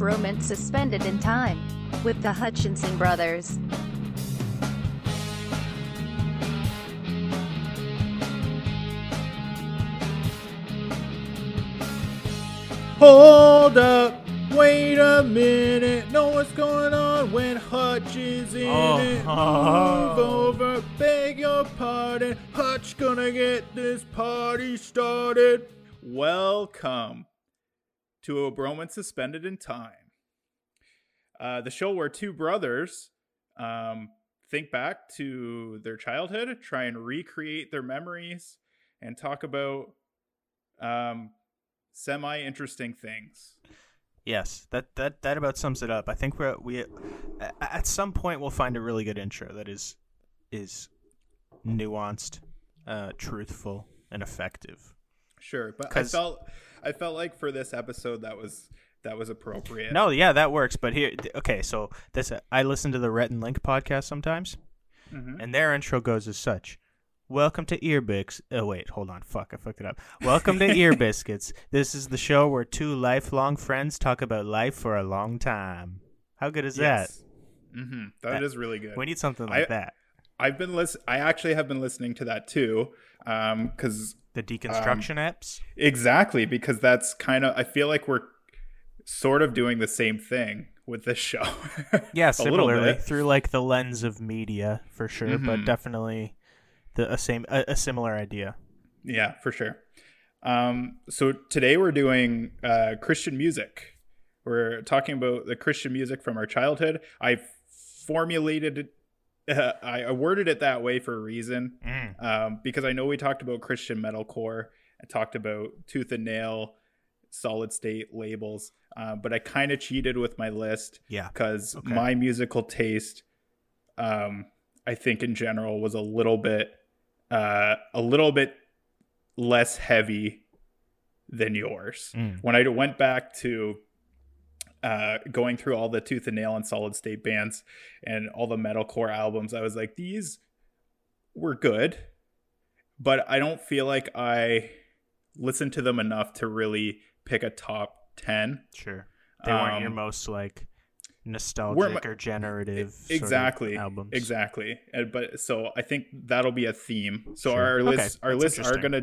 A bromance suspended in time with the Hutchinson brothers. Hold up, wait a minute, know what's going on when Hutch is in Oh. it. Move over, beg your pardon, Hutch gonna get this party started. Welcome to a bromance suspended in time. Uh, the show where two brothers um, think back to their childhood, try and recreate their memories, and talk about um, semi interesting things. Yes, that that that about sums it up. I think we're we at some point we'll find a really good intro that is is nuanced, uh, truthful, and effective. Sure, but I felt I felt like for this episode that was that was appropriate. No, yeah, that works. But here, okay, so this I listen to the Rhett and Link podcast sometimes, Mhm. and their intro goes as such. Welcome to Ear Biscuits. Oh wait, hold on. Fuck, I fucked it up. Welcome to Ear Biscuits. This is the show where two lifelong friends talk about life for a long time. How good is Yes. Mm-hmm. That That- is really good. We need something like I- that. I've been listen. I actually have been listening to that too, because The deconstruction apps. exactly because that's kind of I feel like we're sort of doing the same thing with this show. Yeah, similarly through like the lens of media for sure, but Mhm. definitely the a same a, a similar idea. Yeah, for sure. Um, so today we're doing uh, Christian music. We're talking about the Christian music from our childhood. I formulated, uh, I I worded it that way for a reason, Mm. um, because I know we talked about Christian metalcore I talked about Tooth and Nail, solid state labels, uh, but I kind of cheated with my list Yeah. because Okay. my musical taste, um, I think in general was a little bit, uh, a little bit less heavy than yours. Mm. When I went back to uh, going through all the Tooth and Nail and Solid State bands and all the metalcore albums, I was like, these were good, but I don't feel like I listened to them enough to really pick a top ten. Sure. They weren't your Um, most like nostalgic or generative sort of exactly albums. exactly and, but so i think that'll be a theme so Sure. our Okay, our that's lists are gonna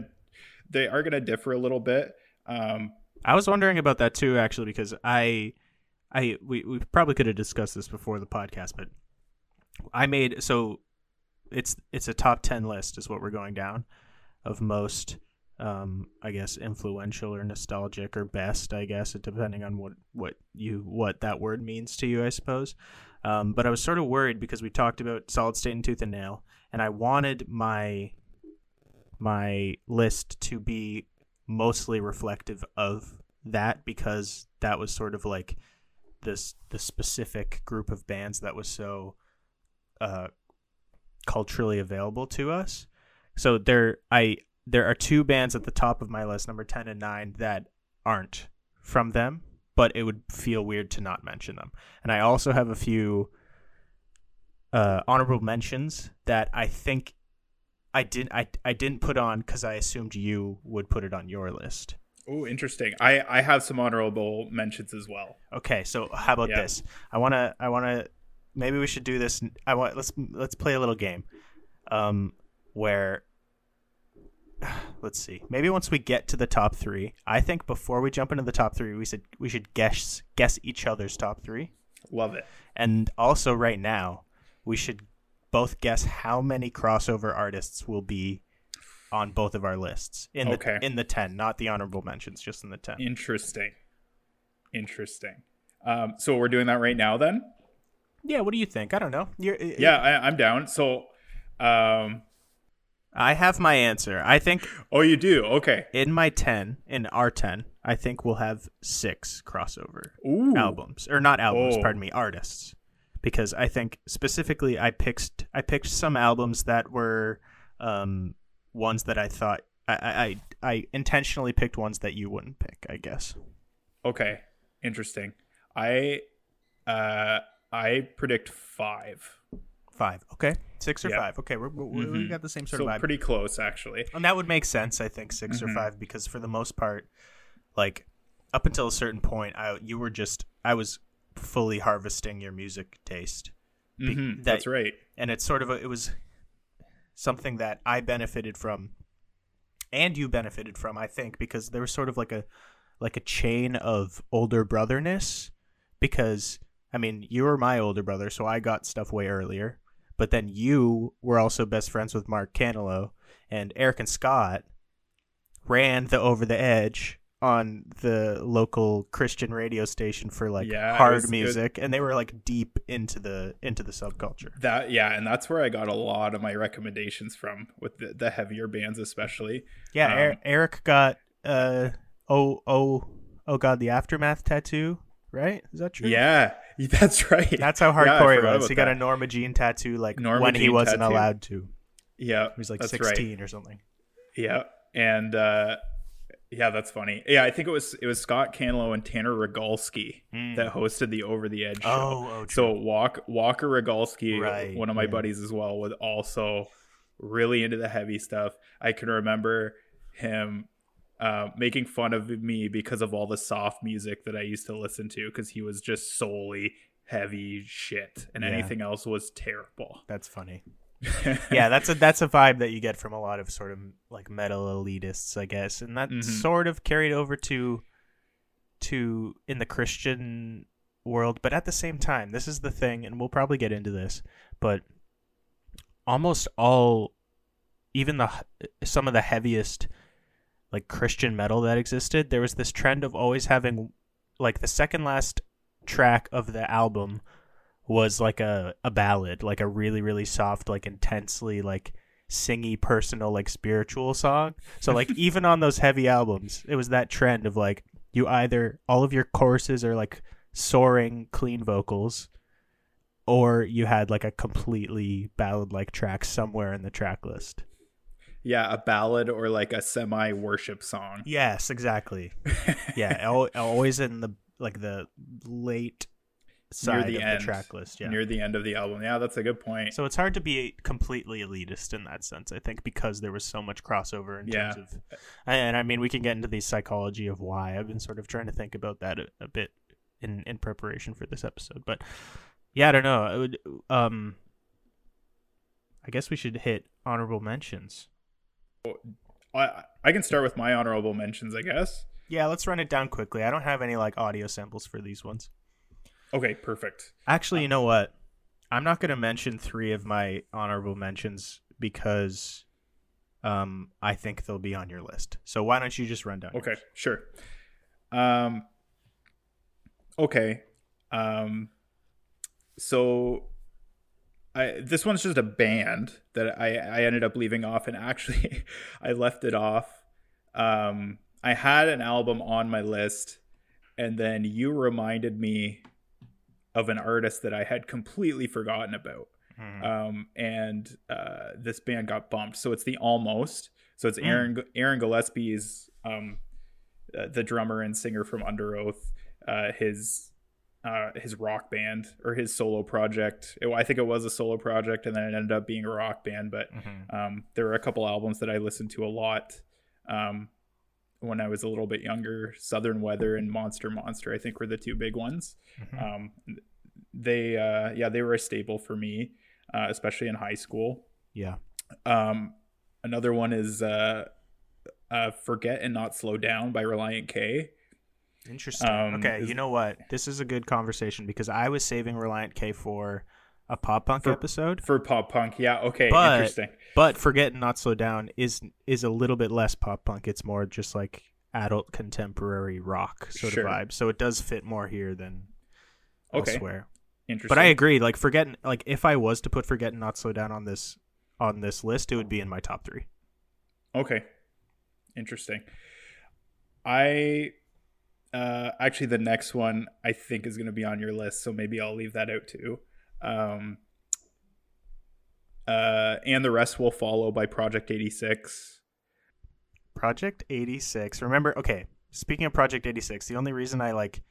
they are gonna differ a little bit um I was wondering about that too, actually, because I, I we, we probably could have discussed this before the podcast, but I made so it's it's a top ten list is what we're going down of most um I guess influential or nostalgic or best, I guess, depending on what what you what that word means to you, I suppose. Um, but I was sort of worried because we talked about solid state and tooth and nail, and I wanted my my list to be mostly reflective of that because that was sort of like this the specific group of bands that was so uh culturally available to us. So there I there are two bands at the top of my list, number 10 and 9 that aren't from them, but it would feel weird to not mention them. And I also have a few uh honorable mentions that I think I didn't I, I didn't put on cuz I assumed you would put it on your list. Oh interesting i i have some honorable mentions as well Okay, so how about Yeah. this? I want to I want to maybe we should do this I want let's let's play a little game. Um where let's see. Maybe once we get to the top 3, I think before we jump into the top 3, we should we should guess guess each other's top 3. love it And also right now, we should both guess how many crossover artists will be on both of our lists in the Okay. in the 10, not the honorable mentions, just in the 10. interesting interesting um so we're doing that right now then Yeah, what do you think? I don't know. You're, yeah I, i'm down so um I have my answer. I think oh you do okay in my 10, in our 10, I think we'll have six crossover Ooh. albums. Or not albums, Oh. pardon me, artists. Because I think specifically I picked I picked some albums that were um ones that I thought I, I, I intentionally picked ones that you wouldn't pick, I guess. okay interesting i uh i predict five Five. Okay. Six or Yeah. five. Okay, we're, we we Mhm. got the same sort so of vibe. pretty close actually And that would make sense, I think, 6 Mhm. or five, because for the most part, like up until a certain point, I you were just I was fully harvesting your music taste. Be- Mhm, that- that's right. and it's sort of a, it was something that I benefited from and you benefited from I think because there was sort of like a like a chain of older brotherness because I mean you were my older brother so I got stuff way earlier but then you were also best friends with Mark Canelo and Eric and Scott ran the over the edge on the local Christian radio station for like Yeah, hard was- it was- music and they were like deep into the into the subculture. That yeah, and that's where I got a lot of my recommendations from with the, the heavier bands, especially. Yeah, Um, Er- Eric got uh oh oh oh god the aftermath tattoo, right? Is that true? Yeah, that's right. That's how Yeah, I he was. He got that. a Norma Jean tattoo like Norma when he wasn't tattoo. allowed to. Yeah, He was like 16 Right. or something. Yeah, and uh, yeah, that's funny. Yeah, I think it was it was Scott Canelo and Tanner Rogalski that hosted the Over the Edge show. Oh, oh. So Walk, Walker Rogalski, Right, one of my yeah. buddies as well, was also really into the heavy stuff. I can remember him uh, making fun of me because of all the soft music that I used to listen to because he was just solely heavy shit and Yeah. anything else was terrible. That's funny. Yeah, that's a that's a vibe that you get from a lot of sort of like metal elitists, I guess, and that Mhm. sort of carried over to to in the Christian world. But at the same time, this is the thing, and we'll probably get into this, but almost all, even the some of the heaviest like Christian metal that existed, there was this trend of always having like the second last track of the album was like a, a ballad, like a really, really soft, like intensely like singy personal like spiritual song. So like even on those heavy albums, it was that trend of like you either all of your choruses are like soaring clean vocals or you had like a completely ballad like track somewhere in the track list. yeah, a ballad or like a semi worship song. Yes, exactly. Yeah, al- always in the like the late side the of end. the track list. Yeah. near the end of the album. Yeah, that's a good point. So it's hard to be completely elitist in that sense, I think, because there was so much crossover in Yeah. terms of, and I mean, we can get into the psychology of why. I've been sort of trying to think about that a, a bit in in preparation for this episode, but yeah, I don't know. I would, um, I guess we should hit honorable mentions. I I can start with my honorable mentions, I guess. Yeah, let's run it down quickly. I don't have any like audio samples for these ones. Okay, perfect. Actually, you know what? I'm not going to mention three of my honorable mentions because um, I think they'll be on your list. So why don't you just run down? Okay, sure. Um okay. Um so I this one's just a band that I I ended up leaving off and actually I left it off. Um I had an album on my list and then you reminded me of an artist that I had completely forgotten about. Mhm. um, and uh, this band got bumped. So it's the Almost. So it's Mm. Aaron Aaron Gillespie's um, uh, the drummer and singer from Underoath. Uh, his uh, his rock band or his solo project. It- I think it was a solo project, and then it ended up being a rock band. But Mhm. um, there were a couple albums that I listened to a lot um, when I was a little bit younger. Southern Weather and Monster Monster, I think, were the two big ones Mhm. um, they uh, yeah they were a staple for me uh, especially in high school yeah. um, another one is uh, uh, forget and not slow down by Relient K Interesting. um, okay, is- you know what? This is a good conversation because I was saving Relient K for a pop punk For- episode. for pop punk yeah okay But- interesting But Forget and Not Slow Down is is a little bit less pop punk. It's more just like adult contemporary rock sort Sure. of vibe. So it does fit more here than Okay. elsewhere. interesting But I agree. Like forget like if I was to put Forget and Not Slow Down on this on this list, it would be in my top three. okay interesting i uh, actually the next one i think is going to be on your list so maybe i'll leave that out too um, uh, and the rest will follow by project 86 Project 86. Remember, okay, speaking of Project 86, the only reason I like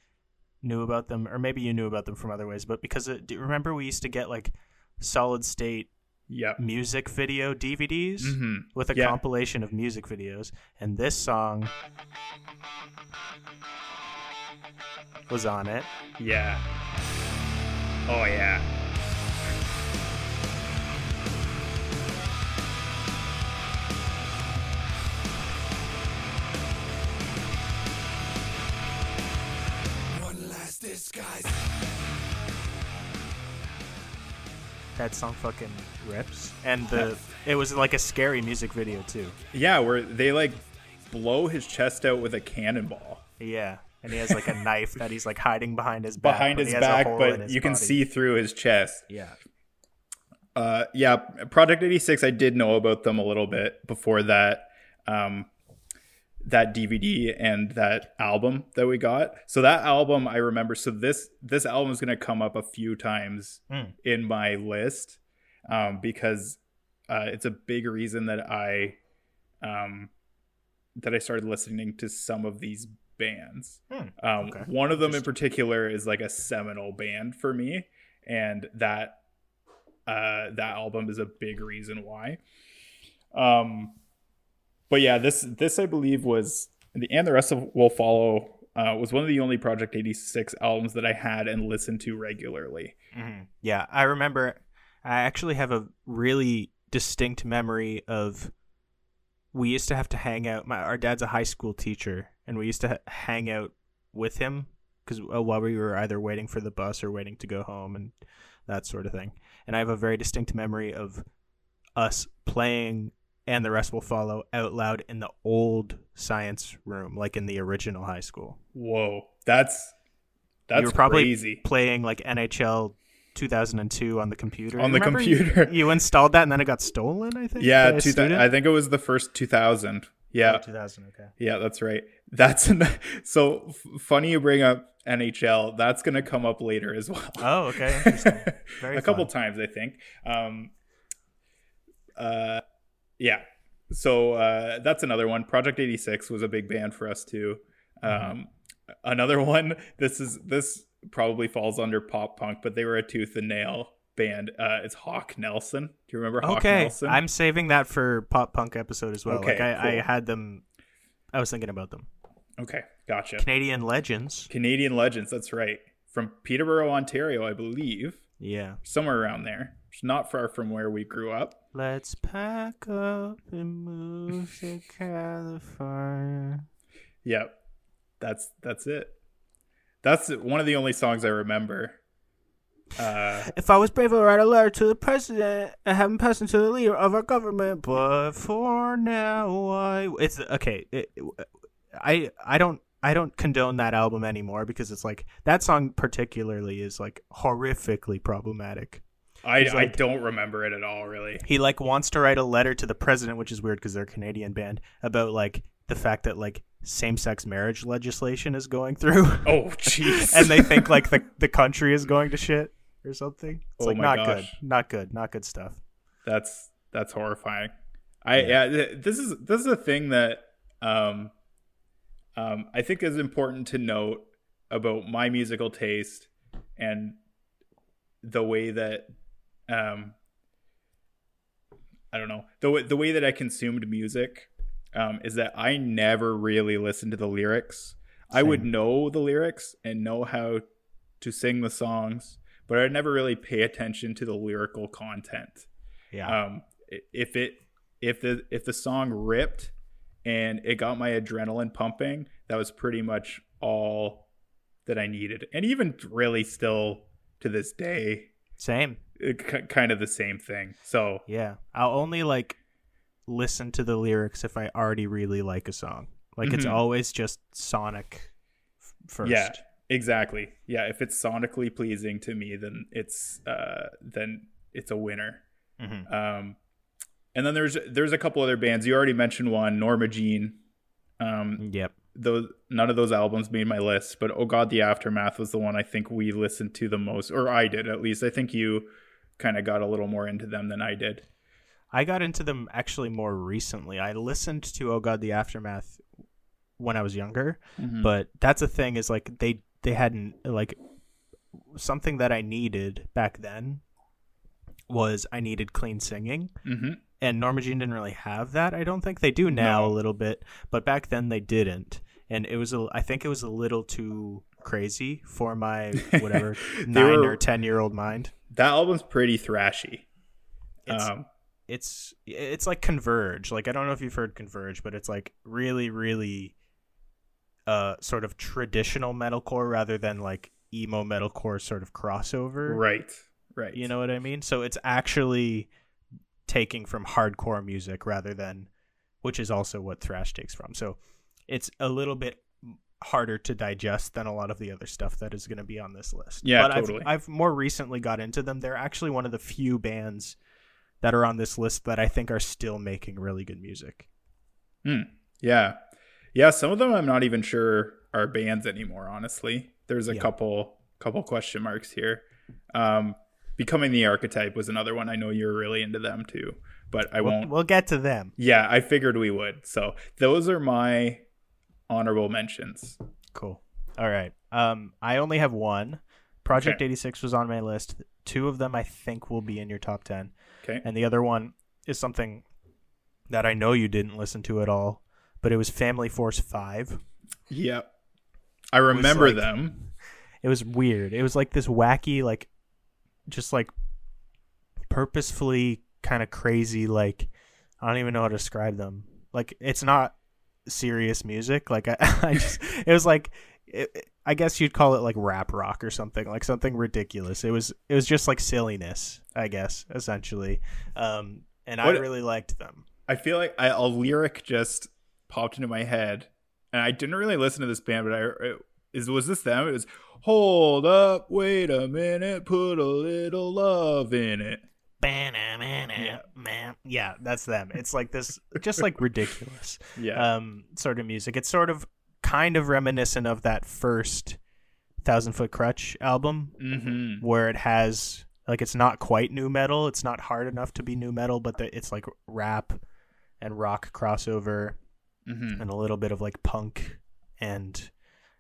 knew about them or maybe you knew about them from other ways, but because it, do you remember we used to get like solid state yeah music video DVDs hmm with a Yeah. compilation of music videos and this song was on it. Yeah. Oh yeah. That song fucking rips, and the it was like a scary music video too. Yeah, where they like blow his chest out with a cannonball Yeah, and he has like a knife that he's like hiding behind his back. behind his he has a back, but his you can see through his chest. Yeah, Uh, yeah, Project 86, I did know about them a little bit before that, um, that DVD and that album that we got. So that album, I remember. So this this album is going to come up a few times Hmm. in my list um, because uh, it's a big reason that I um, that I started listening to some of these bands. Hmm, Um, okay. One of them in particular is like a seminal band for me, and that uh, that album is a big reason why. Um, but yeah, this this I believe was the and the rest of will follow. Uh, was one of the only Project 86 albums that I had and listened to regularly. Mhm. yeah. I remember. I actually have a really distinct memory of. We used to have to hang out. My our dad's a high school teacher, and we used to ha- hang out with him because uh, while we were either waiting for the bus or waiting to go home and that sort of thing. And I have a very distinct memory of us playing and the rest will follow out loud in the old science room, like in the original high school. Whoa, that's that's you were probably crazy. playing like NHL 2002 on the computer. On the Remember computer. You, you installed that and then it got stolen, I think. Yeah, two, student? I think it was the first 2000. Yeah, Oh, 2000, okay. Yeah, that's right. That's an, so f- funny you bring up NHL. That's going to come up later as well. Oh, okay. Interesting. Very a couple fun. times, I think. Um, uh, yeah. So uh, that's another one. Project 86 was a big band for us too. Mm-hmm. Um, Another one. This is this probably falls under pop punk, but they were a tooth and nail band. Uh, it's Hawk Nelson. Do you remember Hawk Okay, Nelson? I'm saving that for pop punk episode as well. Okay, like I, I had them. I was thinking about them. okay, gotcha. Canadian legends. Canadian legends. That's right. From Peterborough, Ontario, I believe. Yeah. somewhere around there. It's not far from where we grew up. Let's pack up and move to California. Yep. That's that's it. That's one of the only songs I remember. Uh If I was brave, I'd write a letter to the president and have him pass it to the leader of our government. But for now, I it's okay. It, I I don't I don't condone that album anymore because it's like that song particularly is like horrifically problematic. I He's I don't remember it at all really. He like wants to write a letter to the president, which is weird because they're a Canadian band, about like the fact that like same-sex marriage legislation is going through. Oh jeez. and they think like the the country is going to shit or something. It's Oh like my not gosh. good, not good, not good stuff. that's that's horrifying. I yeah. th- this is this is a thing that um um I think is important to note about my musical taste and the way that um I don't know the way, the way that I consumed music um, is that I never really listened to the lyrics. I would know the lyrics and know how to sing the songs, but I'd never really pay attention to the lyrical content Yeah. um if it if the if the song ripped and it got my adrenaline pumping that was pretty much all that i needed and even really still to this day Same. it, k- kind of the same thing so Yeah. I'll only like listen to the lyrics if I already really like a song. Like it's Mhm. always just sonic f- first. yeah exactly yeah if it's sonically pleasing to me then it's uh then it's a winner Mhm. um and then there's there's a couple other bands you already mentioned one norma jean um Yep. those none of those albums made my list, but Oh God, the Aftermath was the one I think we listened to the most, or I did at least. I think you kind of got a little more into them than I did. I got into them actually more recently. I listened to Oh God the Aftermath when I was younger, Mm-hmm. but that's the thing is like they they hadn't like something that I needed back then was I needed clean singing. hmm and Norma Jean didn't really have that. I don't think they do now No. a little bit, but back then they didn't. and it was a, I think it was a little too crazy for my whatever nine were- or ten year old mind. That album's pretty thrashy. It's, um, it's it's like Converge. Like I don't know if you've heard Converge, but it's like really really uh sort of traditional metalcore rather than like emo metalcore sort of crossover. right, right. You know what I mean? So it's actually taking from hardcore music rather than which is also what thrash takes from. So it's a little bit harder to digest than a lot of the other stuff that is going to be on this list. Yeah, but totally. I've, I've more recently got into them. They're actually one of the few bands that are on this list that I think are still making really good music. Hmm. Yeah. Yeah, some of them I'm not even sure are bands anymore, honestly. There's a Yeah. couple couple question marks here. Um Becoming the Archetype was another one. I know you're really into them too, but I We'll, won't we'll get to them. Yeah, I figured we would. So, those are my honorable mentions. Cool. All right. Um, I only have one. Project Okay. 86 was on my list. Two of them I think will be in your top 10. Okay. And the other one is something that I know you didn't listen to at all, but it was Family Force 5. Yep. I remember like- them. It was weird. It was like this wacky, like, just like purposefully kind of crazy, like, I don't even know how to describe them. Like, it's not serious music. Like, I, I just, it was like, it, I guess you'd call it like rap rock or something, like something ridiculous. It was, it was just like silliness, I guess, essentially. Um, and I really liked them. I feel like I, a lyric just popped into my head, and I didn't really listen to this band, but I it, is was this them? It was hold up, wait a minute, put a little love in it. Yeah. Man. yeah, that's them. It's like this, just like ridiculous. Yeah, um, sort of music. It's sort of kind of reminiscent of that first Thousand Foot Krutch album, mm-hmm. where it has like it's not quite nu metal. It's not hard enough to be nu metal, but the, it's like rap and rock crossover Mm-hmm. and a little bit of like punk and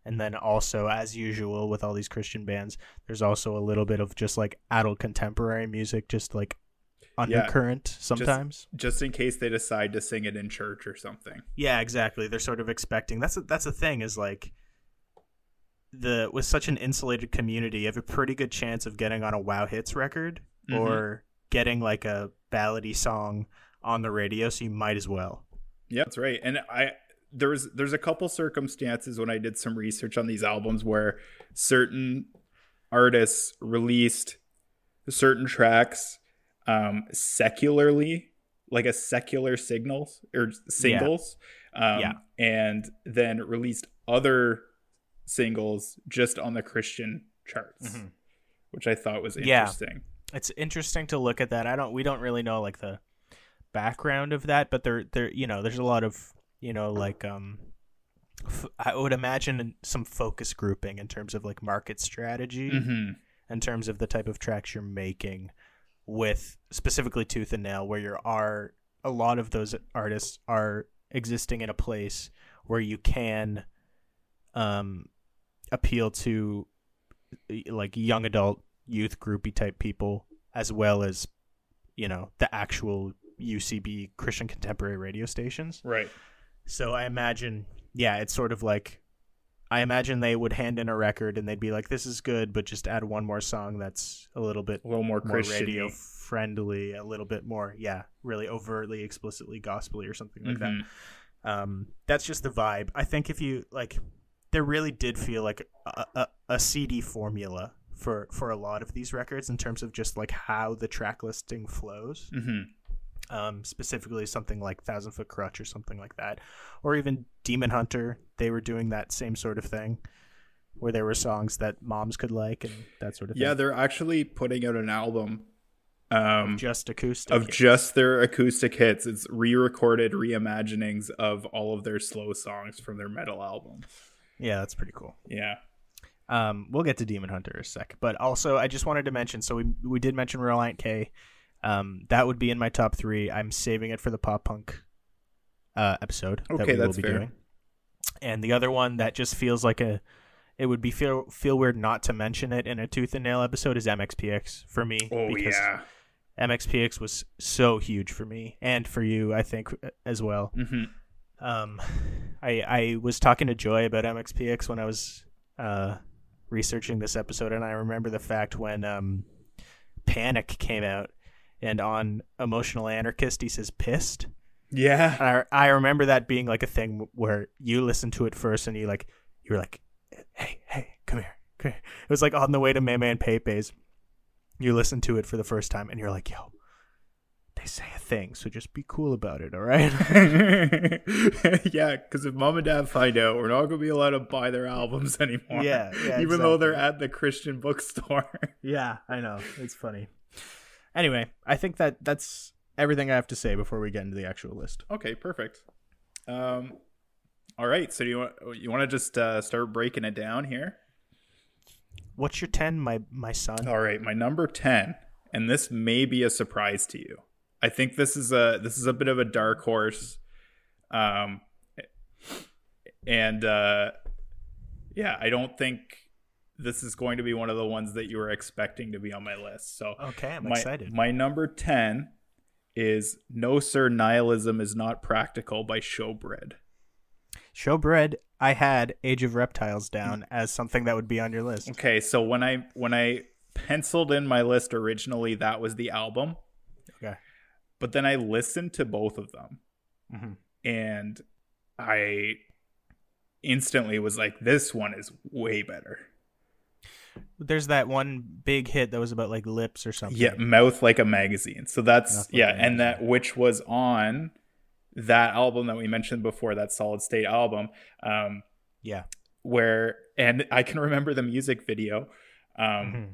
and then also as usual with all these Christian bands, there's also a little bit of just like adult contemporary music, just like undercurrent sometimes. Just in case they decide to sing it in church or something. Yeah, exactly. They're sort of expecting. That's a, that's the thing is like the with such an insulated community, you have a pretty good chance of getting on a Wow Hits record Mhm. or getting like a ballady song on the radio. So you might as well. Yeah, that's right. And I there's there's a couple circumstances when I did some research on these albums where certain artists released certain tracks um secularly, like a secular signals or singles. Um Yeah. and then released other singles just on the Christian charts, Mhm. which I thought was Yeah. interesting. It's interesting to look at that. I don't. We don't really know like the background of that, but there, there, you know, there's a lot of, you know, like um, f- I would imagine some focus grouping in terms of like market strategy. hmm in terms of the type of tracks you're making with specifically tooth and nail where you are a lot of those artists are existing in a place where you can um appeal to like young adult youth groupie type people as well as you know the actual UCB Christian contemporary radio stations Right. so I imagine, yeah, it's sort of like, I imagine they would hand in a record and they'd be like, "This is good, but just add one more song that's a little bit A little more more radio friendly, a little bit more, yeah, really overtly, explicitly gospely or something like that." Um, that's just the vibe. I think if you like, there really did feel like a, a, a CD formula for for a lot of these records in terms of just like how the track listing flows hmm um, specifically something like Thousand Foot Krutch or something like that, or even Demon Hunter. They were doing that same sort of thing, where there were songs that moms could like and that sort of thing. Yeah, thing. they're actually putting out an album um, just acoustic. of just their acoustic hits. It's re-recorded reimaginings of all of their slow songs from their metal album. yeah, that's pretty cool. Yeah. Um, we'll get to Demon Hunter in a sec, but also I just wanted to mention. So we we did mention Relient K. Um, that would be in my top three. I'm saving it for the pop punk uh, episode that Okay, we will be fair. doing. And the other one that just feels like a, it would be feel feel weird not to mention it in a tooth and nail episode is MXPX for me. Oh because yeah. MXPX was so huge for me and for you, I think, as well. hmm Um, I I was talking to Joy about MXPX when I was uh, researching this episode, and I remember the fact when um, Panic came out, and on Emotional Anarchist he says pissed. Yeah. I I remember that being like a thing where you listened to it first, and you like you were like, hey hey come here come here. It was like on the way to Meme and Pepe's. You listened to it for the first time, and you're like, yo. They say a thing, so just be cool about it, all right? yeah, because if mom and dad find out, we're not going to be allowed to buy their albums anymore. Yeah, yeah, even though they're at the Christian bookstore. Yeah, I know. It's funny. Anyway, I think that that's everything I have to say before we get into the actual list. okay, perfect. Um, all right. So do you want you want to just uh, start breaking it down here? What's your 10, my my son? All right, my number 10, and this may be a surprise to you. I think this is a this is a bit of a dark horse. Um and uh yeah, I don't think this is going to be one of the ones that you were expecting to be on my list. So Okay, I'm my, excited. My number 10 is No Sir Nihilism is Not Practical by Showbread. Showbread, I had Age of Reptiles down as something that would be on your list. Okay, so when I when I penciled in my list originally, that was the album. Okay. But then I listened to both of them Mhm. and I instantly was like, this one is way better. There's that one big hit that was about like lips or something. Yeah, mouth like a magazine. So that's Like yeah, and that which was on that album that we mentioned before, that Solid State album, um, Yeah. where and I can remember the music video, um, Mhm.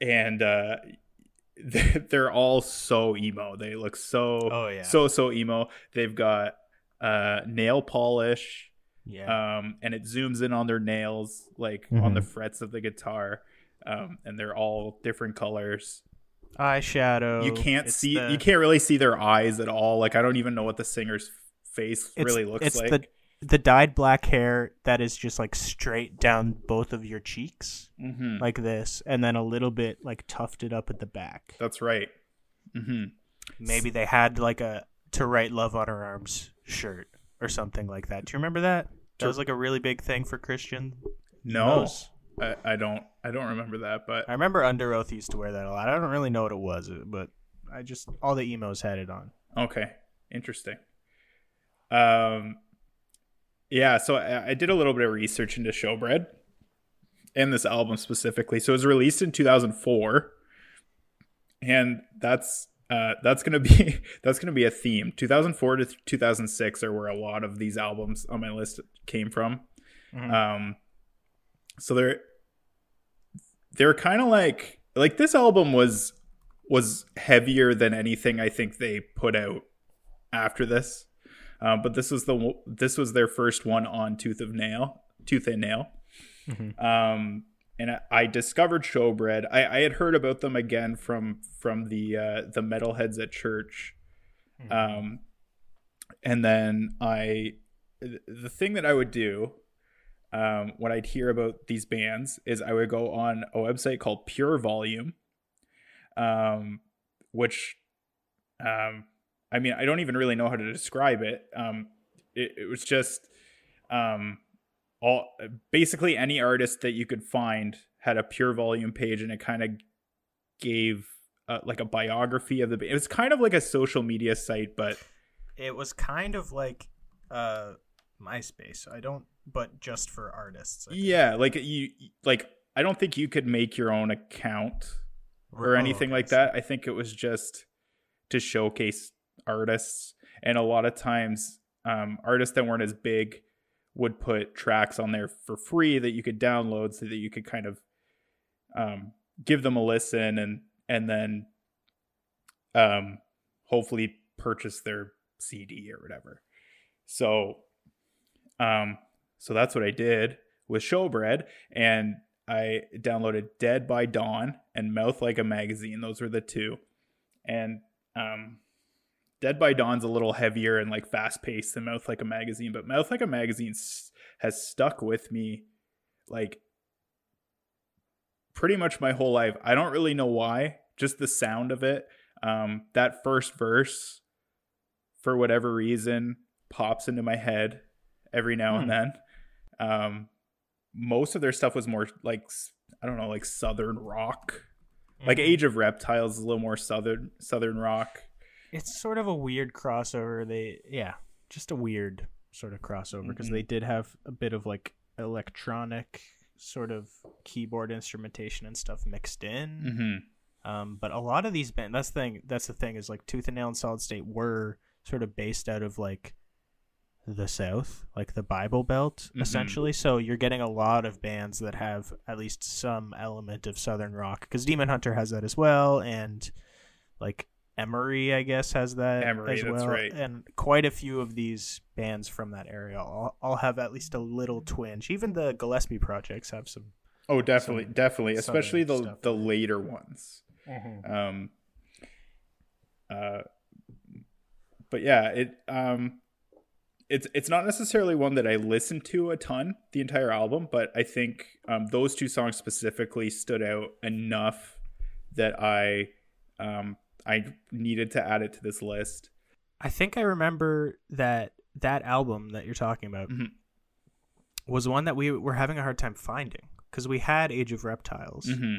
and uh, they're all so emo. They look so Oh, yeah. so so emo. They've got uh, nail polish. Yeah. um, and it zooms in on their nails, like on the Mhm. frets of the guitar, um, and they're all different colors. Eyeshadow. you can't It's see, the- you can't really see their eyes at all. Like I don't even know what the singer's face it's, really looks it's like. the the dyed black hair that is just like straight down both of your cheeks hmm like this and then a little bit like tufted up at the back That's right. hmm maybe they had like a to write love on her arms shirt or something like that do you remember that that was like a really big thing for christian No. I, I don't, I don't remember that, but i remember Underoath used to wear that a lot i don't really know what it was but i just all the emos had it on Okay, interesting. Um, yeah, so I, I did a little bit of research into Showbread and this album specifically. So it was released in 2004, and that's uh, that's gonna be that's gonna be a theme. 2004 to 2006 are where a lot of these albums on my list came from. Mhm. Um, so they're they're kind of like like this album was was heavier than anything I think they put out after this. Um, but this was the this was their first one on Tooth of Nail, Tooth and Nail. Mhm. Um, and I, discovered Showbread. I, I had heard about them again from from the uh, the metalheads at church. Um, and then I, the thing that I would do um, when I'd hear about these bands is I would go on a website called Pure Volume, um, which, um, I mean, I don't even really know how to describe it. Um, it, it was just, um, all basically any artist that you could find had a Pure Volume page, and it kind of gave uh, like a biography of the. It was kind of like a social media site, but it was kind of like uh myspace i don't but just for artists yeah, like you like. I don't think you could make your own account or Oh, anything okay, like that. I think it was just to showcase artists, and a lot of times, um, artists that weren't as big would put tracks on there for free that you could download, so that you could kind of um, give them a listen and and then um, hopefully purchase their CD or whatever. So, um, so that's what I did with Showbread, and I downloaded Dead by Dawn and Mouth Like a Magazine. Those were the two. And um Dead by Dawn's a little heavier and like fast paced than Mouth Like a Magazine, but Mouth Like a Magazine s- has stuck with me like pretty much my whole life. I don't really know why, just the sound of it. Um that first verse for whatever reason pops into my head every now Hmm. and then. Um, most of their stuff was more like I don't know, like southern rock. Like Mhm. Age of Reptiles is a little more southern southern rock. It's sort of a weird crossover. They yeah, just a weird sort of crossover because Mhm. they did have a bit of like electronic sort of keyboard instrumentation and stuff mixed in. hmm Um, but a lot of these bands, that's the thing. That's the thing is like Tooth and Nail and Solid State were sort of based out of like the South, like the Bible Belt, Mhm. essentially. So you're getting a lot of bands that have at least some element of Southern rock, because Demon Hunter has that as well, and like Emery, I guess, has that Emery, as that's well, right. and quite a few of these bands from that area all, all have at least a little twinge. Even the Gillespie projects have some. Oh, definitely, Some definitely, especially the stuff. the later ones. Um, uh, but yeah, it um, it's it's not necessarily one that I listened to a ton the entire album, but I think um, those two songs specifically stood out enough that I um I needed to add it to this list. I think I remember that that album that you're talking about Mhm. was one that we were having a hard time finding because we had Age of Reptiles, hmm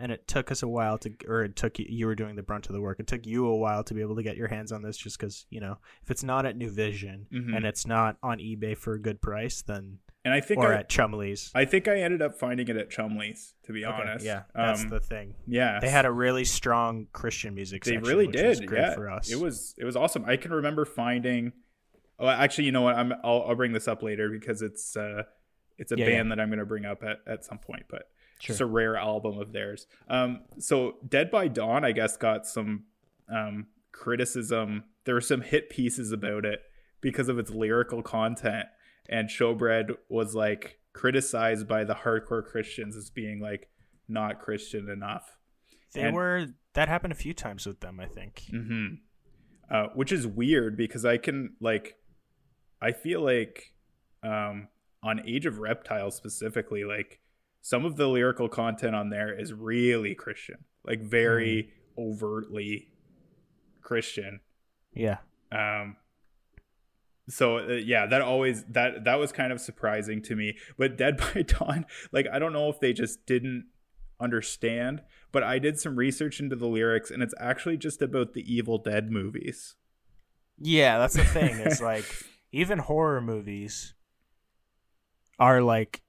and it took us a while to, or it took you, you were doing the brunt of the work. It took you a while to be able to get your hands on this, just because you know if it's not at New Vision Mhm. and it's not on eBay for a good price, then And I think or I, at Chumley's. I think I ended up finding it at Chumley's to be Okay, honest. yeah, that's Um, the thing. yeah. They had a really strong Christian music. they section, really did great yeah for us. it was it was awesome i can remember finding oh actually you know what i'm i'll, I'll bring this up later because it's uh it's a Yeah, band that i'm going to bring up at, at some point but Sure. just a rare album of theirs um so dead by dawn i guess got some um criticism there were some hit pieces about it because of its lyrical content and showbread was like criticized by the hardcore christians as being like not christian enough They and- were that happened a few times with them. I think. hmm Uh, which is weird because I can like, I feel like, um, on Age of Reptiles specifically, like some of the lyrical content on there is really Christian, like very overtly Christian. Yeah. Um, so uh, yeah, that always that that was kind of surprising to me. But Dead by Dawn, like I don't know if they just didn't understand, but I did some research into the lyrics, and it's actually just about the Evil Dead movies. Yeah, that's the thing. It's like even horror movies are like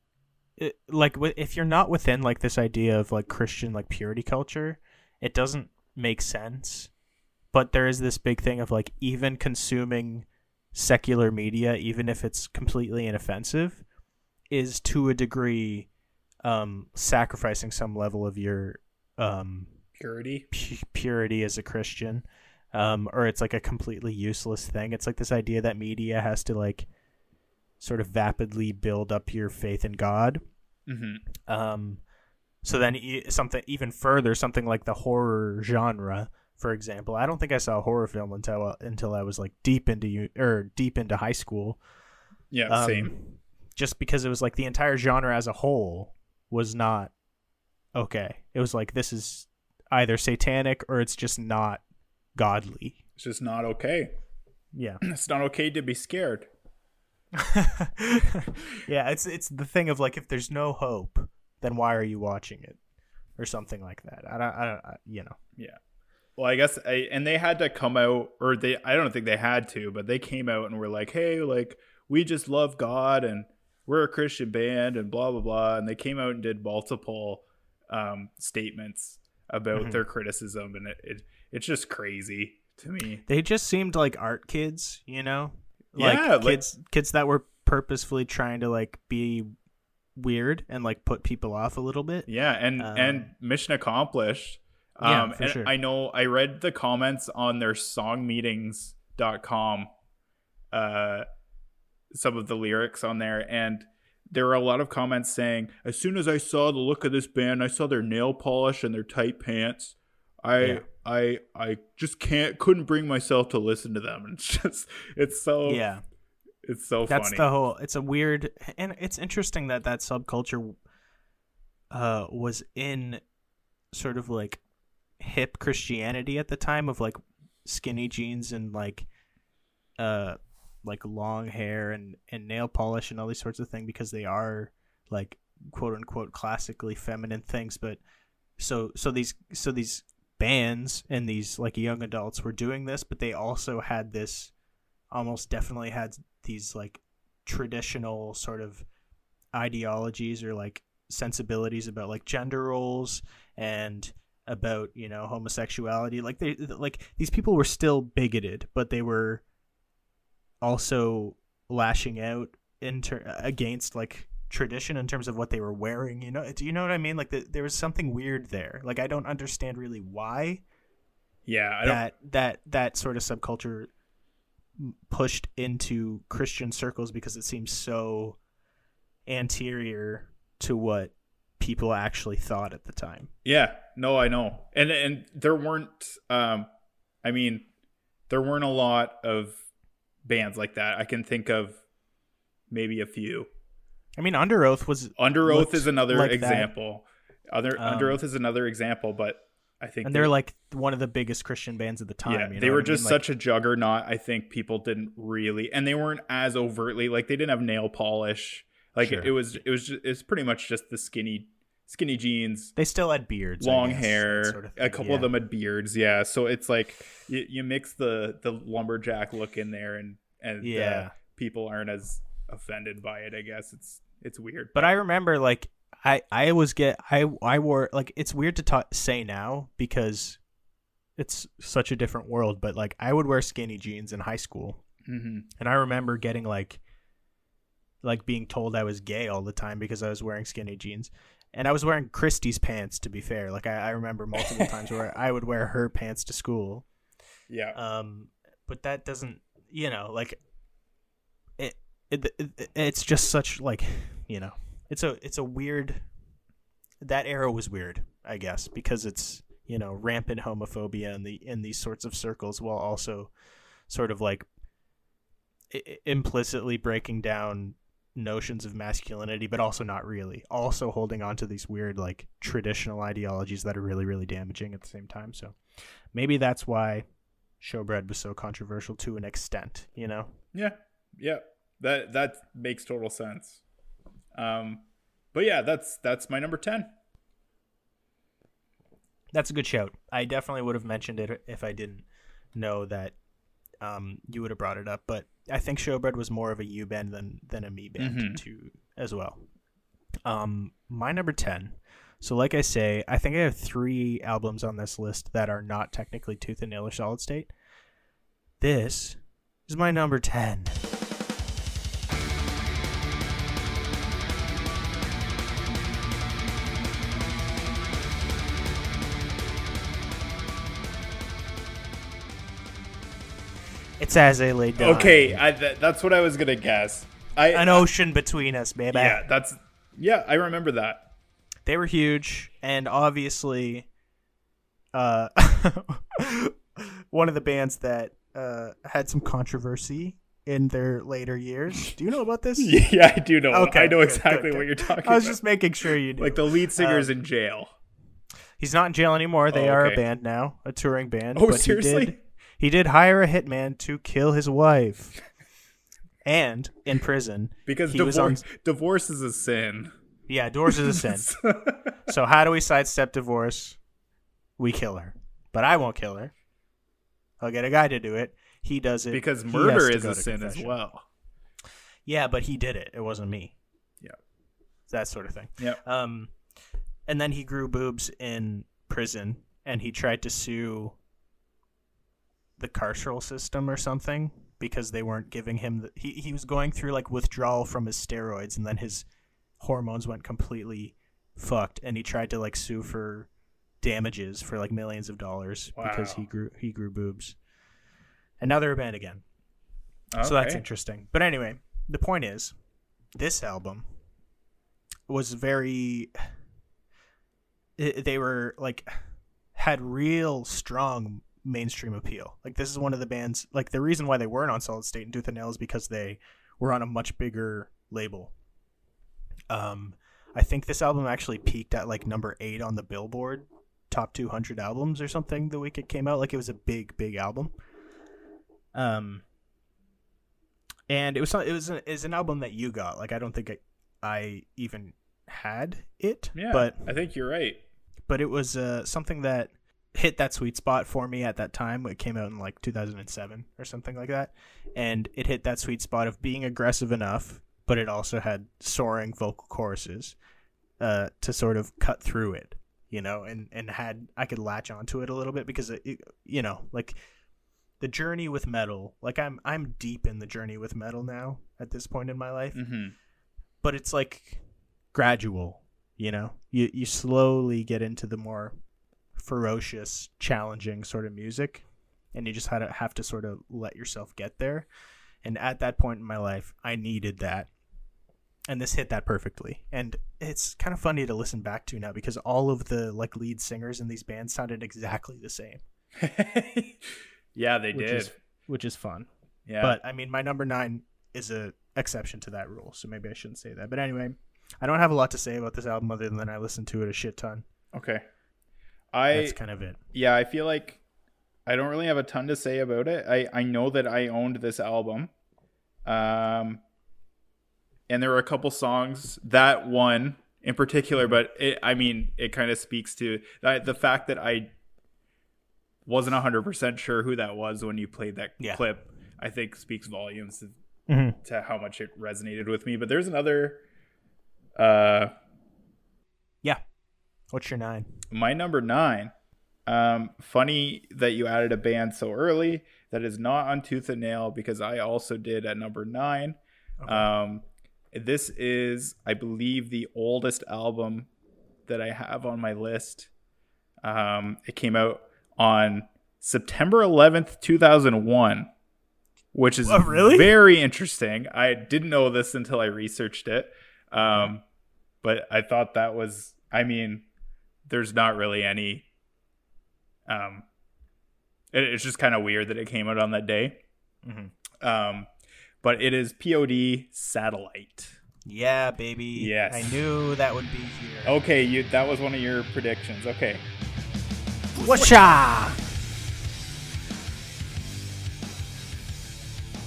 like if you're not within like this idea of like Christian like purity culture, it doesn't make sense. But there is this big thing of like even consuming secular media, even if it's completely inoffensive, is to a degree um sacrificing some level of your um Purity. pu- purity as a Christian, um, or it's like a completely useless thing. It's like this idea that media has to like sort of vapidly build up your faith in God. hmm Um, so then e- something even further, something like the horror genre, for example. I don't think I saw a horror film until until I was like deep into or deep into high school. Yeah, Um, same. Just because it was like the entire genre as a whole was not okay. It was like this is either satanic or it's just not godly. It's just not okay. Yeah. It's not okay to be scared. yeah, it's it's the thing of like if there's no hope, then why are you watching it? Or something like that. I don't I don't I, you know. Yeah. Well, I guess I, and they had to come out or they I don't think they had to, but they came out and were like, "Hey, like we just love God and we're a Christian band and blah blah blah." And they came out and did multiple um statements about Mhm. their criticism and it, it it's just crazy to me. They just seemed like art kids, you know? Yeah, Like like- kids kids that were purposefully trying to like be weird and like put people off a little bit. Yeah, and Um, and mission accomplished. Yeah, Um, for sure. I know I read the comments on their songmeanings.com, uh, some of the lyrics on there, and there were a lot of comments saying, as soon as I saw the look of this band, I saw their nail polish and their tight pants. I Yeah. I I just can't couldn't bring myself to listen to them. And it's just it's so Yeah. it's so That's funny. the whole it's a weird and it's interesting that that subculture uh was in sort of like hip Christianity at the time of like skinny jeans and like uh like long hair and and nail polish and all these sorts of things because they are like quote unquote classically feminine things. But so so these so these bands and these like young adults were doing this but they also had this almost definitely had these like traditional sort of ideologies or like sensibilities about like gender roles and about you know homosexuality. Like they like these people were still bigoted but they were also lashing out inter- against like tradition in terms of what they were wearing you know? Do you know what i mean? Like the, there was something weird there. Like i don't understand really why Yeah, I don't. that that that sort of subculture pushed into christian circles because it seems so anterior to what people actually thought at the time Yeah, no, I know, and and there weren't. Um, I mean, there weren't a lot of bands like that. I can think of maybe a few. i mean Underoath was Underoath is another like that. example. Other Under Um, Oath is another example, but I think and they're like one of the biggest christian bands at the time yeah, you know they were I mean? just Like, such a juggernaut. I think people didn't really, and they weren't as overtly like they didn't have nail polish. Like Sure. it was, it was, just, it's pretty much just the skinny, skinny jeans, they still had beards long guess, hair. sort of a couple yeah. of them had beards. Yeah, so it's like you, you mix the the lumberjack look in there, and and uh, Yeah. people aren't as offended by it. I guess it's it's weird. But I remember like I I always get I I wore like it's weird to ta- say now because it's such a different world. But like I would wear skinny jeans in high school, hmm and I remember getting like like being told I was gay all the time because I was wearing skinny jeans. And I was wearing Christie's pants, to be fair. Like I, I remember multiple times where I would wear her pants to school. Yeah, Um, but that doesn't, you know, like it, it, it it's just such like, you know, it's a it's a weird. That era was weird, I guess, because it's you know rampant homophobia in the in these sorts of circles, while also sort of like implicitly breaking down notions of masculinity, but also not really. Also holding on to these weird like traditional ideologies that are really really damaging at the same time. So maybe that's why showbread was so controversial to an extent, you know? yeah, yeah. That that makes total sense. Um, but yeah, that's that's my number ten. That's a good shout. I definitely would have mentioned it if I didn't know that um, you would have brought it up. But I think Showbread was more of a U band than than a me band Mhm. too as well. Um, my number ten. So, like I say, I think I have three albums on this list that are not technically Tooth and Nail or Solid State. This is my number ten. It's As I Lay Dying. Okay, I, th- that's what I was gonna guess. I an ocean between us, baby. yeah, that's yeah. I remember that. they were huge and obviously uh one of the bands that uh had some controversy in their later years do you know about this Yeah, I do know. Okay, I know good, exactly good, what you're talking i was about. just making sure you knew like the lead singer's Uh, in jail. he's not in jail anymore they Oh, are a band now a touring band Oh, but he seriously? He did hire a hitman to kill his wife and in prison Because divorce, on- divorce is a sin. yeah divorce is a sin So how do we sidestep divorce? We kill her, but I won't kill her. I'll get a guy to do it. He does it because murder is a sin as well. Yeah, but he did it. It wasn't me. Yeah. that sort of thing. Yeah. Um, and then he grew boobs in prison, and he tried to sue the carceral system or something because they weren't giving him the. He he was going through like withdrawal from his steroids, and then his hormones went completely fucked, and he tried to like sue for damages for like millions of dollars because he grew he grew boobs. And now they're a band again. So that's interesting. But anyway, the point is, this album was very. they were like had real strong mainstream appeal. Like this is one of the bands. Like the reason why they weren't on Solid State and Tooth and Nail is because they were on a much bigger label. Um, I think this album actually peaked at like number eight on the Billboard top 200 albums or something the week it came out. Like it was a big, big album. Um, and it was it was a, is an album that you got. Like I don't think I, I even had it. Yeah, but I think you're right. but it was uh, something that hit that sweet spot for me at that time. It came out in like 2007 or something like that, and it hit that sweet spot of being aggressive enough, but it also had soaring vocal choruses uh, to sort of cut through it, you know, and and had I could latch onto it a little bit because it, you know, like the journey with metal. Like I'm I'm deep in the journey with metal now at this point in my life hmm but it's like gradual you know you you slowly get into the more ferocious challenging sort of music and you just had to have to sort of let yourself get there and at that point in my life i needed that and this hit that perfectly and it's kind of funny to listen back to now because all of the like lead singers in these bands sounded exactly the same yeah, they which did. is which is fun yeah, But I mean, my number nine is a exception to that rule, so maybe I shouldn't say that. But anyway, I don't have a lot to say about this album other than I listened to it a shit ton. okay. I That's kind of it. yeah, I feel like I don't really have a ton to say about it. I I know that I owned this album, um, and there were a couple songs that one in particular, but it, I mean, it kind of speaks to that, the fact that I wasn't hundred percent sure who that was when you played that Yeah. clip. I think speaks volumes to, Mm-hmm. to how much it resonated with me. But there's another. Uh, Yeah. What's your nine? My number nine. Um, funny that you added a band so early. That is not on Tooth and Nail because I also did at number nine. Um, this is, I believe, the oldest album that I have on my list. Um, it came out on September 11th, 2001, which is Oh, really? very interesting. I didn't know this until I researched it. Um, but I thought that was, I mean, there's not really any. Um, it, it's just kind of weird that it came out on that day. Mhm. Um, but it is POD Satellite. Yeah, baby. Yes. I knew that would be here. Okay, you that was one of your predictions. Okay. Whatcha?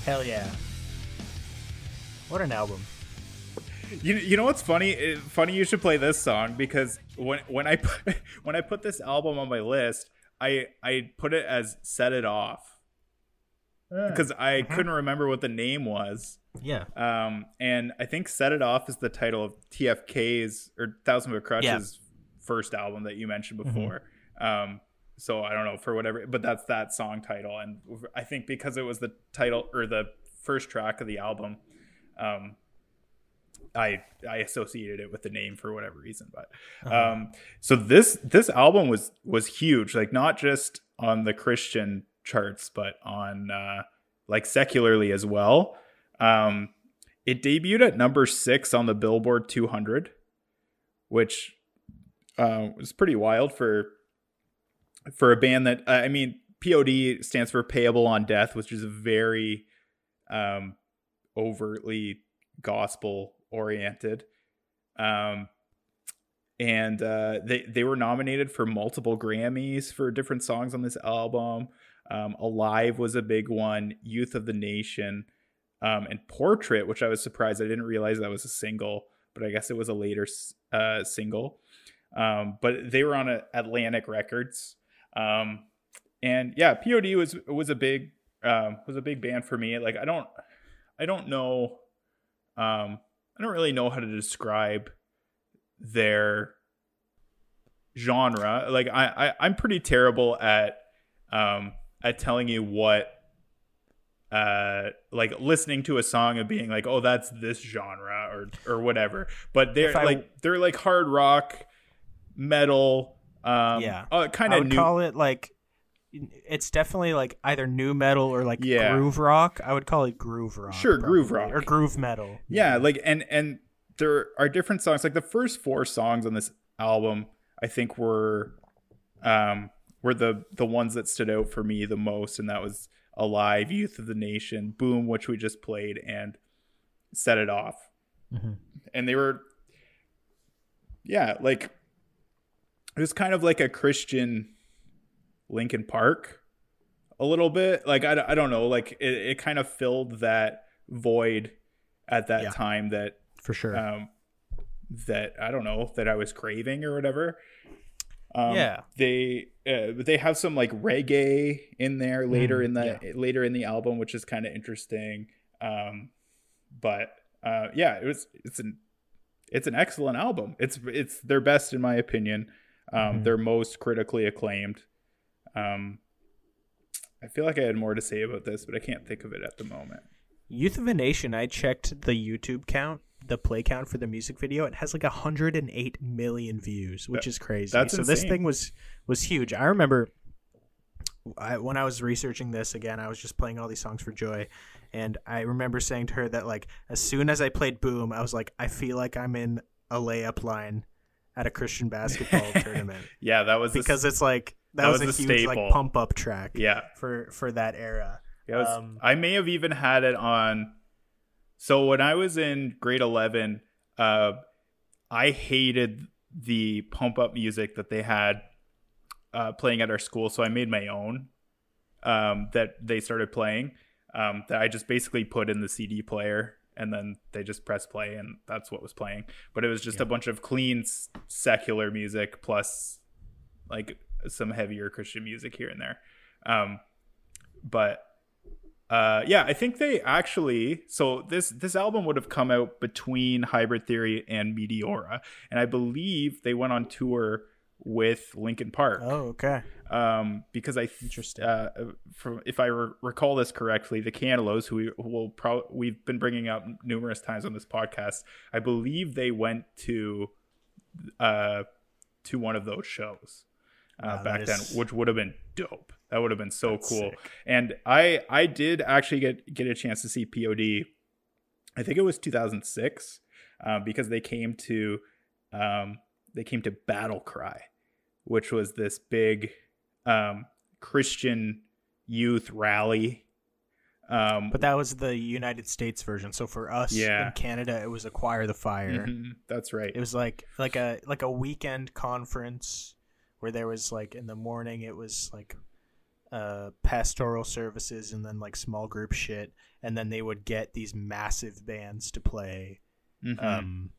Hell yeah. What an album. You, you know what's funny? It- funny you should play this song because when when I put, when I put this album on my list, I I put it as "Set It Off" because I couldn't remember what the name was. Yeah. Um, and I think "Set It Off" is the title of TFK's or Thousand Foot Krutch's first album that you mentioned before. Um, so I don't know for whatever, but that's that song title, and I think because it was the title or the first track of the album, um, I I associated it with the name for whatever reason. But um, so this this album was was huge, like not just on the Christian charts, but on uh, like secularly as well. Um, it debuted at number six on the Billboard 200, which uh, was pretty wild for for a band that I mean, POD stands for Payable on Death, which is a very um, overtly gospel oriented. Um, and uh, they they were nominated for multiple Grammys for different songs on this album. Um, Alive was a big one. Youth of the Nation, um, and Portrait, which I was surprised I didn't realize that was a single, but I guess it was a later uh, single. Um, but they were on a Atlantic Records, um, and yeah, POD was was a big um, was a big band for me. Like I don't I don't know um, I don't really know how to describe their genre. Like I, I I'm pretty terrible at um at telling you what uh like listening to a song and being like, oh that's this genre or or whatever. But they're I- like they're like hard rock, metal, um Yeah. uh, kind of new call it like it's definitely like either nu metal or like Yeah. groove rock. I would call it groove rock. Sure, groove rock. or groove metal. yeah like and and there are different songs like the first four songs on this album i think were um were the the ones that stood out for me the most and that was alive youth of the nation boom which we just played and set it off Mhm. and they were yeah like it was kind of like a christian linkin park a little bit like i, I don't know like it, it kind of filled that void at that Yeah. time that for sure. um that I don't know that I was craving or whatever. Um, Yeah. they uh, they have some like reggae in there later Mm, in the later in the album, which is kind of interesting. Um, but uh, yeah, it was it's an it's an excellent album. It's it's their best in my opinion. Um, Mhm. Their most critically acclaimed. Um, I feel like I had more to say about this, but I can't think of it at the moment. Youth of a Nation, I checked the YouTube count, the play count for the music video. It has like 108 million views, which That- is crazy. that's so this thing was was huge. I remember I, when I was researching this again, I was just playing all these songs for Joy, and I remember saying to her that like as soon as I played Boom, I was like, I feel like I'm in a layup line at a Christian basketball tournament Yeah, that was because it's like that, that was, was a huge staple. like pump up track yeah. for for that era. Yeah, was- Um, I may have even had it on. So when I was in grade eleven, uh, I hated the pump up music that they had uh, playing at our school. So I made my own um, that they started playing. Um, that I just basically put in the CD player, and then they just press play, and that's what was playing. But it was just a bunch of clean s- secular music plus like some heavier Christian music here and there. Um, but uh, yeah, I think they actually. So this this album would have come out between Hybrid Theory and Meteora, and I believe they went on tour with Linkin Park. Oh, okay. Um, because I th- Interesting. Uh, from if I re- recall this correctly, the Cantalos, who we who will pro- we've been bringing up numerous times on this podcast, I believe they went to uh to one of those shows uh, Wow, back is- then, which would have been dope. That would have been so That's cool. sick. And I I did actually get get a chance to see POD. I think it was 2006 uh, because they came to um, they came to Battle Cry, which was this big um, Christian youth rally. Um, But that was the United States version. So for us Yeah. in Canada, it was Acquire the Fire. mhm, that's right. It was like like a like a weekend conference where there was like in the morning it was like uh pastoral services and then like small group shit and then they would get these massive bands to play Mhm. um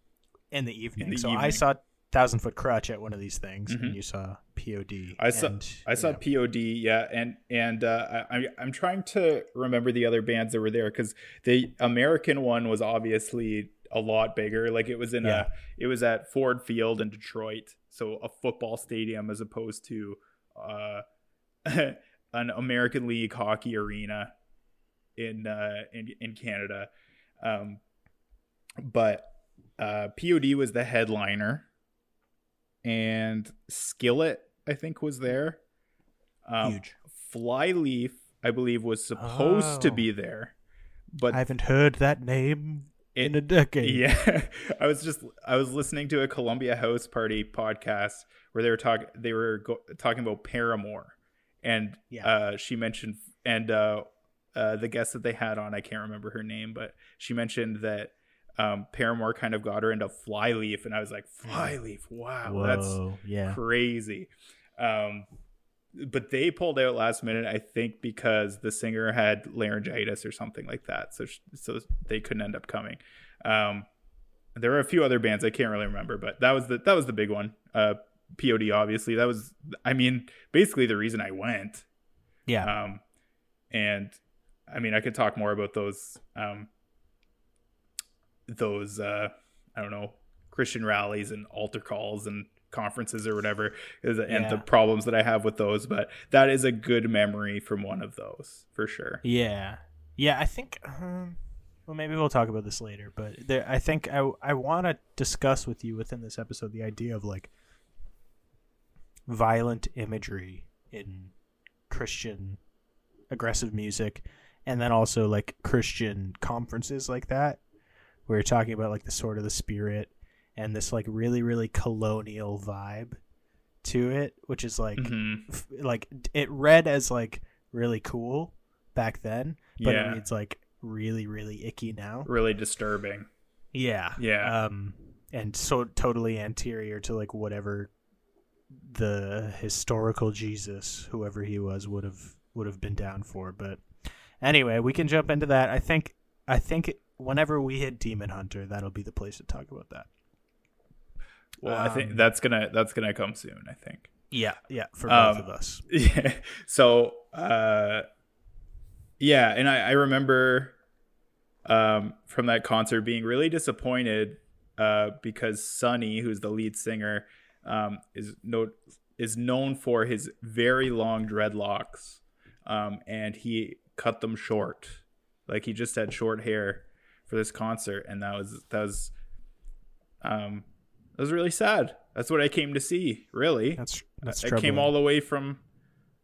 in the evening. the so I saw Thousand Foot Krutch at one of these things Mhm. and you saw POD. I saw and, I saw yeah. POD, yeah, and and uh, I I'm trying to remember the other bands that were there because the American one was obviously a lot bigger. Like it was in Yeah. a it was at Ford Field in Detroit, so a football stadium as opposed to uh, an American League hockey arena in uh, in in Canada. Um, but uh, POD was the headliner, and Skillet I think was there. Um, Huge. Flyleaf I believe was supposed to Oh. be there, but I haven't heard that name it- in a decade. yeah, I was just I was listening to a Columbia House Party podcast where they were talking they were go- talking about Paramore, and Yeah. uh, she mentioned and uh, uh, the guest that they had on I can't remember her name, but she mentioned that um, Paramore kind of got her into Flyleaf, and I was like Flyleaf, wow, that's yeah. crazy. Um, but they pulled out last minute, I think, because the singer had laryngitis or something like that. So, sh- so they couldn't end up coming. Um, there were a few other bands I can't really remember, but that was the that was the big one. Uh, POD, obviously, that was. I mean, basically the reason I went. Yeah. Um, and I mean, I could talk more about those. Um, those uh, I don't know Christian rallies and altar calls and conferences or whatever, is- and the problems that I have with those. But that is a good memory from one of those for sure. Yeah, yeah. I think. Um, well, maybe we'll talk about this later, but there, I think I I want to discuss with you within this episode the idea of like violent imagery in Christian aggressive music, and then also like Christian conferences like that, where you're talking about like the sword of the spirit and this like really really colonial vibe to it, which is like Mhm. f- like it read as like really cool back then, but Yeah. it reads like really really icky now. Really disturbing. Yeah. Yeah. Um and so totally anterior to like whatever the historical Jesus, whoever he was, would have would have been down for. But anyway, we can jump into that. I think I think whenever we hit Demon Hunter, that'll be the place to talk about that. Well, I think Um, that's gonna that's gonna come soon. I think. Yeah, yeah, for both Um, of us. Yeah. So, uh, yeah, and I, I remember um, from that concert being really disappointed uh, because Sonny, who's the lead singer, um, is no is known for his very long dreadlocks, um, and he cut them short. Like he just had short hair for this concert, and that was that was um, that was really sad. That's what I came to see. Really, That's that's I troubling. came all the way from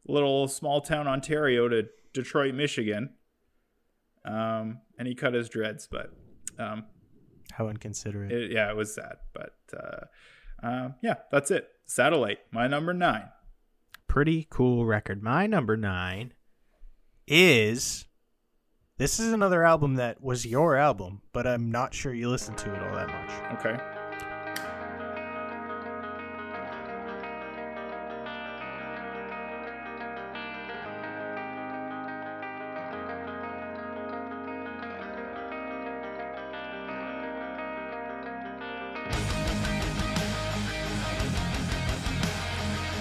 little small town Ontario to Detroit, Michigan. Um, and he cut his dreads, but um, How inconsiderate. it, yeah, it was sad. But uh, um, yeah, that's it. Satellite, my number nine. Pretty cool record. My number nine is. This is another album that was your album, but I'm not sure you listened to it all that much. Okay.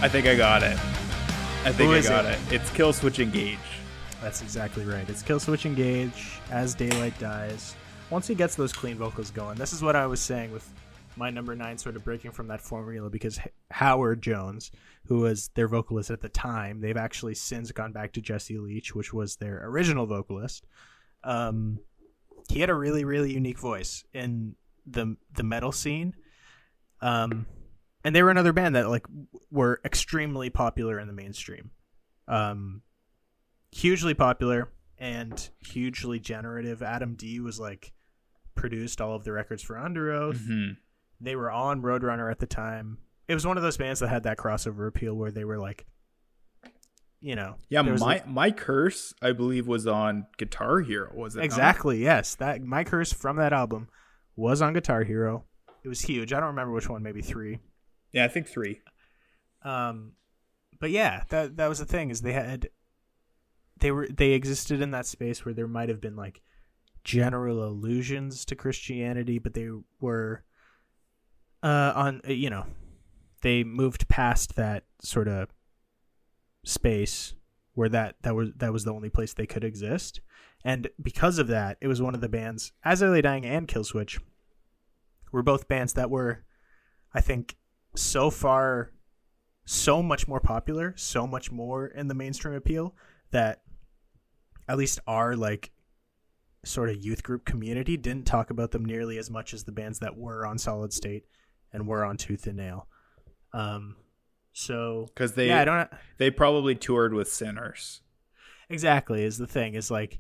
I think I got it. I think Who I got it? it? It's Killswitch Engage. That's exactly right. It's Killswitch Engage as Daylight Dies. Once he gets those clean vocals going, this is what I was saying with my number nine sort of breaking from that formula because H- Howard Jones, who was their vocalist at the time, they've actually since gone back to Jesse Leach, which was their original vocalist. Um, he had a really, really unique voice in the the metal scene. Um, and they were another band that like were extremely popular in the mainstream. Um, hugely popular and hugely generative. Adam D was like produced all of the records for Underoath. hmm They were on Roadrunner at the time. It was one of those bands that had that crossover appeal where they were like, you know, Yeah, my like- my curse, I believe, was on Guitar Hero. Was it not? exactly yes. That my curse from that album was on Guitar Hero. It was huge. I don't remember which one, maybe three. Yeah, I think three. Um, but yeah, that that was the thing is they had they were they existed in that space where there might have been like general allusions to Christianity, but they were uh on uh, you know they moved past that sort of space where that that was that was the only place they could exist, and because of that, it was one of the bands as Lay Dying and Killswitch were both bands that were, I think, so far so much more popular, so much more in the mainstream appeal that at least our like sort of youth group community didn't talk about them nearly as much as the bands that were on Solid State and were on Tooth and Nail. Um so Because they yeah, I don't they probably toured with Sinners. exactly is the thing is like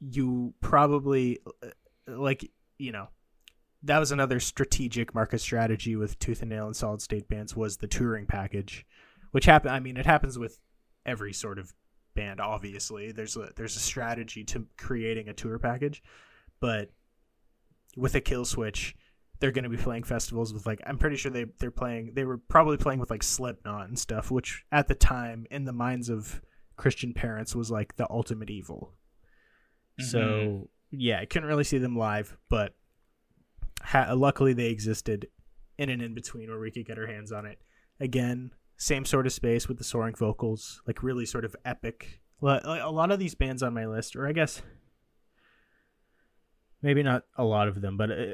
you probably uh, like you know that was another strategic market strategy with tooth and nail and solid state bands was the touring package which happen i mean it happens with every sort of band obviously. There's a there's a strategy to creating a tour package but with a Killswitch they're going to be playing festivals with like i'm pretty sure they they're playing they were probably playing with like slipknot and stuff which at the time in the minds of christian parents was like the ultimate evil. So mm-hmm. yeah, I couldn't really see them live, but ha- luckily they existed in an in between where we could get our hands on it. Again, same sort of space with the soaring vocals, like really sort of epic. A lot of these bands on my list, or I guess maybe not a lot of them, but uh,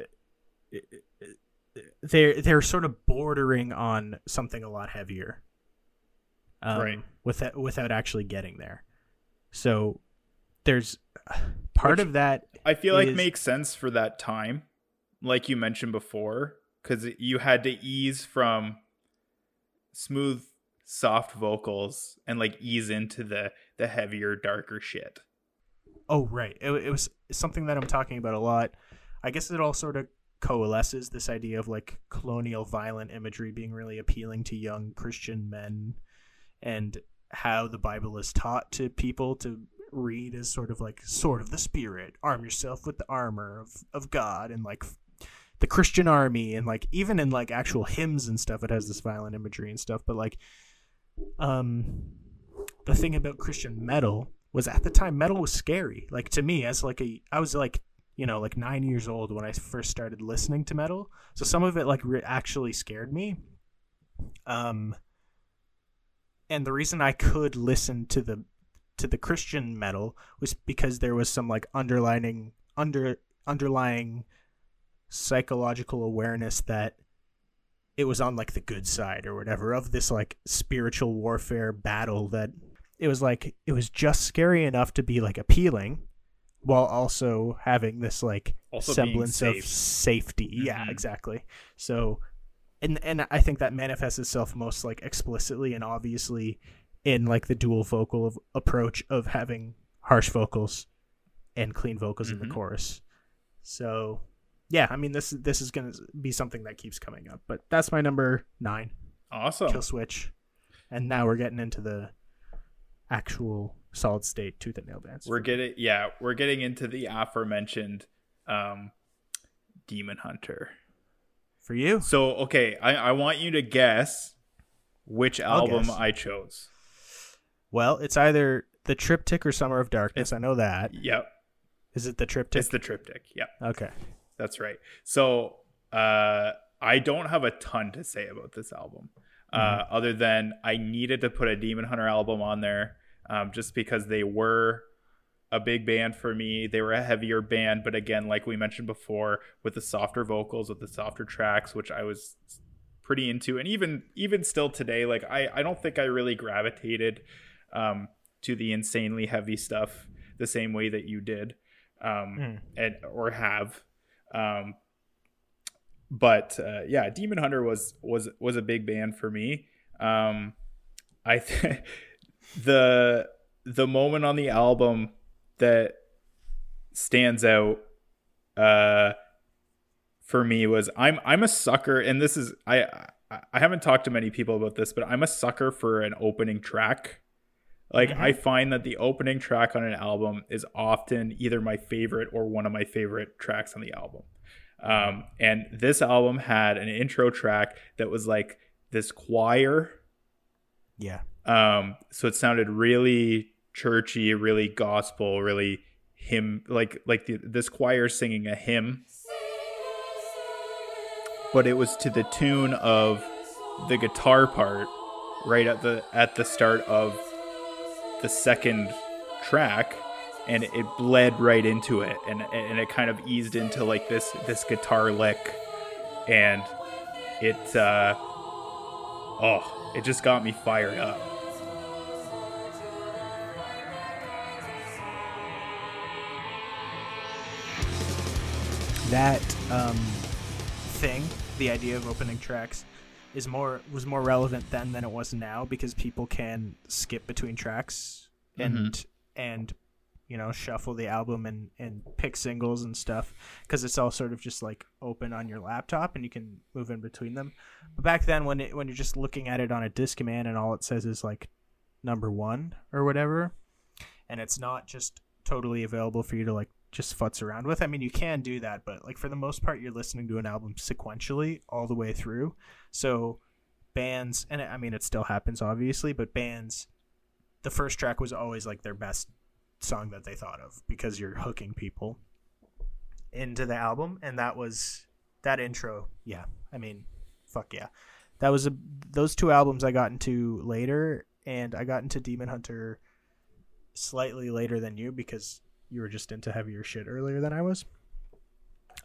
they're they're sort of bordering on something a lot heavier, um, Right. Without without actually getting there. So there's part Which- of that I feel like is- makes sense for that time, like you mentioned before, because you had to ease from smooth, soft vocals and like ease into the the heavier, darker shit. Oh, right. It, it was something that I'm talking about a lot. I guess it all sort of coalesces this idea of like colonial violent imagery being really appealing to young Christian men and how the Bible is taught to people to read as sort of like sword of the spirit, arm yourself with the armor of, of God and like the Christian army and like even in like actual hymns and stuff it has this violent imagery and stuff but like um the thing about Christian metal was at the time metal was scary. Like to me, as like a I was like you know like nine years old when I first started listening to metal, so some of it like re- actually scared me. Um, and the reason I could listen to the to the Christian metal was because there was some like underlining under underlying psychological awareness that it was on like the good side or whatever of this like spiritual warfare battle that it was like it was just scary enough to be like appealing while also having this like Also semblance of safety yeah Mhm. exactly so and and i think that manifests itself most like explicitly and obviously in like the dual vocal of approach of having harsh vocals and clean vocals in Mhm. the chorus so yeah i mean this this is gonna be something that keeps coming up but that's my number nine Awesome. Killswitch and now we're getting into the actual solid state tooth and nail dance We're getting yeah, we're getting into the aforementioned um Demon Hunter. for you So okay, I, I want you to guess which I'll album guess. I chose. well it's either the triptych or summer of darkness i know that Yep. is it the triptych It's the triptych. Yep. okay That's right. So uh I don't have a ton to say about this album. Uh other than I needed to put a Demon Hunter album on there um just because they were a big band for me. They were a heavier band, but again, like we mentioned before, with the softer vocals, with the softer tracks, which I was pretty into, and even even still today, like I I don't think I really gravitated um, to the insanely heavy stuff the same way that you did, um, Mm. and or have. Um, but uh, yeah, Demon Hunter was was was a big band for me. Um, I th- the the moment on the album that stands out uh for me was I'm I'm a sucker and this is I I, I haven't talked to many people about this but I'm a sucker for an opening track. Like Mhm. I find that the opening track on an album is often either my favorite or one of my favorite tracks on the album. Um and this album had an intro track that was like this choir yeah um so it sounded really churchy really gospel really hymn like like the, this choir singing a hymn but it was to the tune of the guitar part right at the at the start of the second track and it bled right into it and and it kind of eased into like this this guitar lick and it uh oh it just got me fired up. That um, thing, the idea of opening tracks, is more was more relevant then than it was now because people can skip between tracks and mm-hmm. and you know shuffle the album and and pick singles and stuff because it's all sort of just like open on your laptop and you can move in between them. But back then, when it, when you're just looking at it on a disc, Discman and all it says is like number one or whatever, and it's not just totally available for you to like just futz around with. I mean, you can do that, but like for the most part, you're listening to an album sequentially all the way through. So bands, and I mean, it still happens obviously, but bands, the first track was always like their best song that they thought of because you're hooking people into the album, and that was that intro. Yeah, I mean, fuck yeah, that was a those two albums I got into later, and I got into Demon Hunter slightly later than you because you were just into heavier shit earlier than I was.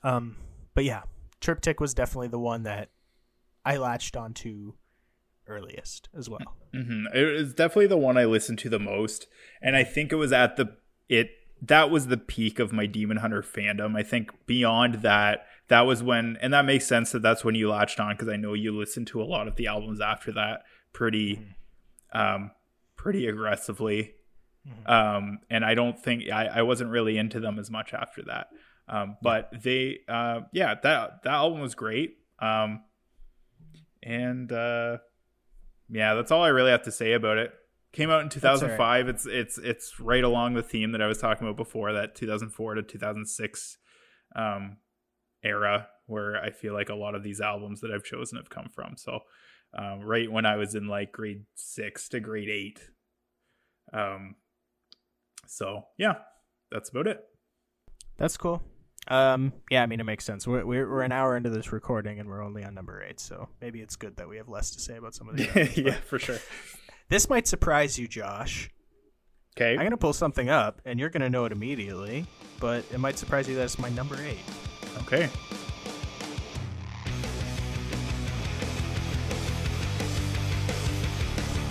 Um, but yeah, Triptych was definitely the one that I latched onto earliest as well. hmm It was definitely the one I listened to the most, and I think it was at the it that was the peak of my Demon Hunter fandom. I think beyond that, that was when, and that makes sense that that's when you latched on because I know you listened to a lot of the albums after that pretty, um, pretty aggressively. Um, and I don't think I, I wasn't really into them as much after that. Um, but they, uh, yeah, that that album was great. Um, and uh, yeah, that's all I really have to say about it. Came out in 2005. It's it's it's right along the theme that I was talking about before, that 2004 to 2006 um, era, where I feel like a lot of these albums that I've chosen have come from. So, um, right when I was in like grade six to grade eight. Um, So yeah, that's about it. That's cool. Um, yeah, I mean it makes sense. We're, we're we're an hour into this recording and we're only on number eight, so maybe it's good that we have less to say about some of these. others, yeah, for sure. This might surprise you, Josh. Okay. I'm gonna pull something up, and you're gonna know it immediately. But it might surprise you that it's my number eight. Okay.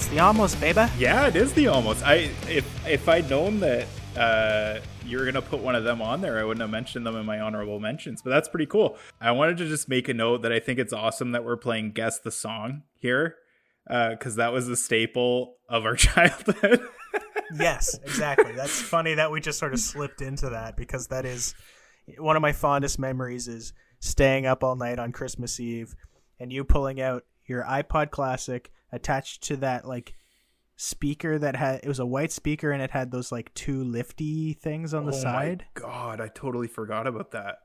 It's the almost, baby. Yeah, it is the almost. I if if I'd known that uh, you were gonna put one of them on there, I wouldn't have mentioned them in my honorable mentions. But that's pretty cool. I wanted to just make a note that I think it's awesome that we're playing guess the song here, because that was a staple of our childhood. yes, exactly. That's funny that we just sort of slipped into that because that is one of my fondest memories is staying up all night on Christmas Eve and you pulling out your iPod Classic attached to that like speaker that had it was a white speaker and it had those like two lifty things on the Oh my side God, I totally forgot about that.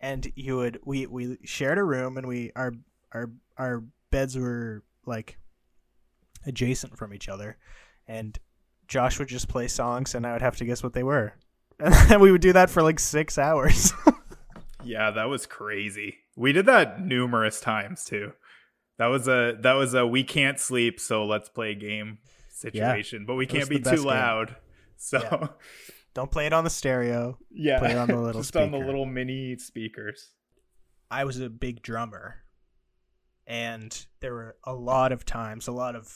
and you would we we shared a room and we our our our beds were like adjacent from each other and Josh would just play songs and I would have to guess what they were. And then we would do that for like 6 hours. Yeah, that was crazy. We did that numerous times too. That was a that was a we can't sleep, so let's play a game situation. But we can't be too game. loud. So Yeah. Don't play it on the stereo. yeah, Play it on the little just on the little mini speakers. I was a big drummer, and there were a lot of times, a lot of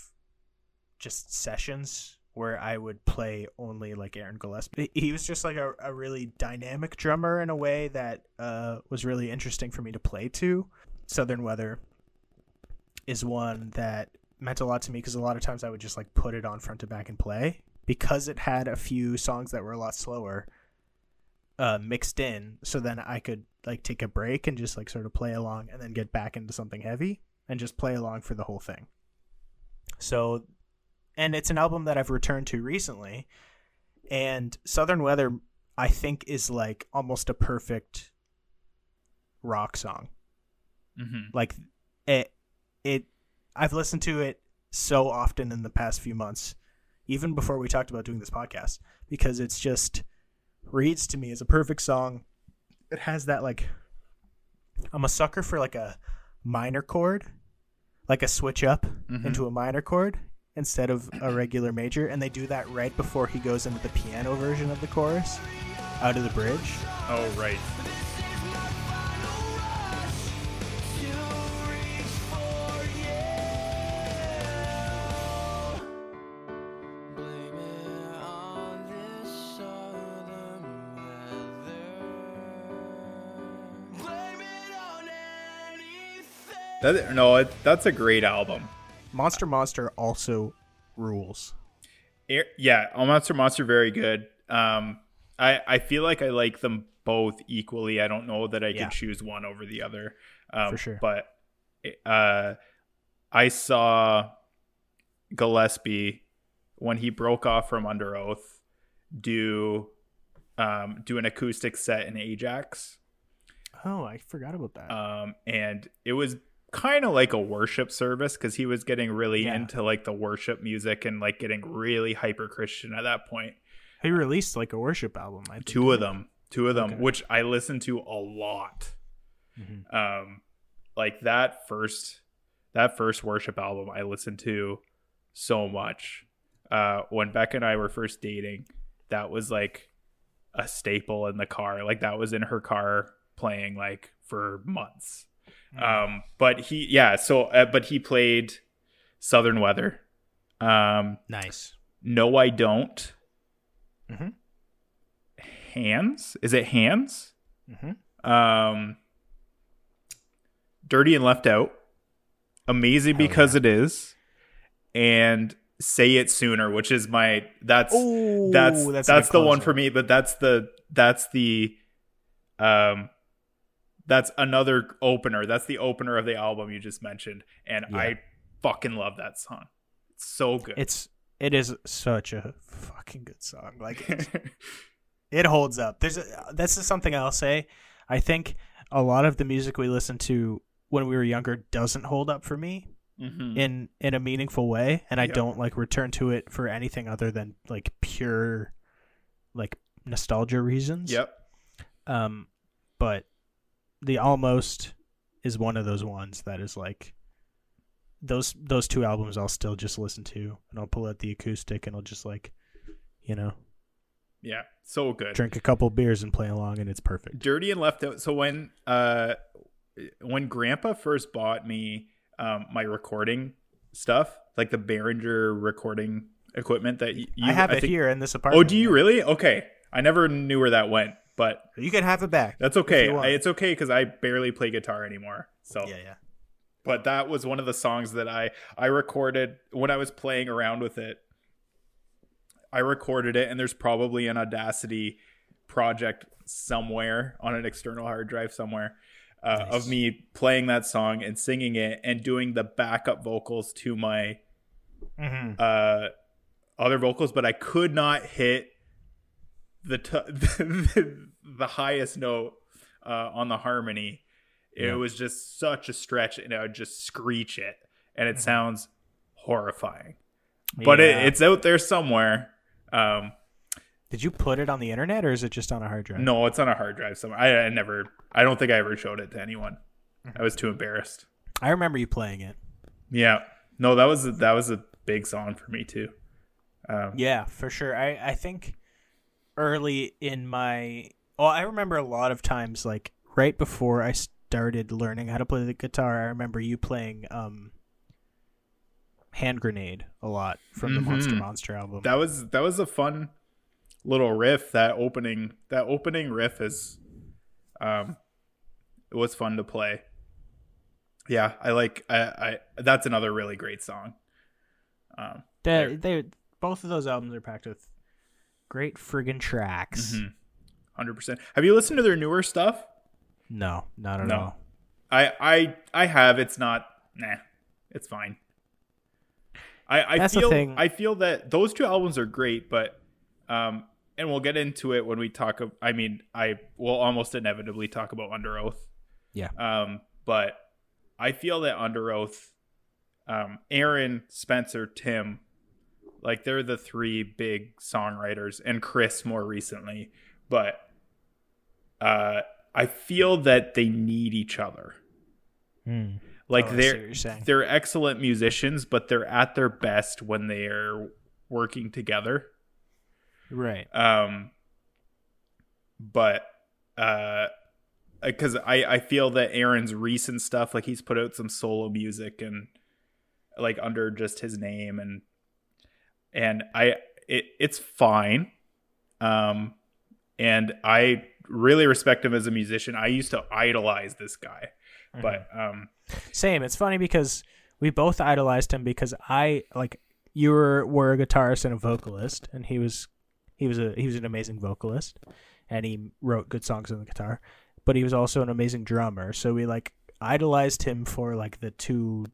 just sessions where I would play only like Aaron Gillespie. He was just like a, a really dynamic drummer in a way that uh, was really interesting for me to play to. Southern Weather is one that meant a lot to me because a lot of times I would just like put it on front to back and play because it had a few songs that were a lot slower uh, mixed in so then I could like take a break and just like sort of play along and then get back into something heavy and just play along for the whole thing. So and it's an album that I've returned to recently and Southern Weather I think is like almost a perfect rock song. Mm-hmm. Like it it I've listened to it so often in the past few months even before we talked about doing this podcast because it's just reads to me as a perfect song. It has that like I'm a sucker for like a minor chord, like a switch up Mhm. into a minor chord instead of a regular major and they do that right before he goes into the piano version of the chorus out of the bridge. Oh right. That no, it, that's a great album. Monster Monster also rules. Air- yeah, All Monster Monster very good. Um, I I feel like I like them both equally. I don't know that I Yeah. can choose one over the other. Um, For sure. But uh, I saw Gillespie when he broke off from Underoath do um, do an acoustic set in Ajax. Oh, I forgot about that. um, and it was kind of like a worship service because he was getting really Yeah. into like the worship music and like getting really hyper Christian at that point. he released like a worship album. I think. Two of them, two of them, Okay. which I listened to a lot. Mhm. Um, like that first, that first worship album, I listened to so much. Uh, when Beck and I were first dating, that was like a staple in the car. Like that was in her car playing like for months. Um, but he, yeah. So, uh, but he played Southern Weather. Um, Nice. no, I don't. Mhm. Hands? Is it hands? Mm-hmm. Um, Dirty and Left Out. Amazing Hell because yeah. it is. And Say It Sooner, which is my that's Oh, that's that's that's, the one for me, but that's the that's the um that's another opener. That's the opener of the album you just mentioned. And Yeah. I fucking love that song. It's so good. It's it is such a fucking good song. Like it, it holds up. There's a, this is something I'll say. I think a lot of the music we listened to when we were younger doesn't hold up for me Mhm. in in a meaningful way, and I Yeah. don't like return to it for anything other than like pure like nostalgia reasons. Yep. Um, but the almost is one of those ones that is like those those two albums I'll still just listen to and I'll pull out the acoustic and I'll just like you know Yeah. So good. drink a couple beers and play along and it's perfect. Dirty and left out. So when uh when Grandpa first bought me um my recording stuff, like the Behringer recording equipment that you I have it think- here in this apartment. Oh, do you really? Okay. I never knew where that went, but You can have it back. that's okay. I, it's okay because I barely play guitar anymore. So, yeah, yeah. but that was one of the songs that I I recorded when I was playing around with it. I recorded it, and there's probably an Audacity project somewhere on an external hard drive somewhere uh, Nice. of me playing that song and singing it and doing the backup vocals to my Mm-hmm. uh, other vocals, but I could not hit the t- the, the highest note uh, on the harmony. It Yeah. was just such a stretch, and I would just screech it, and Mm-hmm. it sounds horrifying. But it, it's out there somewhere. Um, Did you put it on the internet or is it just on a hard drive? no, it's on a hard drive somewhere. I, I never, I don't think I ever showed it to anyone. Mm-hmm. I was too embarrassed. I remember you playing it. Yeah, no, that was a, that was a big song for me too. Um, Yeah, for sure. I I think early in my well, I remember a lot of times like right before I started learning how to play the guitar, I remember you playing um Hand Grenade a lot from the Monster Mhm. Monster album. that was that was a fun little riff that opening that opening riff is um it was fun to play yeah i like i i that's another really great song um they, they both of those albums are packed with great friggin' tracks. mhm. 100% have you listened to their newer stuff No, not at No. all. i i i have it's not nah it's fine i i That's feel i feel that those two albums are great but um and we'll get into it when we talk of i mean i will almost inevitably talk about Underoath Yeah. um but i feel that Underoath um aaron spencer tim like they're the three big songwriters and chris more recently but uh i feel that they need each other Hmm. like Oh, they're what you're saying. they're excellent musicians but they're at their best when they are working together Right. um but uh because i i feel that aaron's recent stuff like he's put out some solo music and like under just his name and and i it, it's fine um and i really respect him as a musician i used to idolize this guy but um Same. It's funny because we both idolized him because I like you were were a guitarist and a vocalist, and he was he was a he was an amazing vocalist, and he wrote good songs on the guitar, but he was also an amazing drummer. So we like idolized him for like the two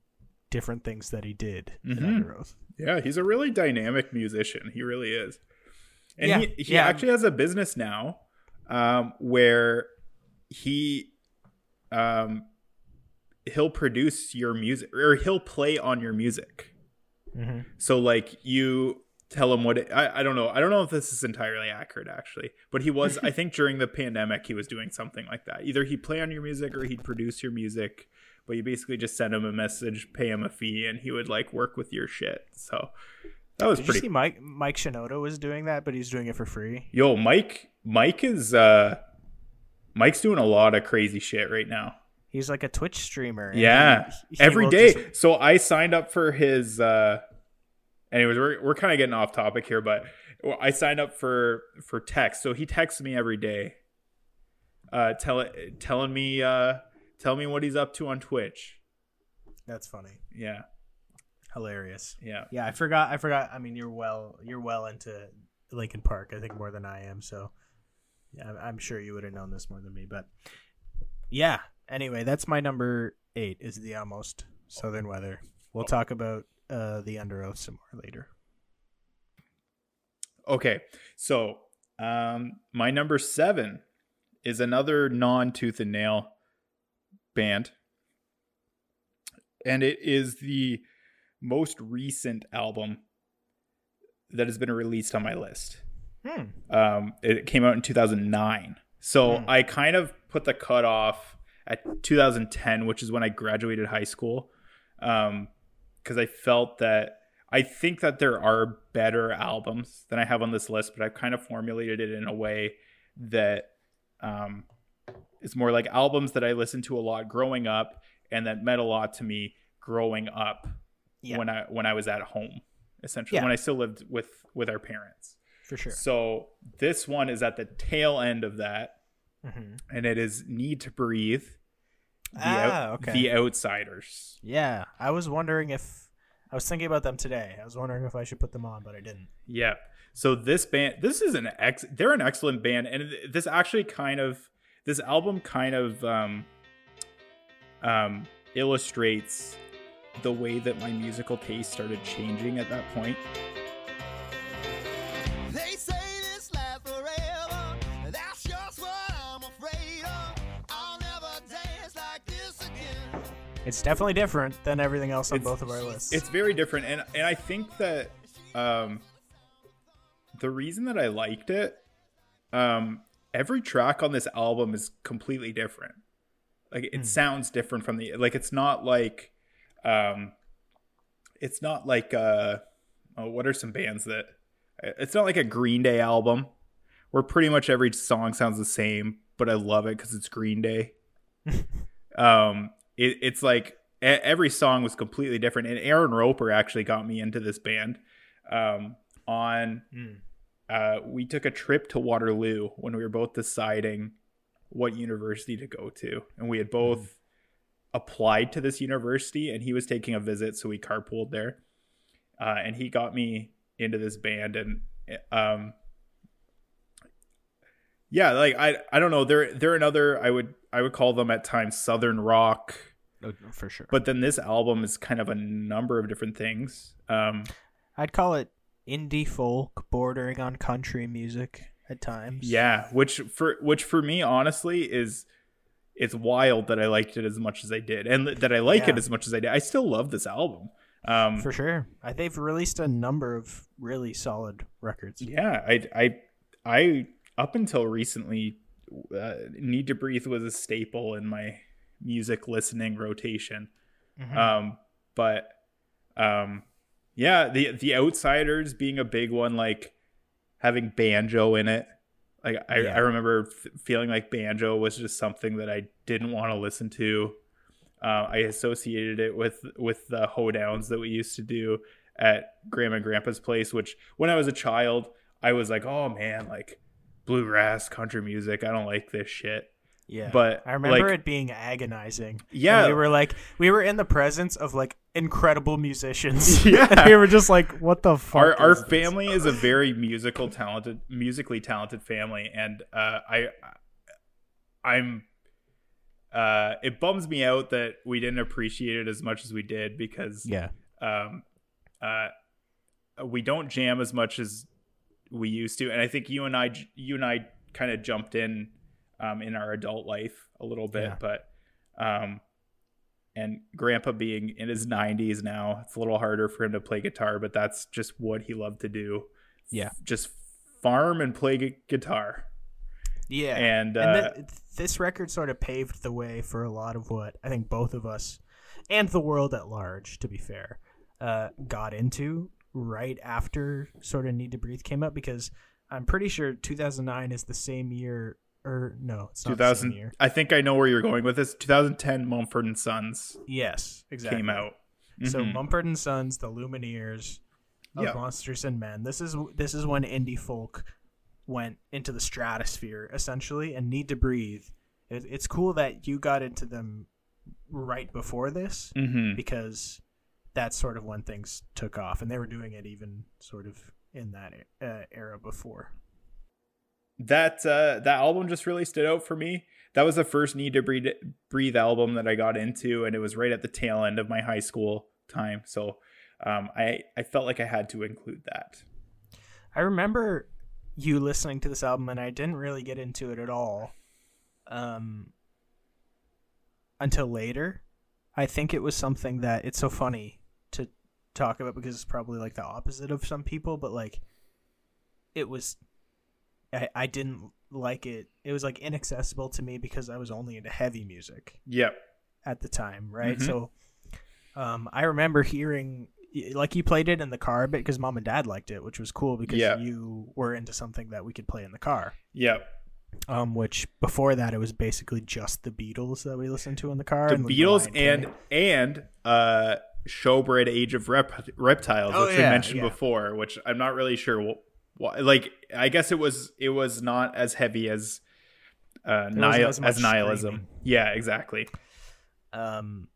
different things that he did Mhm. Underoath. Yeah, he's a really dynamic musician. He really is. And Yeah, he, he yeah. actually has a business now um, where he um, he'll produce your music or he'll play on your music. Mm-hmm. So like you tell him what it, I, I don't know. I don't know if this is entirely accurate actually, but he was I think during the pandemic he was doing something like that. Either he'd play on your music or he'd produce your music, but you basically just send him a message, pay him a fee and he would like work with your shit. So that was Did you pretty see Mike Mike Shinoda was doing that, but he's doing it for free. Yo, Mike Mike is uh Mike's doing a lot of crazy shit right now. He's like a Twitch streamer. Yeah. he- he Every day. just- So I signed up for his uh anyways, we're we're kind of getting off topic here, but I signed up for for text. So he texts me every day. Uh tell telling me uh tell me what he's up to on Twitch. That's funny. Yeah. Hilarious. Yeah. Yeah, I forgot. I forgot. I mean, you're well. You're well into Linkin Park. I think more than I am. So, yeah, I'm- sure you would have known this more than me. But yeah. Anyway, that's my number eight. Is the almost Southern weather. We'll talk about uh, the Underoath some more later. Okay, so um, my number seven is another non-tooth and nail band, and it is the most recent album that has been released on my list. Hmm. Um, it came out in 2009. So Hmm. I kind of put the cutoff at 2010, which is when I graduated high school. Um, because I felt that I think that there are better albums than I have on this list, but I've kind of formulated it in a way that um, is more like albums that I listened to a lot growing up and that meant a lot to me growing up Yeah. when I when I was at home, essentially Yeah. when I still lived with with our parents. For sure. So this one is at the tail end of that, hmm and it is "Need to Breathe." The, Ah, Out- okay. the Outsiders. Yeah, I was wondering if I was thinking about them today. I was wondering if I should put them on, but I didn't. Yeah. So this band, this is an ex. They're an excellent band, and this actually kind of this album kind of um, um, illustrates the way that my musical taste started changing at that point. They say this life forever. That's just what I'm afraid of. I'll never dance like this again. It's definitely different than everything else on It's- both of our lists. It's very different, and and I think that um, the reason that I liked it, um, every track on this album is completely different. Like it sounds different from the like. It's not like, um, it's not like uh, oh, what are some bands that? It's not like a Green Day album, where pretty much every song sounds the same, but I love it because it's Green Day. um, it, it's like every song was completely different, and Aaron Roper actually got me into this band. Um, on Mm. Uh, we took a trip to Waterloo when we were both deciding what university to go to, and we had both applied to this university, and he was taking a visit, so we carpooled there, uh, and he got me into this band, and um, yeah, like I I don't know, they're they're another I would I would call them at times southern rock, Oh, for sure. but then this album is kind of a number of different things. Um, I'd call it indie folk, bordering on country music at times. Yeah, which for which for me honestly is it's wild that I liked it as much as I did, and that I like it as much as I did. I still love this album. Um, for sure. I, they've released a number of really solid records. yeah, I I I up until recently, uh, "Need to Breathe" was a staple in my music listening rotation. Mhm. Um, but um, yeah, the the Outsiders being a big one, like having banjo in it. Like I, Yeah. I remember f- feeling like banjo was just something that I didn't want to listen to. Uh, I associated it with with the hoedowns that we used to do at Grandma and Grandpa's place, which when I was a child, I was like, oh man, like bluegrass country music. I don't like this shit. Yeah. But, I remember like- it being agonizing. Yeah. And we were like we were in the presence of like incredible musicians. Yeah. and we were just like, what the fuck? our our family is a very musical talented musically talented family and uh i i'm uh it bums me out that we didn't appreciate it as much as we did because Yeah. um uh we don't jam as much as we used to and i think you and i you and i kind of jumped in um in our adult life a little bit Yeah. but um and grandpa being in his 90s now it's a little harder for him to play guitar but that's just what he loved to do Yeah. just farm and play gu- guitar Yeah. and, uh, and th- this record sort of paved the way for a lot of what I think both of us and the world at large, to be fair, uh, got into right after sort of Need to Breathe came out because I'm pretty sure 2009 is the same year, or no, it's not the same 2000 year. i think i know where you're going with this 2010 mumford and sons Yes, exactly. came out So Mhm. Mumford and Sons, the Lumineers of Yeah. Monsters and Men. This is this is when indie folk went into the stratosphere essentially, and Need to Breathe. It, it's cool that you got into them right before this Mhm. because that's sort of when things took off, and they were doing it even sort of in that uh, era before. That uh that album just really stood out for me. That was the first need to breathe breathe album that i got into and it was right at the tail end of my high school time. So um i i felt like i had to include that. I remember you listening to this album, and I didn't really get into it at all um, until later. I think it was something that it's so funny to talk about because it's probably like the opposite of some people, but like it was I, I didn't like it. It was like inaccessible to me because I was only into heavy music Yep. at the time, right? Mhm. So, um, I remember hearing like you played it in the car a bit because mom and dad liked it, which was cool because Yeah. you were into something that we could play in the car. Yep. Um, which before that it was basically just the Beatles that we listened to in the car. The and, Beatles and and uh Showbread Age of Rep- Reptiles, Oh, which we mentioned yeah. before, which I'm not really sure. Like, I guess it was it was not as heavy as uh nihil- as as, nihilism. screaming. Yeah, exactly. um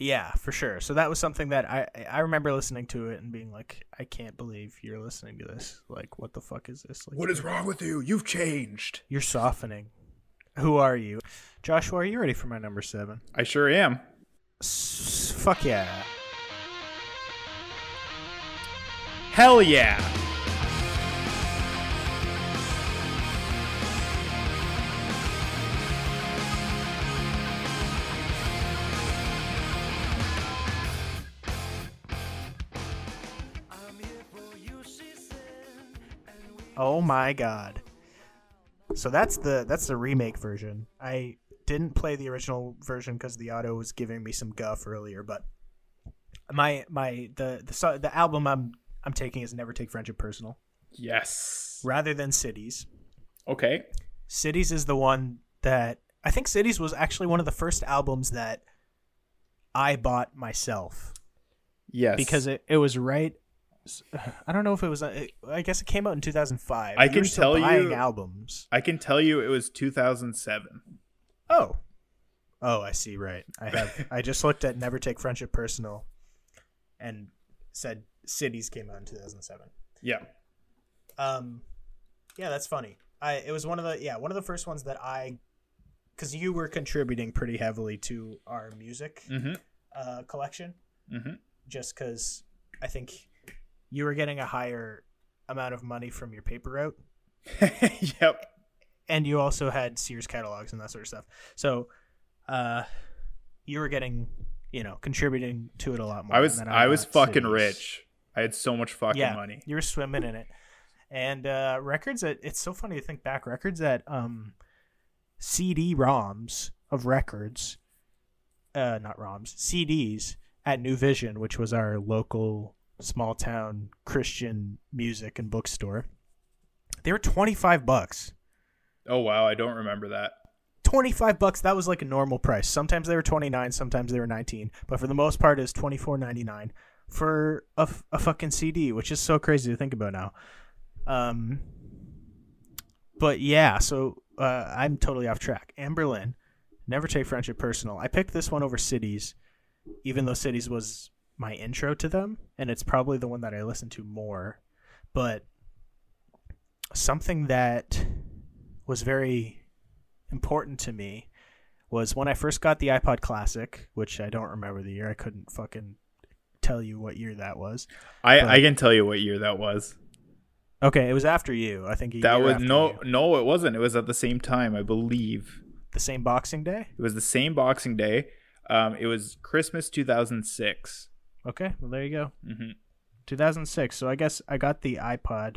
yeah for sure so that was something that i i remember listening to it and being like i can't believe you're listening to this like what the fuck is this like What is wrong with you? You've changed. you're softening who are you joshua are you ready for my number seven I sure am. S- fuck yeah Hell yeah. Oh my god so that's the that's the remake version i didn't play the original version because the auto was giving me some guff earlier but my my the the the album i'm i'm taking is never take friendship personal Yes. rather than cities Okay. cities is the one that i think cities was actually one of the first albums that i bought myself Yes. because it, it was right i don't know if it was uh, i guess it came out in 2005 I You can tell buying you- albums I can tell you it was 2007. oh oh i see right i have i just looked at never take friendship personal and said cities came out in 2007 Yeah. Um, yeah, that's funny. I it was one of the yeah one of the first ones that I, because you were contributing pretty heavily to our music Mm-hmm. uh, collection, Mm-hmm. just because I think you were getting a higher amount of money from your paper route, yep. and you also had Sears catalogs and that sort of stuff. So, uh, you were getting you know contributing to it a lot more. I was than I was fucking rich. I had so much fucking yeah, money. You were swimming in it. And uh, records that it's so funny to think back. Records that um, CD ROMs of records, uh, not ROMs, CDs at New Vision, which was our local small town Christian music and bookstore. They were twenty five bucks. Oh wow, I don't remember that. 25 bucks that was like a normal price sometimes they were 29 sometimes they were 19 but for the most part it's 24.99 for a, f- a fucking cd which is so crazy to think about now um but yeah so uh, i'm totally off track Anberlin never take friendship personal i picked this one over cities even though cities was my intro to them and it's probably the one that i listen to more but something that was very important to me was when I first got the iPod Classic, which I don't remember the year. I couldn't fucking tell you what year that was. I But- I can tell you what year that was. Okay, it was after you. I think That was no you. no it wasn't. It was at the same time, I believe. the same Boxing Day. It was the same Boxing Day. Um, it was Christmas 2006. Okay, well there you go. hmm 2006. So I guess I got the iPod.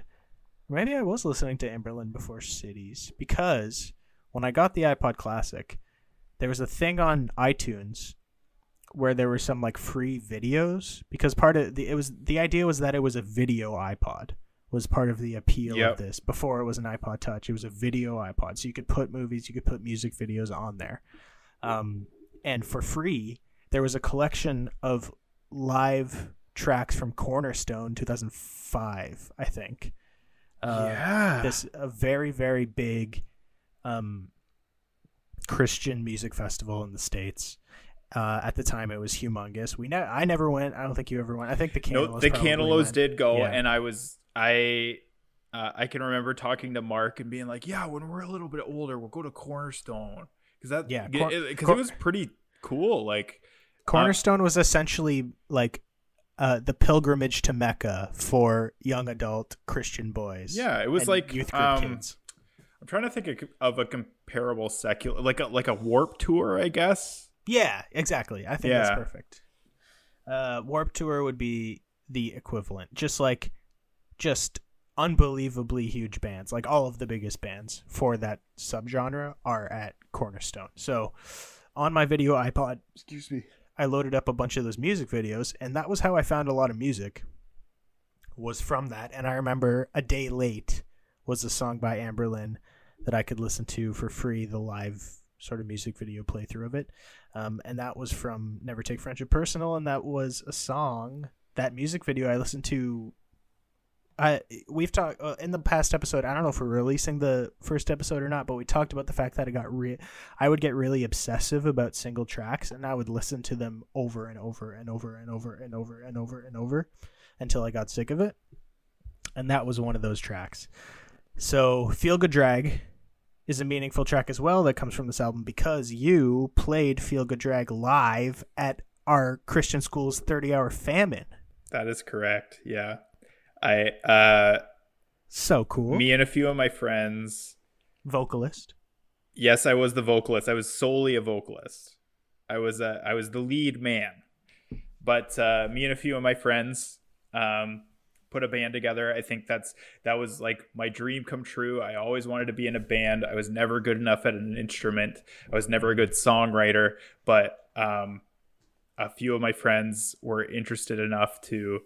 Maybe I was listening to Anberlin before Cities because when I got the iPod Classic, there was a thing on iTunes where there were some like free videos because part of the it was the idea was that it was a video iPod was part of the appeal Yep. of this before it was an iPod Touch. It was a video iPod, so you could put movies, you could put music videos on there, um, and for free there was a collection of live tracks from Cornerstone 2005, I think. Uh, yeah. This a very very big um, Christian music festival in the states. Uh, at the time, it was humongous. We ne- I never went. I don't think you ever went. I think the no, Cantaloups the went. did go, Yeah. and I was I. Uh, I can remember talking to Mark and being like, "Yeah, when we're a little bit older, we'll go to Cornerstone because that Yeah, because Cor- it, Cor- was pretty cool. Like, Cornerstone was essentially like uh, the pilgrimage to Mecca for young adult Christian boys. Yeah, it was like, youth group um, kids. I'm trying to think of, of a comparable secular, like a like a Warped Tour, I guess. Yeah, exactly. I think that's perfect. Uh, Warped Tour would be the equivalent, just like just unbelievably huge bands. Like all of the biggest bands for that subgenre are at Cornerstone. So on my video iPod, excuse me, I loaded up a bunch of those music videos, and that was how I found a lot of music. Was from that, and I remember a day late was a song by Anberlin that I could listen to for free, the live sort of music video playthrough of it, um, and that was from Never Take Friendship Personal, and that was a song that music video I listened to. I we've talked uh, in the past episode. I don't know if we're releasing the first episode or not, but we talked about the fact that I got re- I would get really obsessive about single tracks, and I would listen to them over and over and over and over and over and over and over until I got sick of it. And that was one of those tracks. So, Feel Good Drag is a meaningful track as well that comes from this album because you played Feel Good Drag live at our Christian school's 30 hour famine. That is correct. Yeah. I uh So cool. me and a few of my friends Vocalist. Yes, I was the vocalist. I was solely a vocalist. I was uh, I was the lead man. But uh, me and a few of my friends um, put a band together. I think that's that was like my dream come true. I always wanted to be in a band. I was never good enough at an instrument. I was never a good songwriter, but um, a few of my friends were interested enough to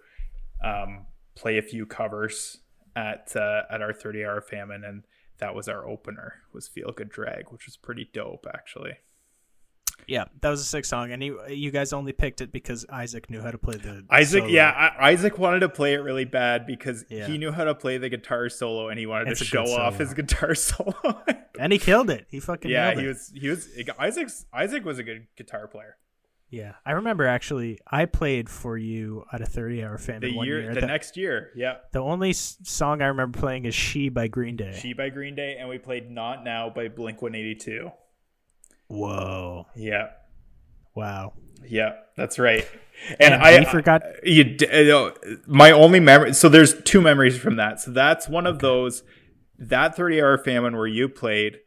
um, play a few covers at uh, at our 30 hour famine and that was our opener was feel good drag which was pretty dope actually Yeah, that was a sick song, and you you guys only picked it because Isaac knew how to play the isaac solo. yeah I, isaac wanted to play it really bad because Yeah. he knew how to play the guitar solo and he wanted It's to show off his guitar solo and he killed it. He fucking yeah he was he was isaac's isaac was a good guitar player Yeah, I remember actually. I played for you at a thirty-hour famine the one year, year. the The, next year yeah the only s- song I remember playing is "She" by Green Day. she by green day and we played not now by blink 182 Whoa! yeah Wow. Yeah, that's right. And, And I forgot- you, know, my only memory. So there's two memories from that. So that's one of those. That 30 hour famine where you played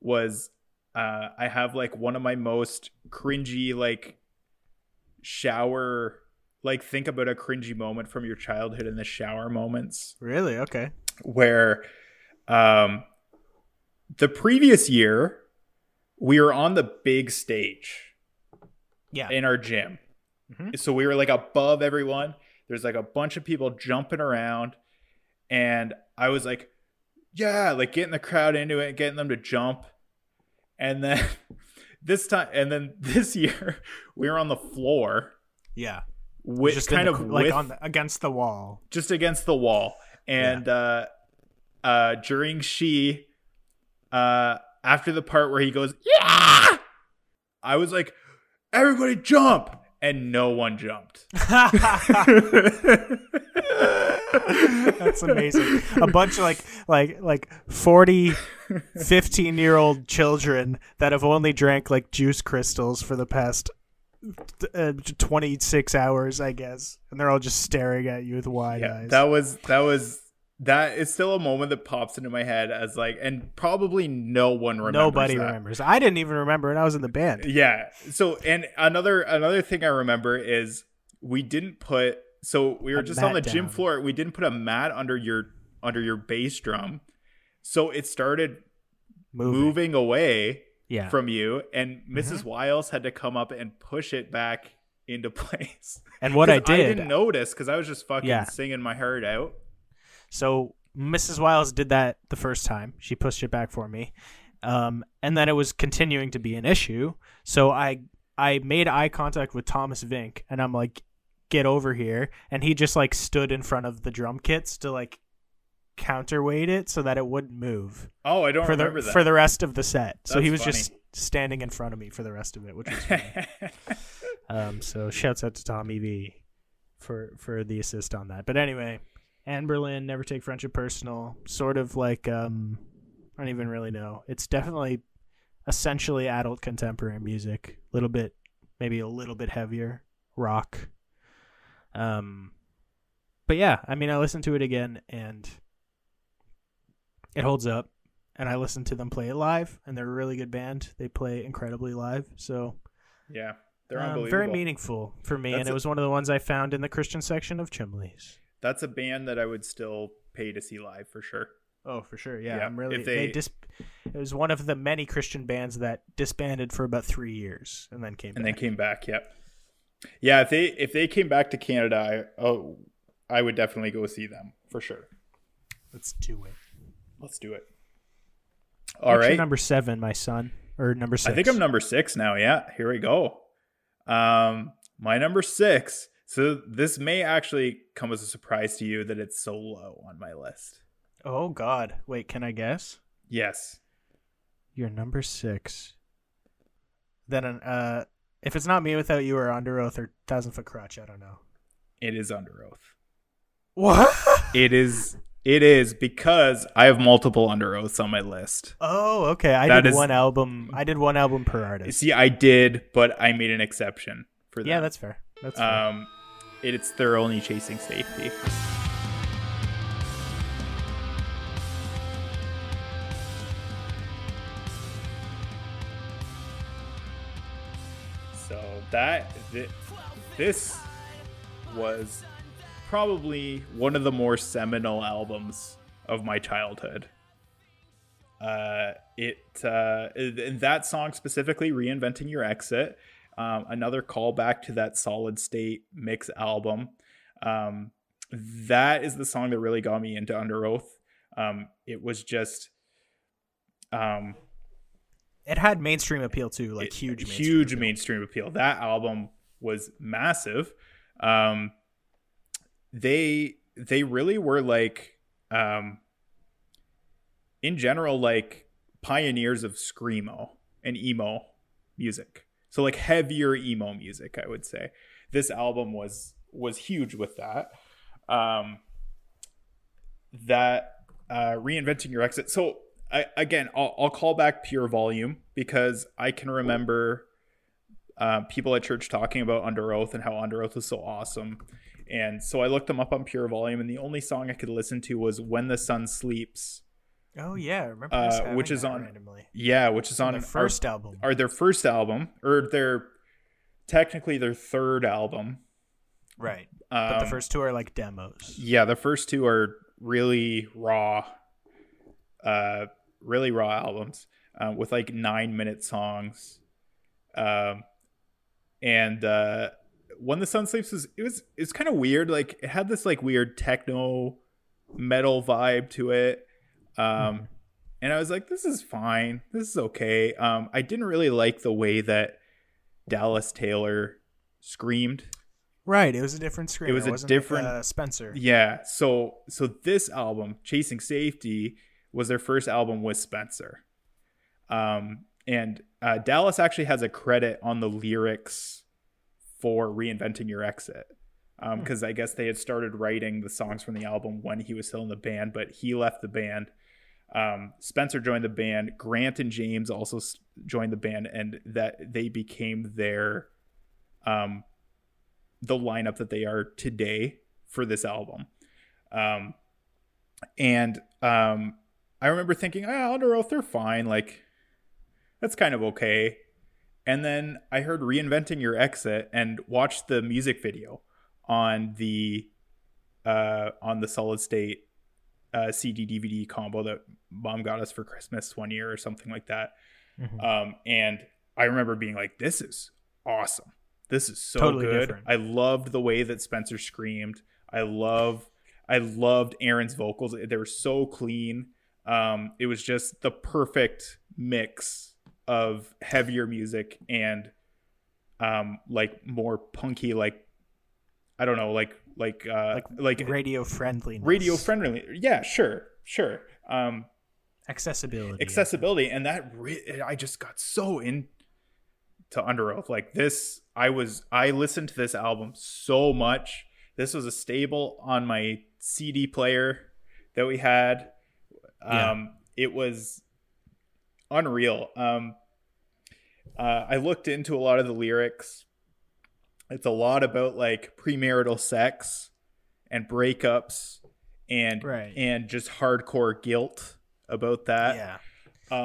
was. Uh, I have like one of my most cringy like shower. Like think about a cringy moment from your childhood in the shower moments Really? Okay. where um the previous year we were on the big stage Yeah. in our gym. Mhm. So we were like above everyone. There's like a bunch of people jumping around. And I was like, yeah, like getting the crowd into it, getting them to jump. And then this time, and then this year, we were on the floor yeah. which Just kind the of like with, on the, against the wall. just against the wall. And uh, uh, during she, uh, after the part where he goes, yeah, I was like, everybody jump. And no one jumped. That's amazing. A bunch of like like like 40 15 year old children that have only drank like juice crystals for the past uh, 26 hours, I guess. And they're all just staring at you with wide yeah, eyes. that was that was that is still a moment that pops into my head as like, and probably no one remembers. Nobody that. remembers. I didn't even remember and I was in the band. Yeah. So, and another another thing I remember is we didn't put. So we were A just on the mat gym floor. We didn't put a mat under your under your bass drum, so it started Moving. moving away Yeah. from you, and missus Mm-hmm. Wiles had to come up and push it back into place. and what I did I didn't notice because I was just fucking Yeah. singing my heart out. So Mrs. Wiles did that the first time. She pushed it back for me. Um, and then it was continuing to be an issue. So I I made eye contact with Thomas Vink and I'm like, get over here. And he just like stood in front of the drum kits to like counterweight it so that it wouldn't move Oh, I don't for the remember that. for the rest of the set. so he was That's just standing in front of me for the rest of it, which was funny. Um, so shouts out to Tommy V for for the assist on that. But anyway, Anberlin, never take friendship personal. Sort of like um, I don't even really know. It's definitely essentially adult contemporary music. A little bit, maybe a little bit heavier rock. Um, but yeah, I mean, I listened to it again and it holds up. And I listened to them play it live, and they're a really good band. They play incredibly live, so yeah, they're um, unbelievable. very meaningful for me, That's and it a- was one of the ones I found in the Christian section of Chimleys. That's a band that I would still pay to see live for sure. Oh, for sure. Yeah, Yeah, I'm really. if they, they- dis- it was one of the many Christian bands that disbanded for about three years and then came back. and back. then came back. Yep. Yeah, if they if they came back to Canada, I oh, I would definitely go see them for sure. Let's do it. Let's do it. All your number seven, my son, or number six? I think I'm number six now. Yeah, here we go. Um, my number six. So this may actually come as a surprise to you that it's so low on my list. Oh God! Wait, can I guess? Yes, You're number six. Then, an uh, if it's not me without you or Underoath or Thousand Foot Krutch, I don't know. it is Underoath. What? It is. It is because I have multiple Underoaths on my list. Oh, okay. I That did is- one album. I did one album per artist. See, I did, but I made an exception for that. Yeah, that's fair. That's fair. um, it's they're only chasing safety. That thi- this was probably one of the more seminal albums of my childhood. Uh, it uh, and that song specifically, "Reinventing Your Exit," um, another callback to that Solid State mix album. Um, that is the song that really got me into Underoath. Um, it was just um, it had mainstream appeal too, like it- huge, mainstream huge appeal. mainstream appeal. That album was massive. Um, they they really were like, um, in general, like pioneers of screamo and emo music. So like heavier emo music, I would say. This album was was huge with that. Um, that uh, reinventing your exit. So I, again, I'll, I'll call back PureVolume because I can remember uh, people at church talking about Underoath and how Underoath was so awesome. And so I looked them up on PureVolume, and the only song I could listen to was "When the Sun Sleeps." Oh yeah, I remember Uh, this which is on- randomly. Yeah, which is on their our- first album. or their first album, or their technically their third album. right, Um, but the first two are like demos. Yeah, the first two are really raw, uh, really raw albums uh, with like nine minute songs. Um, and uh, when the sun sleeps was it was it was kind of weird. Like it had this like weird techno metal vibe to it. Um, and I was like, this is fine. This is okay. Um, I didn't really like the way that Dallas Taylor screamed. Right, it was a different scream. It was a wasn't different- uh, Spencer. Yeah. So so this album, Chasing Safety, was their first album with Spencer. Um, and uh, Dallas actually has a credit on the lyrics for reinventing your exit. Um, because I guess they had started writing the songs from the album when he was still in the band, but he left the band. Um, Spencer joined the band. Grant and James also s- joined the band, and that they became their um the lineup that they are today for this album. Um, and um, I remember thinking, ah, Underoath, they're fine. Like, that's kind of okay. And then I heard Reinventing Your Exit and watched the music video on the uh, on the Solid State uh, CD DVD combo that mom got us for Christmas one year or something like that. Mhm. Um, and I remember being like, "This is awesome. This is so Totally good." different. I loved the way that Spencer screamed. I love, I loved Aaron's vocals. They were so clean. Um, it was just the perfect mix of heavier music and um, like more punky, like I don't know, like like uh, like, like radio friendly. radio friendly. Yeah, sure, sure. Um, accessibility. accessibility and that re- i just got so in to Underoath like this i was i listened to this album so much this was a staple on my cd player that we had Yeah. um it was unreal um uh, i looked into a lot of the lyrics it's a lot about like premarital sex and breakups and Right. and just hardcore guilt about that Yeah.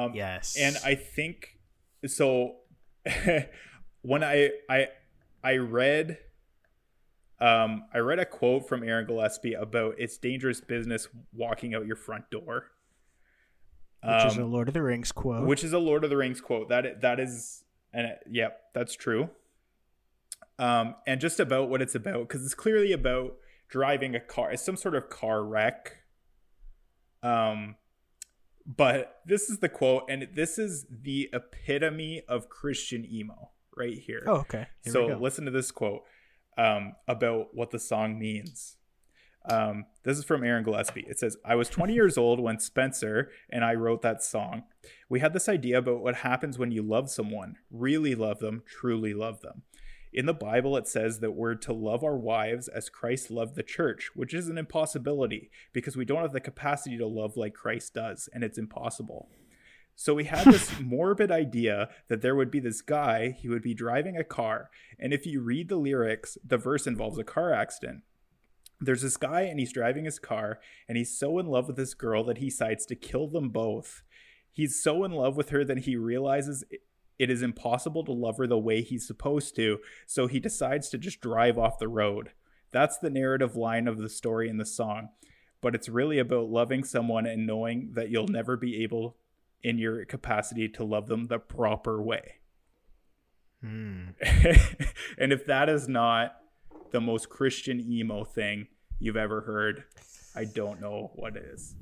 um, Yes. and I think so. when I I I read Um, I read a quote from Aaron Gillespie about it's dangerous business walking out your front door. Which is a Um, Lord of the Rings quote. which is a Lord of the Rings quote. That that is, and it- yep, that's true. Um, and just about what it's about because it's clearly about driving a car. It's some sort of car wreck. Um, but this is the quote, and this is the epitome of Christian emo right here. oh, okay. Here so listen to this quote um, about what the song means. Um, this is from Aaron Gillespie. It says, I was 20 years old when Spencer and I wrote that song. We had this idea about what happens when you love someone, really love them, truly love them. In the Bible, it says that we're to love our wives as Christ loved the church, which is an impossibility because we don't have the capacity to love like Christ does, and it's impossible. So we had this morbid idea that there would be this guy, he would be driving a car, and if you read the lyrics, the verse involves a car accident. There's this guy and he's driving his car and he's so in love with this girl that he decides to kill them both. He's so in love with her that he realizes it- is impossible to love her the way he's supposed to, so he decides to just drive off the road. That's the narrative line of the story in the song. But it's really about loving someone and knowing that you'll never be able in your capacity to love them the proper way. Hmm. and if that is not the most Christian emo thing you've ever heard, I don't know what is.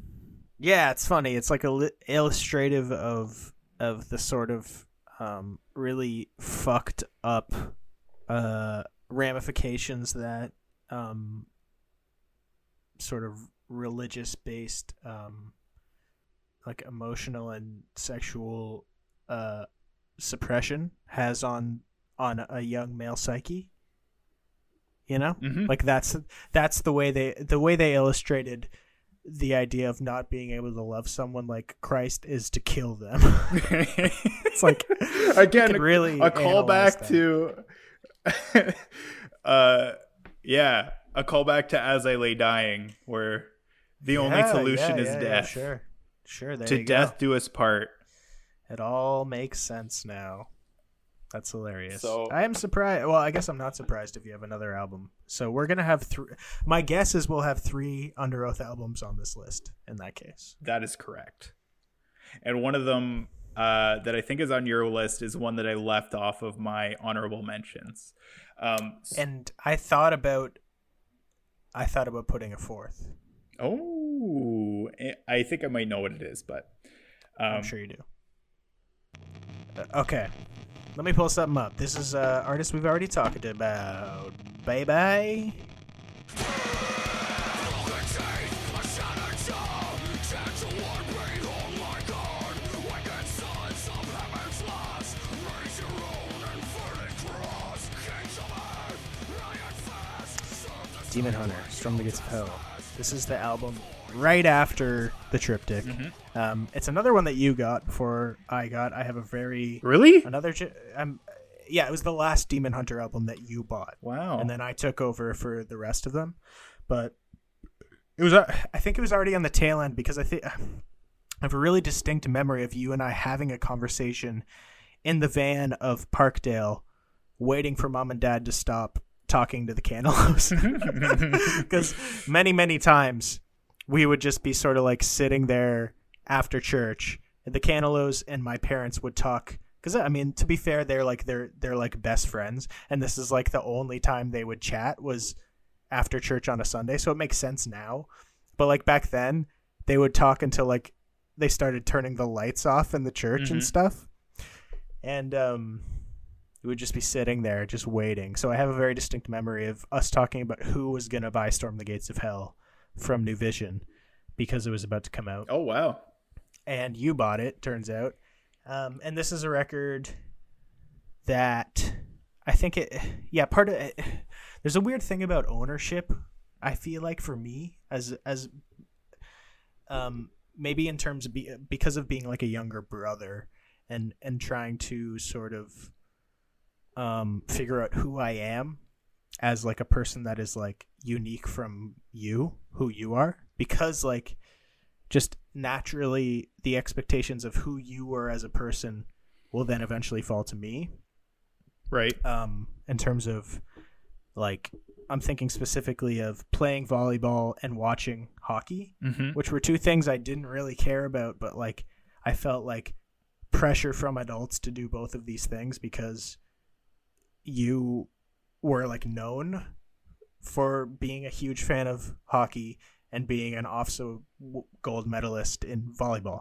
Yeah, it's funny. It's like a li- illustrative of of the sort of um, really fucked up uh, ramifications that um, sort of religious based um, like emotional and sexual uh, suppression has on on a young male psyche. You know, Mhm. like that's that's the way they the way they illustrated the idea of not being able to love someone like Christ is to kill them. it's like again really a callback to uh yeah a callback to as i lay dying where the only solution yeah, is yeah, yeah, death sure, sure. To you go. death do us part It all makes sense now. That's hilarious. So- I am surprised. Well, I guess I'm not surprised if you have another album. So we're gonna have three. My guess is we'll have three Underoath albums on this list. In that case, that is correct and one of them uh, that I think is on your list is one that I left off of my honorable mentions. Um, and I thought about, I thought about putting a fourth. oh, eh, I think I might know what it is, but um, I'm sure you do. Uh, okay, let me pull something up. This is uh, artist we've already talked about. Bye bye. Demon Hunter, the Gates Hell. This is the album right after the triptych. Um, it's another one that you got before I got. I have a very really? another. Um, yeah, it was the last Demon Hunter album that you bought, Wow. and then I took over for the rest of them. But it was, uh, I think it was already on the tail end because I think I have a really distinct memory of you and I having a conversation in the van of Parkdale, waiting for mom and dad to stop talking to the Canelos. Because many, many times we would just be sort of like sitting there after church, and the Canelos and my parents would talk. Because I mean, to be fair, they're like they're they're like best friends, and this is like the only time they would chat was after church on a Sunday. So it makes sense now, but like back then, they would talk until like they started turning the lights off in the church and Mhm. stuff, and um, we would just be sitting there just waiting. So I have a very distinct memory of us talking about who was gonna buy Storm the Gates of Hell from New Vision because it was about to come out oh wow. and you bought it turns out um, and this is a record that i think it yeah part of it there's a weird thing about ownership i feel like for me as as um maybe in terms of be, because of being like a younger brother and and trying to sort of um figure out who i am as like a person that is like unique from you who you are because like just naturally the expectations of who you were as a person will then eventually fall to me Right. um in terms of like I'm thinking specifically of playing volleyball and watching hockey, Mhm. which were two things I didn't really care about, but like I felt like pressure from adults to do both of these things because you were like known for being a huge fan of hockey and being an also gold medalist in volleyball.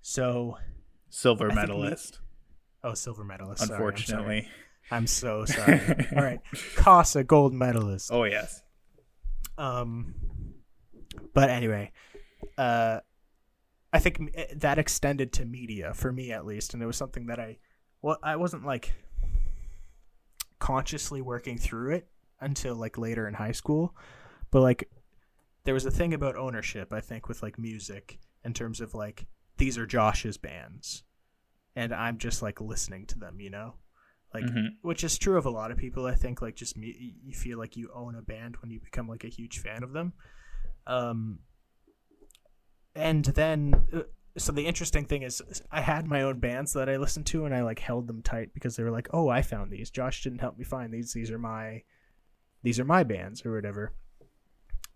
So, Silver I think me- medalist, oh, silver medalist. sorry, I'm sorry. unfortunately. I'm so sorry. All right, Casa gold medalist. Oh yes. Um, but anyway, uh, I think eh, that extended to media for me at least, and it was something that I, well, I wasn't like consciously working through it until like later in high school, but like there was a thing about ownership. I think with like music in terms of like these are Josh's bands, and I'm just like listening to them, you know. Like, Mhm. which is true of a lot of people. I think like just me, you feel like you own a band when you become like a huge fan of them. Um, and then uh, so the interesting thing is I had my own bands that I listened to and I like held them tight because they were like, "Oh, I found these. Josh didn't help me find these. These are my these are my bands or whatever."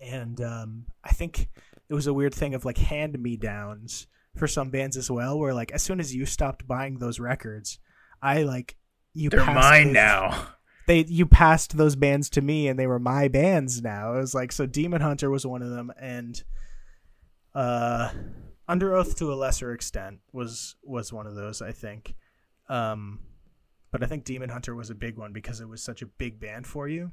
And um, I think it was a weird thing of like hand me downs for some bands as well, where like as soon as you stopped buying those records, I like you They're passed mine those- now. they you passed those bands to me and they were my bands now. It was like so Demon Hunter was one of them and uh Underoath to a lesser extent was was one of those, I think. Um but I think Demon Hunter was a big one because it was such a big band for you.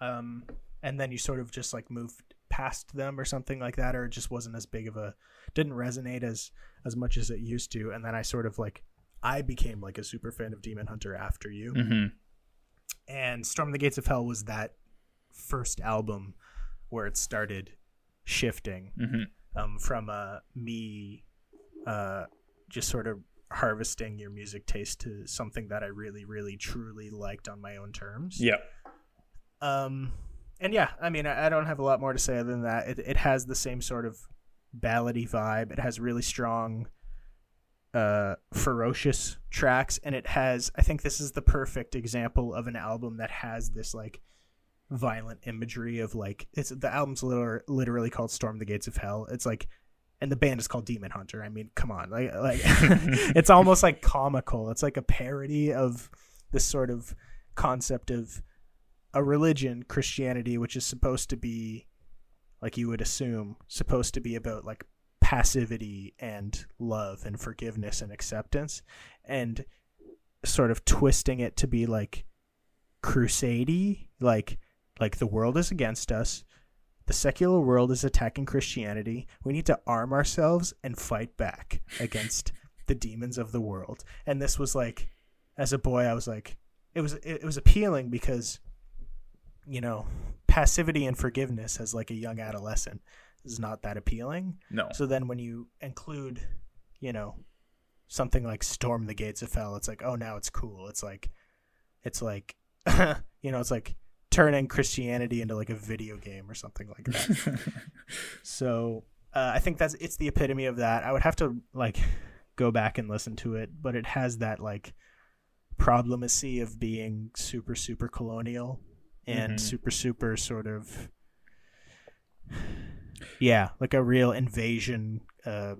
Um and then you sort of just like moved past them or something like that or it just wasn't as big of a didn't resonate as as much as it used to. And then I sort of like I became like a super fan of Demon Hunter after you. Hmm and Storm the Gates of Hell was that first album where it started shifting. Hmm um, from uh, me uh, just sort of harvesting your music taste to something that I really, really, truly liked on my own terms. Yeah. Um, and yeah, I mean, I, I don't have a lot more to say other than that. It, it has the same sort of ballady vibe. It has really strong, uh, ferocious tracks, and it has. I think this is the perfect example of an album that has this like violent imagery of like it's the album's literally, literally called Storm the Gates of Hell. It's like and the band is called Demon Hunter. I mean, come on. Like like it's almost like comical. It's like a parody of this sort of concept of a religion, Christianity, which is supposed to be like you would assume supposed to be about like passivity and love and forgiveness and acceptance and sort of twisting it to be like crusady like like the world is against us the secular world is attacking christianity we need to arm ourselves and fight back against the demons of the world and this was like as a boy i was like it was it, was appealing because you know passivity and forgiveness as like a young adolescent is not that appealing No. so then when you include, you know, something like Storm the Gates of Hell, it's like, oh, now it's cool. It's like, it's like, you know, it's like turning Christianity into like a video game or something like that. so uh, I think that's it's the epitome of that. I would have to like go back and listen to it, but it has that like problemacy of being super super colonial and Mhm. super super sort of yeah, like a real invasion, uh,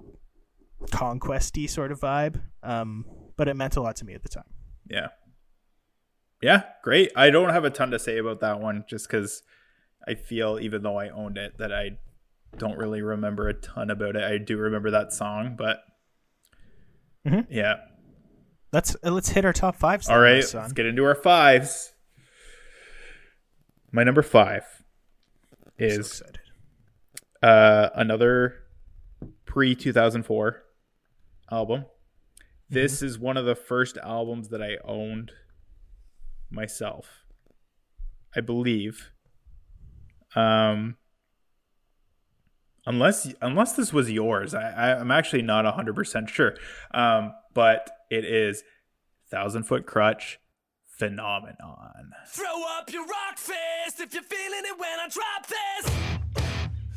conquesty sort of vibe. Um, but it meant a lot to me at the time. Yeah. Yeah, great. I don't have a ton to say about that one just because I feel, even though I owned it, that I don't really remember a ton about it. I do remember that song, but Mhm. yeah. Let's uh, let's hit our top fives. All right, let's get into our fives. My number five I'm so is uh, another pre 2004 album. This is one of the first albums that I owned myself, I believe. Um, unless unless this was yours, I, I'm actually not hundred percent sure. Um, but it is Thousand Foot Krutch Phenomenon. Throw up your rock fist if you're feeling it when I drop this.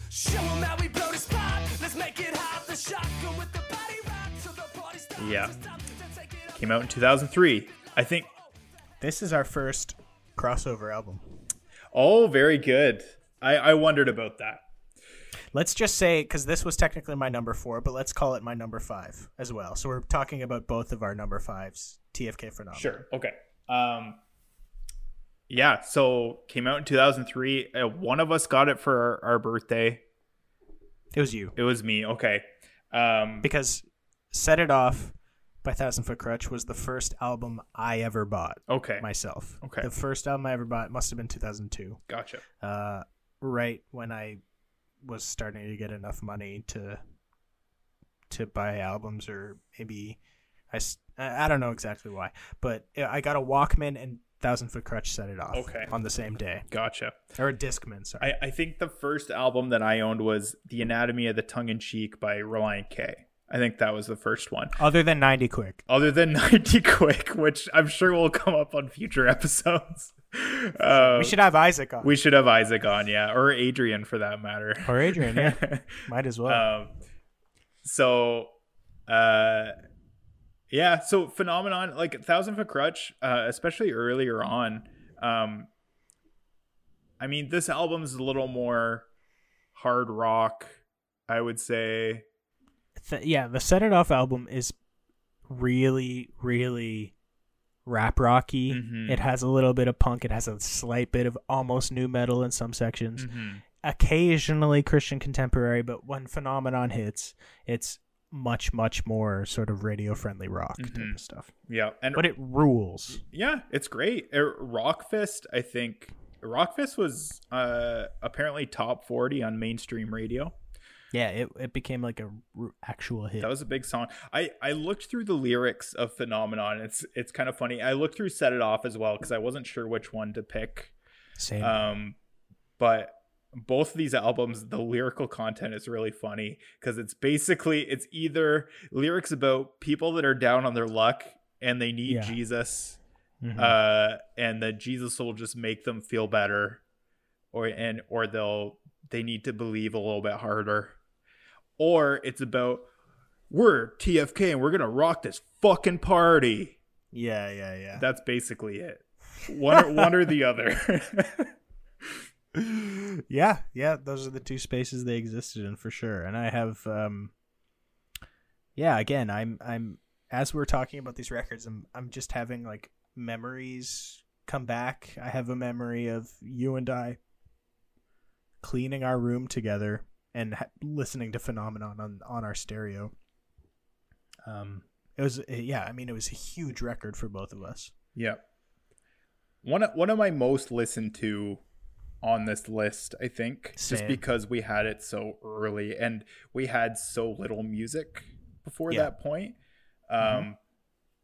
Show 'em how we blow the spot. Let's make it hot. The shotgun with the body rock till the party stops. Yeah. Stop, then take it up. Came out in 2003. I think This is our first crossover album. Oh, very good. I, I wondered about that. Let's just say because this was technically my number four, but let's call it my number five as well. So we're talking about both of our number fives. TFK phenomenon. Sure. Okay. Um, yeah. So came out in 2003. Uh, one of us got it for our, our birthday. It was you It was me. Okay. Um, because "Set It Off" by Thousand Foot Krutch was the first album I ever bought okay. myself. Okay. The first album I ever bought must have been 2002. Gotcha. uh, right when I was starting to get enough money to to buy albums, or maybe I I don't know exactly why, but I got a Walkman and Thousand Foot Krutch set it off. Okay. on the same day, Gotcha. or a Discman. Sorry. I, I think the first album that I owned was The Anatomy of the Tongue in Cheek by Relient K. I think that was the first one. Other than 90 Quick. Other than 90 Quick, which I'm sure will come up on future episodes. Uh, we should have Isaac on. we should have Isaac on, yeah, or Adrian for that matter. or Adrian, yeah. Might as well. um, so, uh, yeah, so phenomenon like Thousand Foot Krutch, uh, especially earlier on. Um, I mean, this album's a little more hard rock, I would say. Th- yeah, the Set It Off album is really, really rap rocky. Mhm. It has a little bit of punk. It has a slight bit of almost nu metal in some sections. Mhm. Occasionally Christian contemporary, but when Phenomenon hits, it's much, much more sort of radio friendly rock type Mhm. of stuff. Yeah, and But it rules. yeah, it's great. Uh, Rockfist, I think Rockfist was uh, apparently top 40 on mainstream radio. Yeah, it, it became like a r- actual hit. That was a big song. I I looked through the lyrics of Phenomenon. It's it's kind of funny. I looked through Set It Off as well because I wasn't sure which one to pick. Same. Um, but both of these albums, the lyrical content is really funny because it's basically it's either lyrics about people that are down on their luck and they need Yeah. Jesus, Mhm. uh, and that Jesus will just make them feel better, or and or they'll they need to believe a little bit harder, or it's about we're TFK and we're gonna rock this fucking party. yeah, yeah, yeah. That's basically it. One or, one or the other. yeah, yeah, those are the two spaces they existed in for sure. And I have um yeah, again, I'm I'm as we're talking about these records, I'm I'm just having like memories come back. I have a memory of you and I cleaning our room together and ha- listening to Phenomenon on on our stereo. Um it was yeah, I mean it was a huge record for both of us. Yeah. One of, one of my most listened to on this list, I think, just because we had it so early and we had so little music before Yeah. that point. Um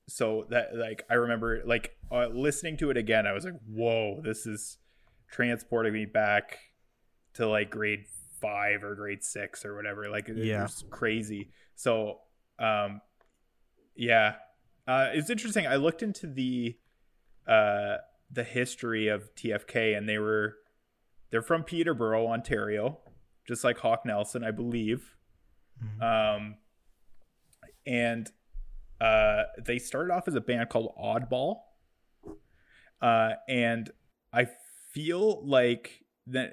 so that like I remember like uh, listening to it again, I was like, "Whoa, this is transporting me back to like grade 5 or grade 6 or whatever." Like it, Yeah. it crazy. So, um yeah. Uh it's interesting. I looked into the uh the history of TFK and they were they're from Peterborough, Ontario, just like Hawk Nelson, I believe. Um and uh they started off as a band called Oddball. Uh and I feel like that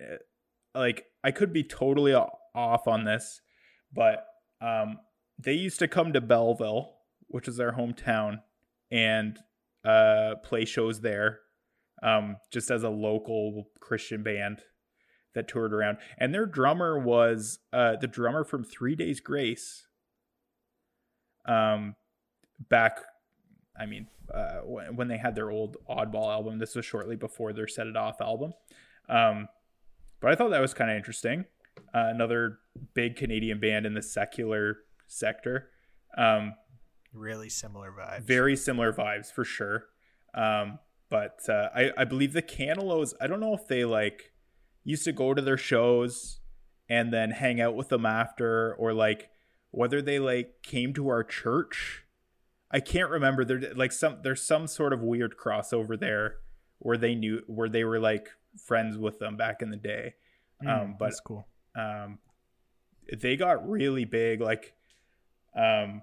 like I could be totally off on this, but um they used to come to Belleville, which is their hometown, and uh play shows there um just as a local christian band that toured around. And their drummer was uh the drummer from three days grace um back i mean uh when, they had their old oddball album. This was shortly before their set it off album. Um but i thought that was kind of interesting uh, another big canadian band in the secular sector um Really similar vibes. very similar vibes for sure. Um, but uh, I, I believe the Canelos, I don't know if they like used to go to their shows and then hang out with them after, or like whether they like came to our church. I can't remember. There like some there's some sort of weird crossover there where they knew where they were like friends with them back in the day. Mm, um, but that's cool. um they got really big like um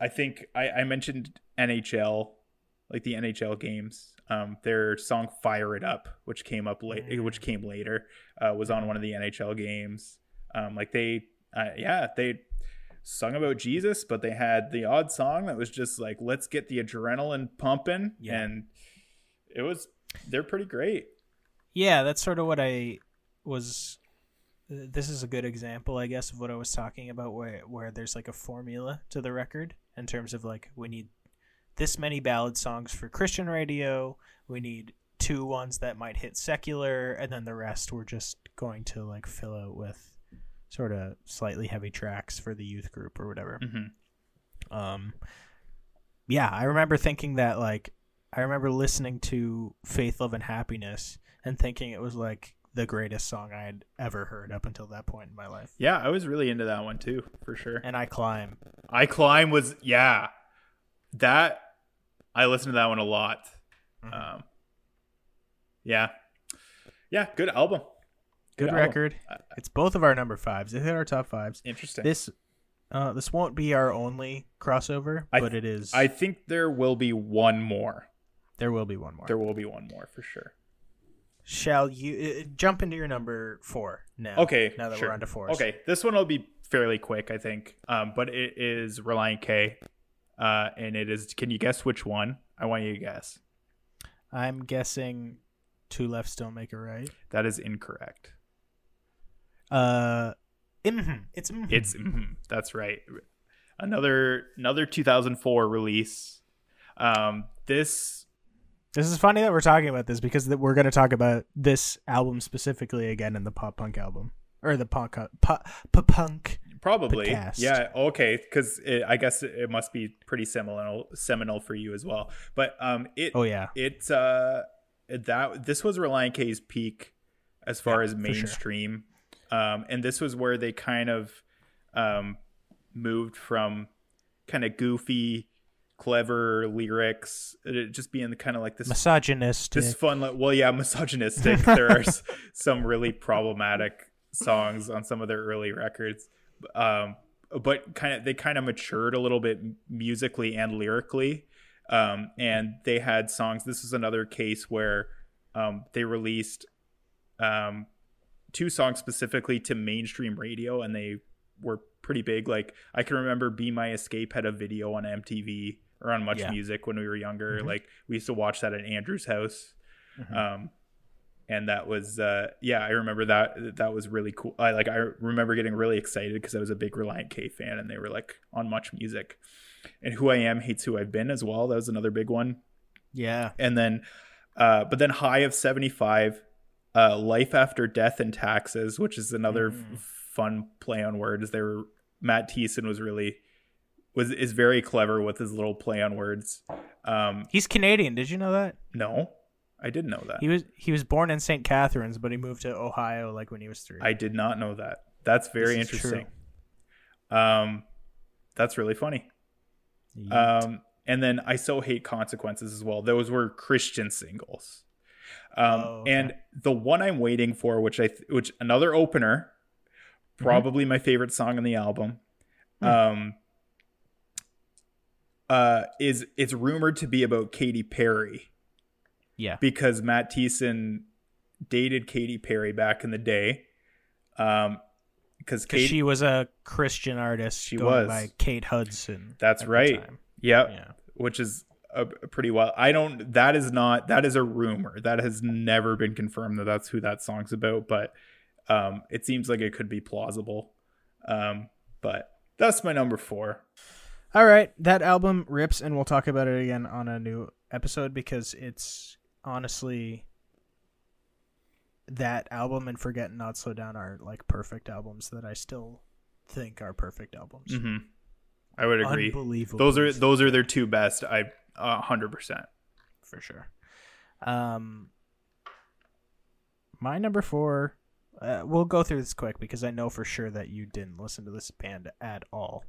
i think i i mentioned nhl like the NHL games. Um, their song "Fire It Up," which came up late, Mm. which came later, uh, was on one of the NHL games. Um, like they, uh, yeah, they sung about Jesus, but they had the odd song that was just like, "Let's get the adrenaline pumping," Yeah. and it was. They're pretty great. Yeah, that's sort of what I was. This is a good example, I guess, of what I was talking about, where where there's like a formula to the record in terms of like we need this many ballad songs for Christian radio, we need two ones that might hit secular, and then the rest we're just going to like fill out with sort of slightly heavy tracks for the youth group or whatever. hmm Um, yeah, I remember thinking that like I remember listening to Faith, Love, and Happiness and thinking it was like the greatest song I had ever heard up until that point in my life. Yeah, I was really into that one too, for sure. And I climb. I climb was yeah, that I listened to that one a lot. Mhm. Um, yeah, yeah, good album. Good album. record. It's both of our number fives. It hit our top fives. Interesting. This uh this won't be our only crossover, I but it is I think there will be one more. There will be one more. There will be one more for sure. Shall you uh, jump into your number four now? Okay, Now that sure. we're on to four. Okay, this one will be fairly quick, I think. Um, but it is Relient K, uh, and it is. Can you guess which one? I want you to guess. I'm guessing two lefts don't make a right. That is incorrect. Uh, mhm. it's mhm. It's mhm, that's right. Another another 2004 release. Um, this This is funny that we're talking about this because that we're going to talk about this album specifically again in the pop punk album or the punk pop, pop punk. Probably, cast. yeah. Okay, because I guess it, must be pretty seminal, seminal for you as well. But um, it Oh yeah, it uh that this was Relient K's peak as far Yeah, as for sure. mainstream, um, and this was where they kind of um moved from kind of goofy, clever lyrics, it just being the kind of like this misogynistic. this fun like well yeah misogynistic. There are some really problematic songs on some of their early records. Um but kind of they kind of matured a little bit musically and lyrically. Um and they had songs this is another case where um they released um two songs specifically to mainstream radio and they were pretty big. Like i can remember be my escape had a video on mtv or on much Yeah. music when we were younger Mhm. like we used to watch that at andrew's house Mhm. um and that was uh yeah i remember that that was really cool i like i remember getting really excited because i was a big Relient K fan and they were like on much music and who i am hates who i've been as well that was another big one yeah, and then uh but then high of 75 uh life after death and taxes which is another Mm. f- fun play on words they were matt Thiessen was really was is very clever with his little play on words um he's Canadian. Did you know that? no i didn't know that He was he was born in St. Catharines, but he moved to Ohio like when he was three. I did not know that. That's very true. interesting. Um, that's really funny. Yeet. Um, and then I so hate consequences as well. Those were Christian singles. Um, Oh, okay. and the one I'm waiting for, which I, th- which another opener, Mm-hmm. probably my favorite song on the album, Hmm. um, uh, is it's rumored to be about Katy Perry yeah, because Matt Thiessen dated Katy Perry back in the day. Um, because she was a Christian artist. She was. by Kate Hudson. That's right. Yep. Yeah. which is a, a pretty well. I don't. That is not. That is a rumor. That has never been confirmed that that's who that song's about. But um, it seems like it could be plausible. Um, but that's my number four. All right, that album rips, and we'll talk about it again on a new episode because it's honestly that album and Forget and Not Slow Down are like perfect albums that I still think are perfect albums. hmm I would agree. Unbelievable. Those are those are their two best. I a hundred percent. for sure. Um, my number four. Uh, we'll go through this quick because I know for sure that you didn't listen to this band at all.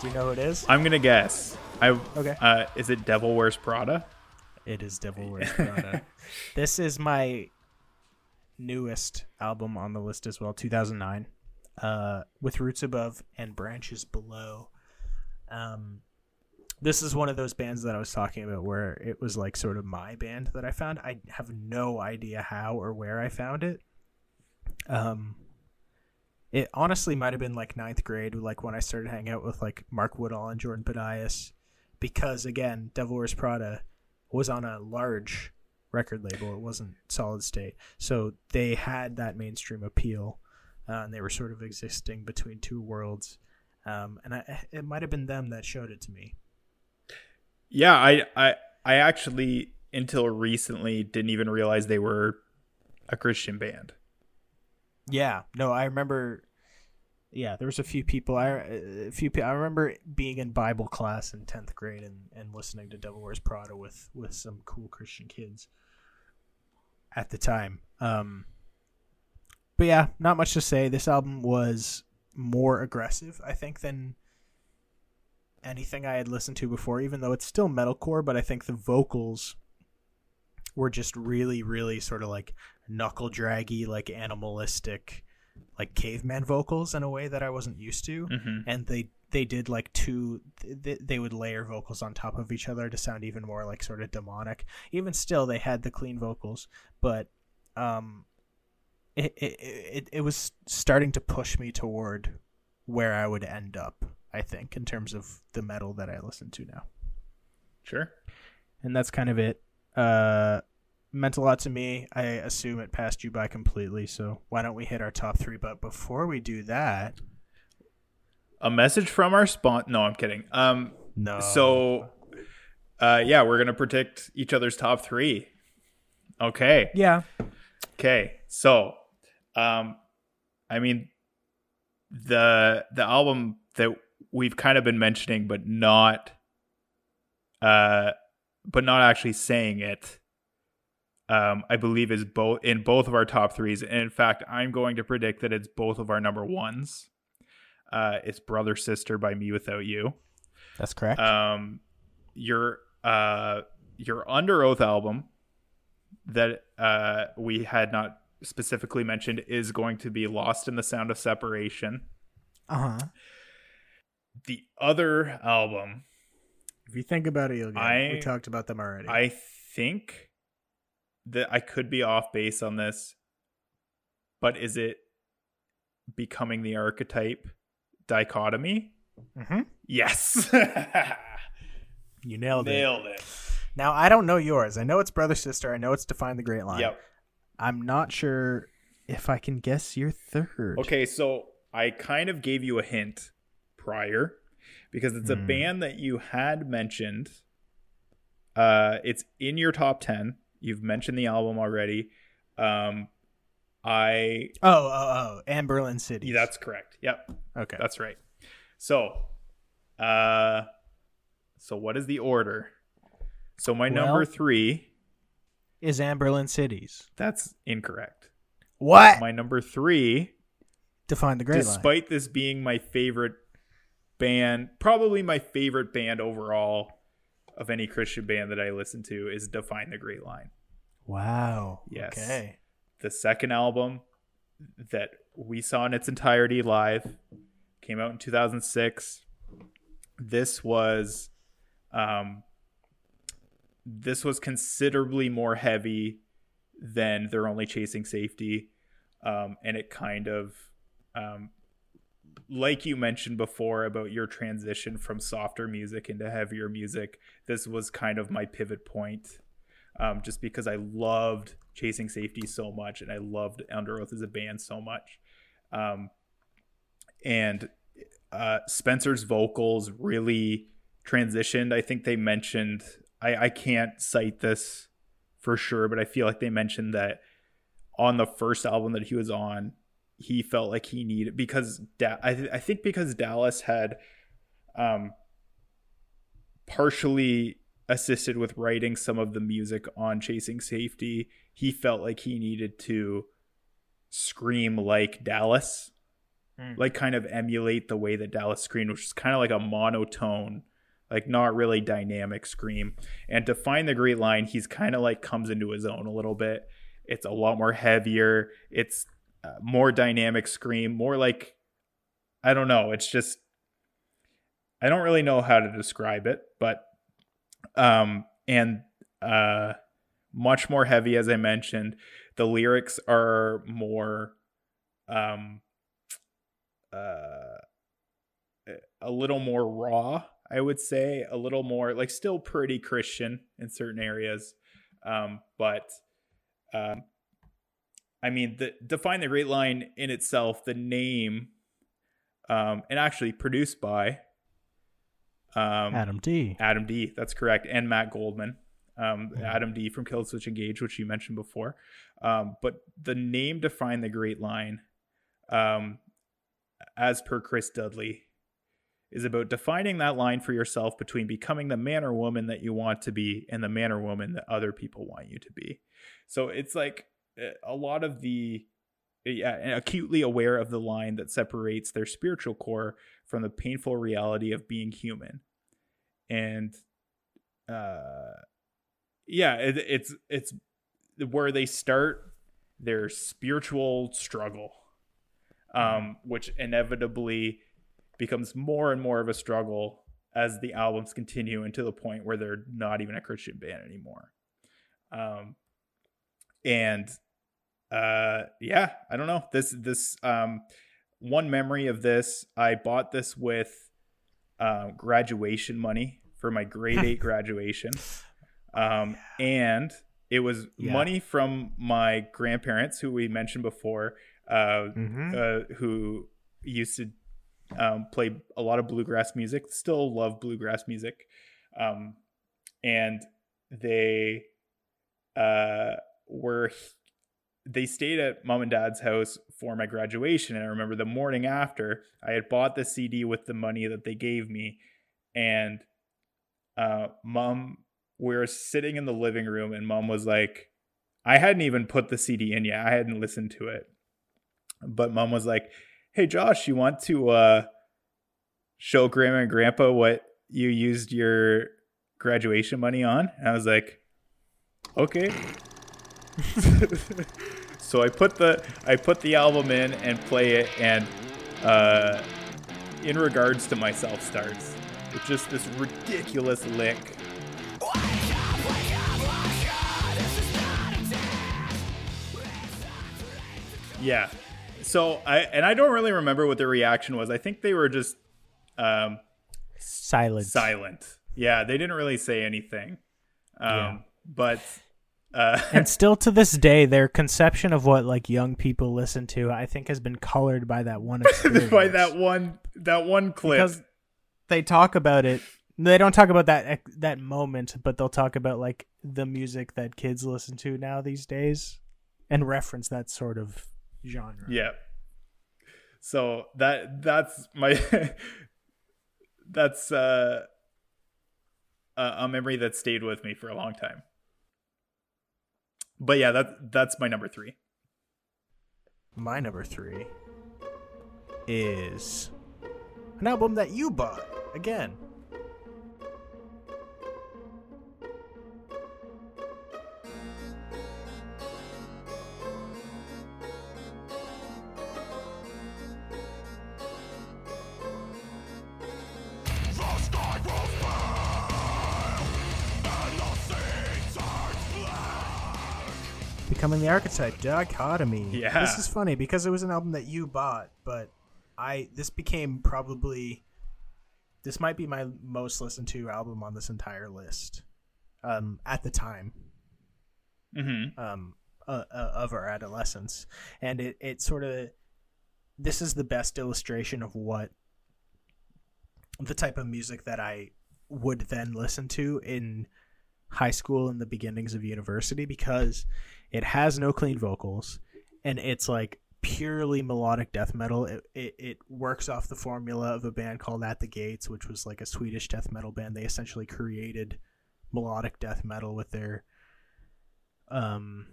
Do you know who it is? I'm gonna guess. I Okay. Uh, is it Devil Wears Prada? It is Devil Wears Prada. this is my newest album on the list as well, 2009, uh, with Roots Above and Branches Below. Um, this is one of those bands that I was talking about where it was like sort of my band that I found. I have no idea how or where I found it. Um, it honestly might have been like ninth grade, like when I started hanging out with like Mark Woodall and Jordan Padias, because again, Devil Wears Prada was on a large record label. It wasn't Solid State, so they had that mainstream appeal, uh, and they were sort of existing between two worlds. Um, and I, it might have been them that showed it to me. Yeah, I I I actually until recently didn't even realize they were a Christian band. Yeah, no, I remember. Yeah, there was a few people. I a few. pe- I remember being in Bible class in tenth grade and, and listening to Devil Wears Prada with with some cool Christian kids. At the time, um, but yeah, not much to say. This album was more aggressive, I think, than anything I had listened to before. Even though it's still metalcore, but I think the vocals were just really, really sort of like knuckle draggy, like animalistic, like caveman vocals in a way that I wasn't used to. Mm-hmm. And they they did like two. They, they would layer vocals on top of each other to sound even more like sort of demonic. Even still, they had the clean vocals, but um, it it it, it was starting to push me toward where I would end up. I think in terms of the metal that I listen to now Sure. and that's kind of it. Uh, meant a lot to me. I assume it passed you by completely. So why don't we hit our top three? But before we do that, A message from our spawn. No, I'm kidding. Um. no. So, uh, yeah, we're gonna predict each other's top three. Okay. yeah, Okay, so, um, I mean, the the album that we've kind of been mentioning, but not, uh, but not actually saying it. Um, I believe is both in both of our top threes, and in fact, I'm going to predict that it's both of our number ones. Uh, it's "Brother Sister" by mewithoutYou. that's correct. um your uh your Underoath album that uh we had not specifically mentioned is going to be lost in the sound of separation Uh huh. The other album If you think about it, you'll get it. We talked about them already. i think that i could be off base on this but is it becoming the archetype dichotomy mm-hmm. yes You nailed, it. nailed it Now I don't know yours. I know it's brother sister. I know it's define the great line. yep I'm not sure if I can guess your third. Okay, so I kind of gave you a hint prior because it's a Hmm. band that you had mentioned. Uh it's in your top 10. You've mentioned the album already. Um I Oh, oh, oh. Anberlin City. that's correct. Yep, okay. that's right. So, uh so what is the order? So my number 3, Is Anberlin Cities. that's incorrect. What? My number 3 Define the great line. despite this being my favorite band, probably my favorite band overall of any Christian band that I listen to is Define the Great Line. Wow. Yes. Okay. The second album that we saw in its entirety live came out in 2006. This was um this was considerably more heavy than they're only chasing safety um and it kind of um like you mentioned before about your transition from softer music into heavier music this was kind of my pivot point um, just because I loved Chasing Safety so much and I loved Underoath as a band so much. Um, and uh, Spencer's vocals really transitioned. I think they mentioned, I, I can't cite this for sure, but I feel like they mentioned that on the first album that he was on, he felt like he needed, because da- I, th- I think because Dallas had um, partially assisted with writing some of the music on Chasing Safety, he felt like he needed to scream like Dallas, Mm. like kind of emulate the way that Dallas screamed, which is kind of like a monotone like not really dynamic scream. And to find the great line, he's kind of like comes into his own a little bit. It's a lot more heavier. It's more dynamic scream, more like I don't know. It's just I don't really know how to describe it, but um and uh much more heavy as I mentioned. The lyrics are more um uh a little more raw, I would say, a little more like still pretty Christian in certain areas. Um but um I mean, the define the great line in itself, the name um and actually produced by um Adam D. Adam D. That's correct, and Matt Goldman. Um, Adam D. from Killswitch Engage, which you mentioned before. Um, but the name define the Great Line, um, as per Chris Dudley, is about defining that line for yourself between becoming the man or woman that you want to be and the man or woman that other people want you to be. So it's like a lot of the yeah, acutely aware of the line that separates their spiritual core from the painful reality of being human. And uh yeah, it, it's it's where they start their spiritual struggle. Um which inevitably becomes more and more of a struggle as the albums continue and to the point where they're not even a Christian band anymore. Um and uh yeah i don't know this this um one memory of this i bought this with uh, graduation money for my grade eight graduation um and it was Yeah. money from my grandparents who we mentioned before uh, Mhm. uh who used to um play a lot of bluegrass music still love bluegrass music um and they uh were they stayed at mom and dad's house for my graduation and i remember the morning after i had bought the cd with the money that they gave me and uh mom we were sitting in the living room and mom was like i hadn't even put the cd in yet. I hadn't listened to it. But mom was like hey josh you want to uh show grandma and grandpa what you used your graduation money on? And i was like okay so I put the I put the album in and play it, and uh, in regards to myself starts with just this ridiculous lick. Yeah. So I and I don't really remember what the reaction was. I think they were just um, Silent. silent. Yeah, they didn't really say anything. Um, Yeah. But uh, and still to this day, their conception of what like young people listen to, I think, has been colored by that one by that one that one clip. because they talk about it. They don't talk about that that moment, but they'll talk about like the music that kids listen to now these days, and reference that sort of genre. Yeah. So that that's my that's uh a, a memory that stayed with me for a long time. But yeah, that that's my number 3. My number three is an album that you bought again. Becoming the Archetype Dichotomy. Yeah. This is funny because it was an album that you bought, but I this became probably this might be my most listened to album on this entire list. Um at the time. Mhm. Um uh, uh, of our adolescence. And it it sort of this is the best illustration of what the type of music that I would then listen to in high school and the beginnings of university because it has no clean vocals and it's like purely melodic death metal. It, it, it works off the formula of a band called At the Gates, which was like a Swedish death metal band. They essentially created melodic death metal with their um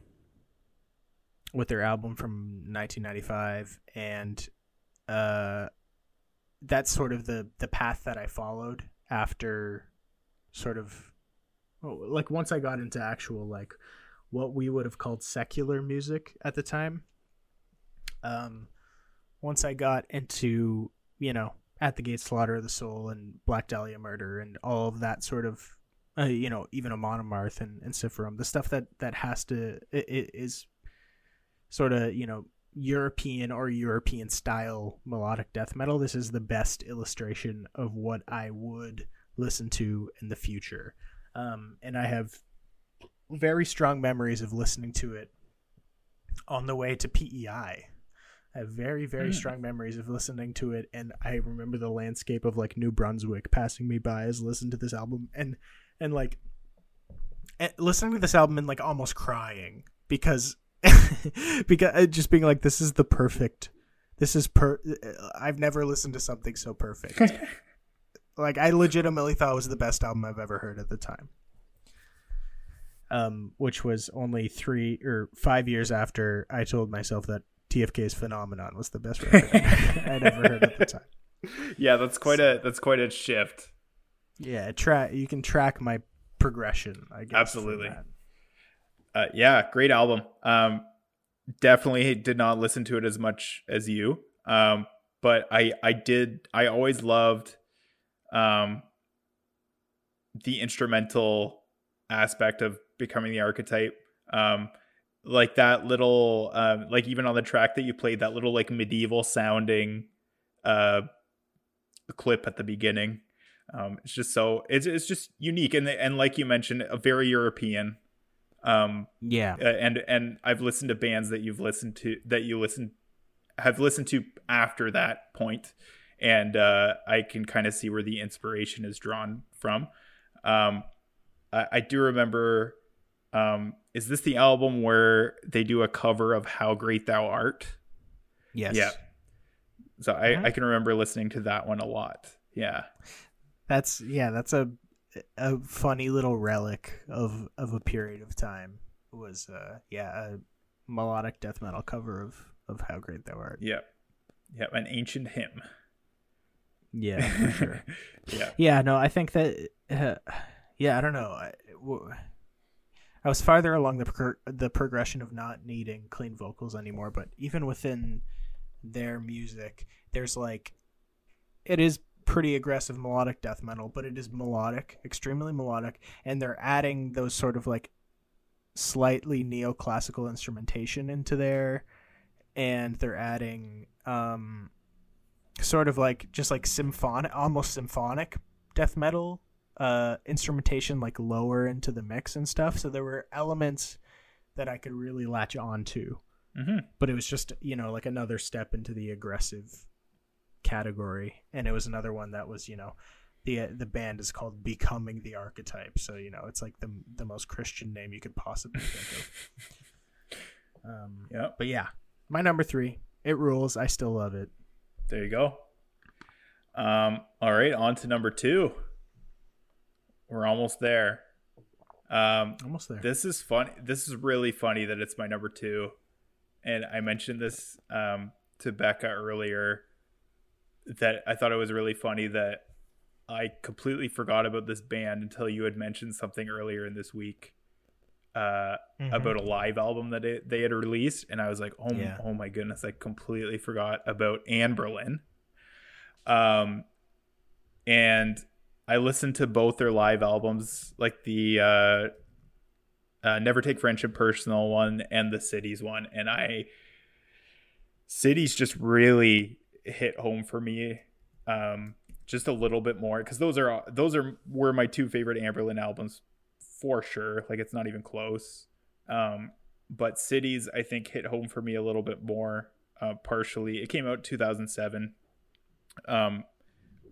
with their album from 1995 and uh that's sort of the the path that I followed after sort of oh, like once I got into actual like what we would have called secular music at the time. Um, once I got into you know at the gate slaughter of the soul and Black Dahlia murder and all of that sort of uh, you know even Amon Amarth and, and Sifrim, the stuff that that has to it, it is sort of you know European or European style melodic death metal. This is the best illustration of what I would listen to in the future. Um, and I have very strong memories of listening to it on the way to PEI. I have very, very Mm. strong memories of listening to it, and I remember the landscape of like New Brunswick passing me by as I listened to this album, and and like eh, listening to this album and like almost crying because because uh, just being like this is the perfect this is per uh, I've never listened to something so perfect. like I legitimately thought it was the best album I've ever heard at the time. Um, which was only three or five years after I told myself that TFK's Phenomenon was the best record I'd ever heard at the time. Yeah, that's quite a that's quite a shift. Yeah, track you can track my progression. I guess Absolutely. Uh, yeah, great album. Um, definitely did not listen to it as much as you. Um, but I I did I always loved um the instrumental aspect of becoming the archetype. Um like that little um like even on the track that you played that little like medieval sounding uh clip at the beginning. Um it's just so it's it's just unique and and like you mentioned a very European um Yeah. and and I've listened to bands that you've listened to that you listen have listened to after that point and uh I can kind of see where the inspiration is drawn from um I, I do remember um is this the album where they do a cover of how great thou art Yes. yeah so I Mhm. I can remember listening to that one a lot yeah That's yeah, that's a a funny little relic of of a period of time. Was uh yeah, a melodic death metal cover of of how great thou art. yeah yeah an ancient hymn Yeah, for sure. yeah Yeah, no, I think that. Uh, yeah, I don't know. I, w- I was farther along the pro- the progression of not needing clean vocals anymore, but even within their music, there's like, it is pretty aggressive melodic death metal, but it is melodic, extremely melodic, and they're adding those sort of like slightly neoclassical instrumentation into there, and they're adding um sort of like just like symphonic almost symphonic death metal uh instrumentation like lower into the mix and stuff. So there were elements that i could really latch on to hmm but it was just you know like another step into the aggressive category. And it was another one that was you know the uh, the band is called becoming the archetype. So you know it's like the the most christian name you could possibly think of. Um yeah but yeah my number 3 it rules. I still love it There you go. Um, all right, on to number two. We're almost there. Um, almost there this is funny. This is really funny that it's my number two, and I mentioned this um, to Becca earlier. That I thought it was really funny that I completely forgot about this band until you had mentioned something earlier in this week uh, Mhm. about a live album that it, they had released, and I was like, oh, Yeah. oh my goodness, I completely forgot about Anberlin. Um, and I listened to both their live albums, like the uh, uh, Never Take Friendship Personal one and the Cities one, and I Cities just really hit home for me, um, just a little bit more because those are those are were my two favorite Anberlin albums for sure. Like it's not even close. Um, but Cities I think hit home for me a little bit more. Uh, partially, it came out 2007, um,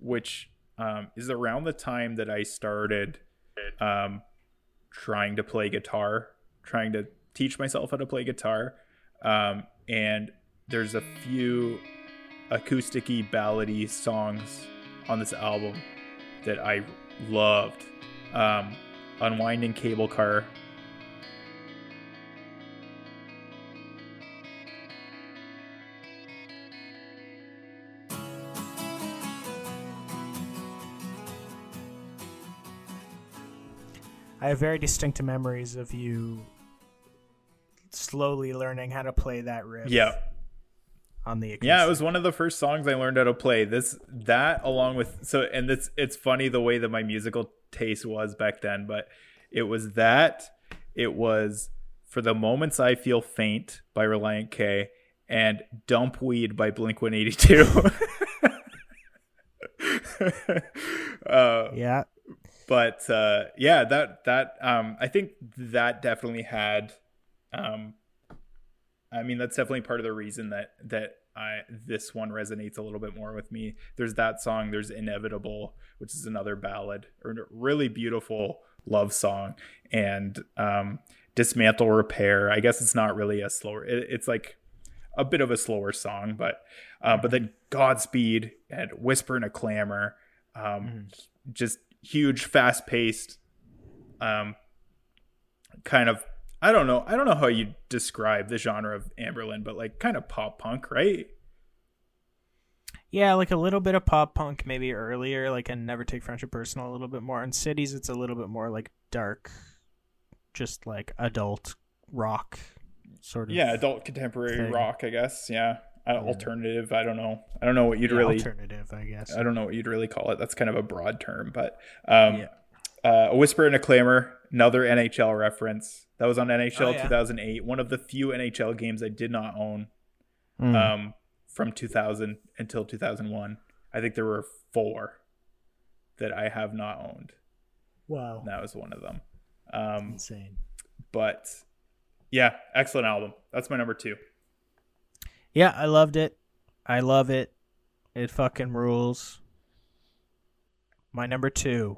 which um, is around the time that I started um, trying to play guitar, trying to teach myself how to play guitar. Um, and there's a few acousticy ballady songs on this album that I loved. Um, Unwinding Cable Car. I have very distinct memories of you slowly learning how to play that riff. Yeah. On the acoustic. Yeah, it was one of the first songs I learned how to play. This that along with so and it's it's funny the way that my musical taste was back then, but it was that it was for the moments I feel faint by Relient K and Dump Weed by Blink 182. uh, Yeah. but uh, yeah, that that um, I think that definitely had. Um, I mean, that's definitely part of the reason that that I this one resonates a little bit more with me. There's that song. There's Inevitable, which is another ballad or really beautiful love song, and um, Dismantle Repair. I guess it's not really a slower. It, it's like a bit of a slower song, but uh, but then Godspeed and Whisper in a Clamor, um, just huge, fast paced, um, kind of. I don't know. I don't know how you describe the genre of Anberlin, but like kind of pop punk, right? Yeah, like a little bit of pop punk maybe earlier, like in Never Take Friendship Personal a little bit more. In Cities it's a little bit more like dark, just like adult rock sort of Yeah, adult contemporary thing. rock, I guess. Yeah, uh, alternative. I don't know. I don't know what you'd really. alternative, I guess. I don't know what you'd really call it. That's kind of a broad term, but um, Yeah. uh, a whisper and a clamor, another NHL reference. That was on NHL Oh, yeah. 2008. One of the few NHL games I did not own Mm. um, from 2000 until 2001. I think there were four that I have not owned. wow. And that was one of them. Um, Insane. but yeah, excellent album. That's my number two. Yeah, I loved it. I love it. It fucking rules. My number two.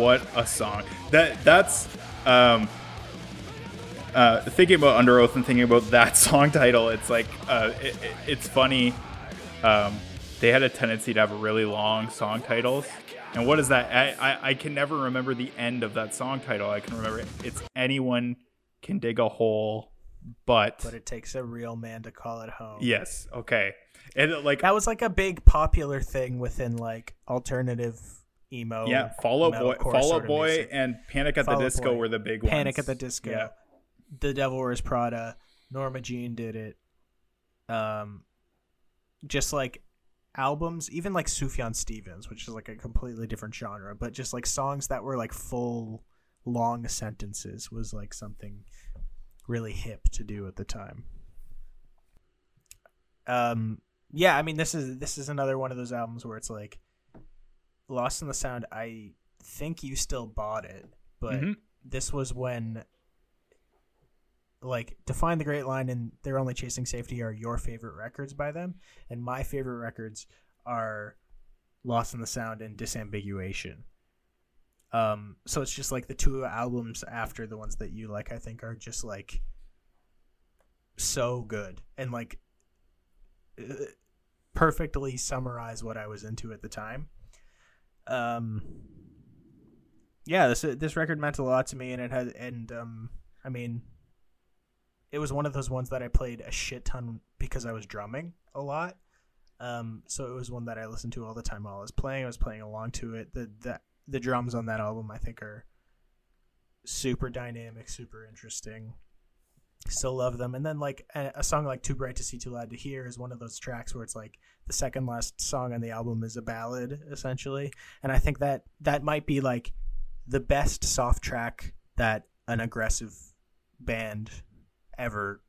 What a song. That that's um uh thinking about Underoath and thinking about that song title, it's like uh it, it- it's funny. Um they had a tendency to have really long song titles. And what is that? I, I, I can never remember the end of that song title. I can remember it. it's anyone can dig a hole, but, But it takes a real man to call it home. yes, okay. And like That was like a big popular thing within like alternative emo. yeah, Fall Out Boy, metalcore Fall sort Out of Boy, music. and Panic at Fall the Disco Boy, were the big ones. Panic at the Disco. Yeah. The Devil Wears Prada. Norma Jean did it. Um, just like albums, even like Sufjan Stevens, which is like a completely different genre, but just like songs that were like full long sentences was like something really hip to do at the time. Um, yeah, I mean this is this is another one of those albums where it's like Lost in the Sound. I think you still bought it, but Mhm. this was when like define the great line and they're only chasing safety are your favorite records by them and my favorite records are lost in the sound and disambiguation um so it's just like the two albums after the ones that you like i think are just like so good and like uh, perfectly summarize what i was into at the time um yeah this this record meant a lot to me and it had and um i mean it was one of those ones that I played a shit ton because I was drumming a lot. Um, so it was one that I listened to all the time while I was playing. I was playing along to it. The the the drums on that album I think are super dynamic, super interesting. Still love them. And then like a, a song like "Too Bright to See, Too Loud to Hear" is one of those tracks where it's like the second last song on the album is a ballad essentially, and I think that that might be like the best soft track that an aggressive band ever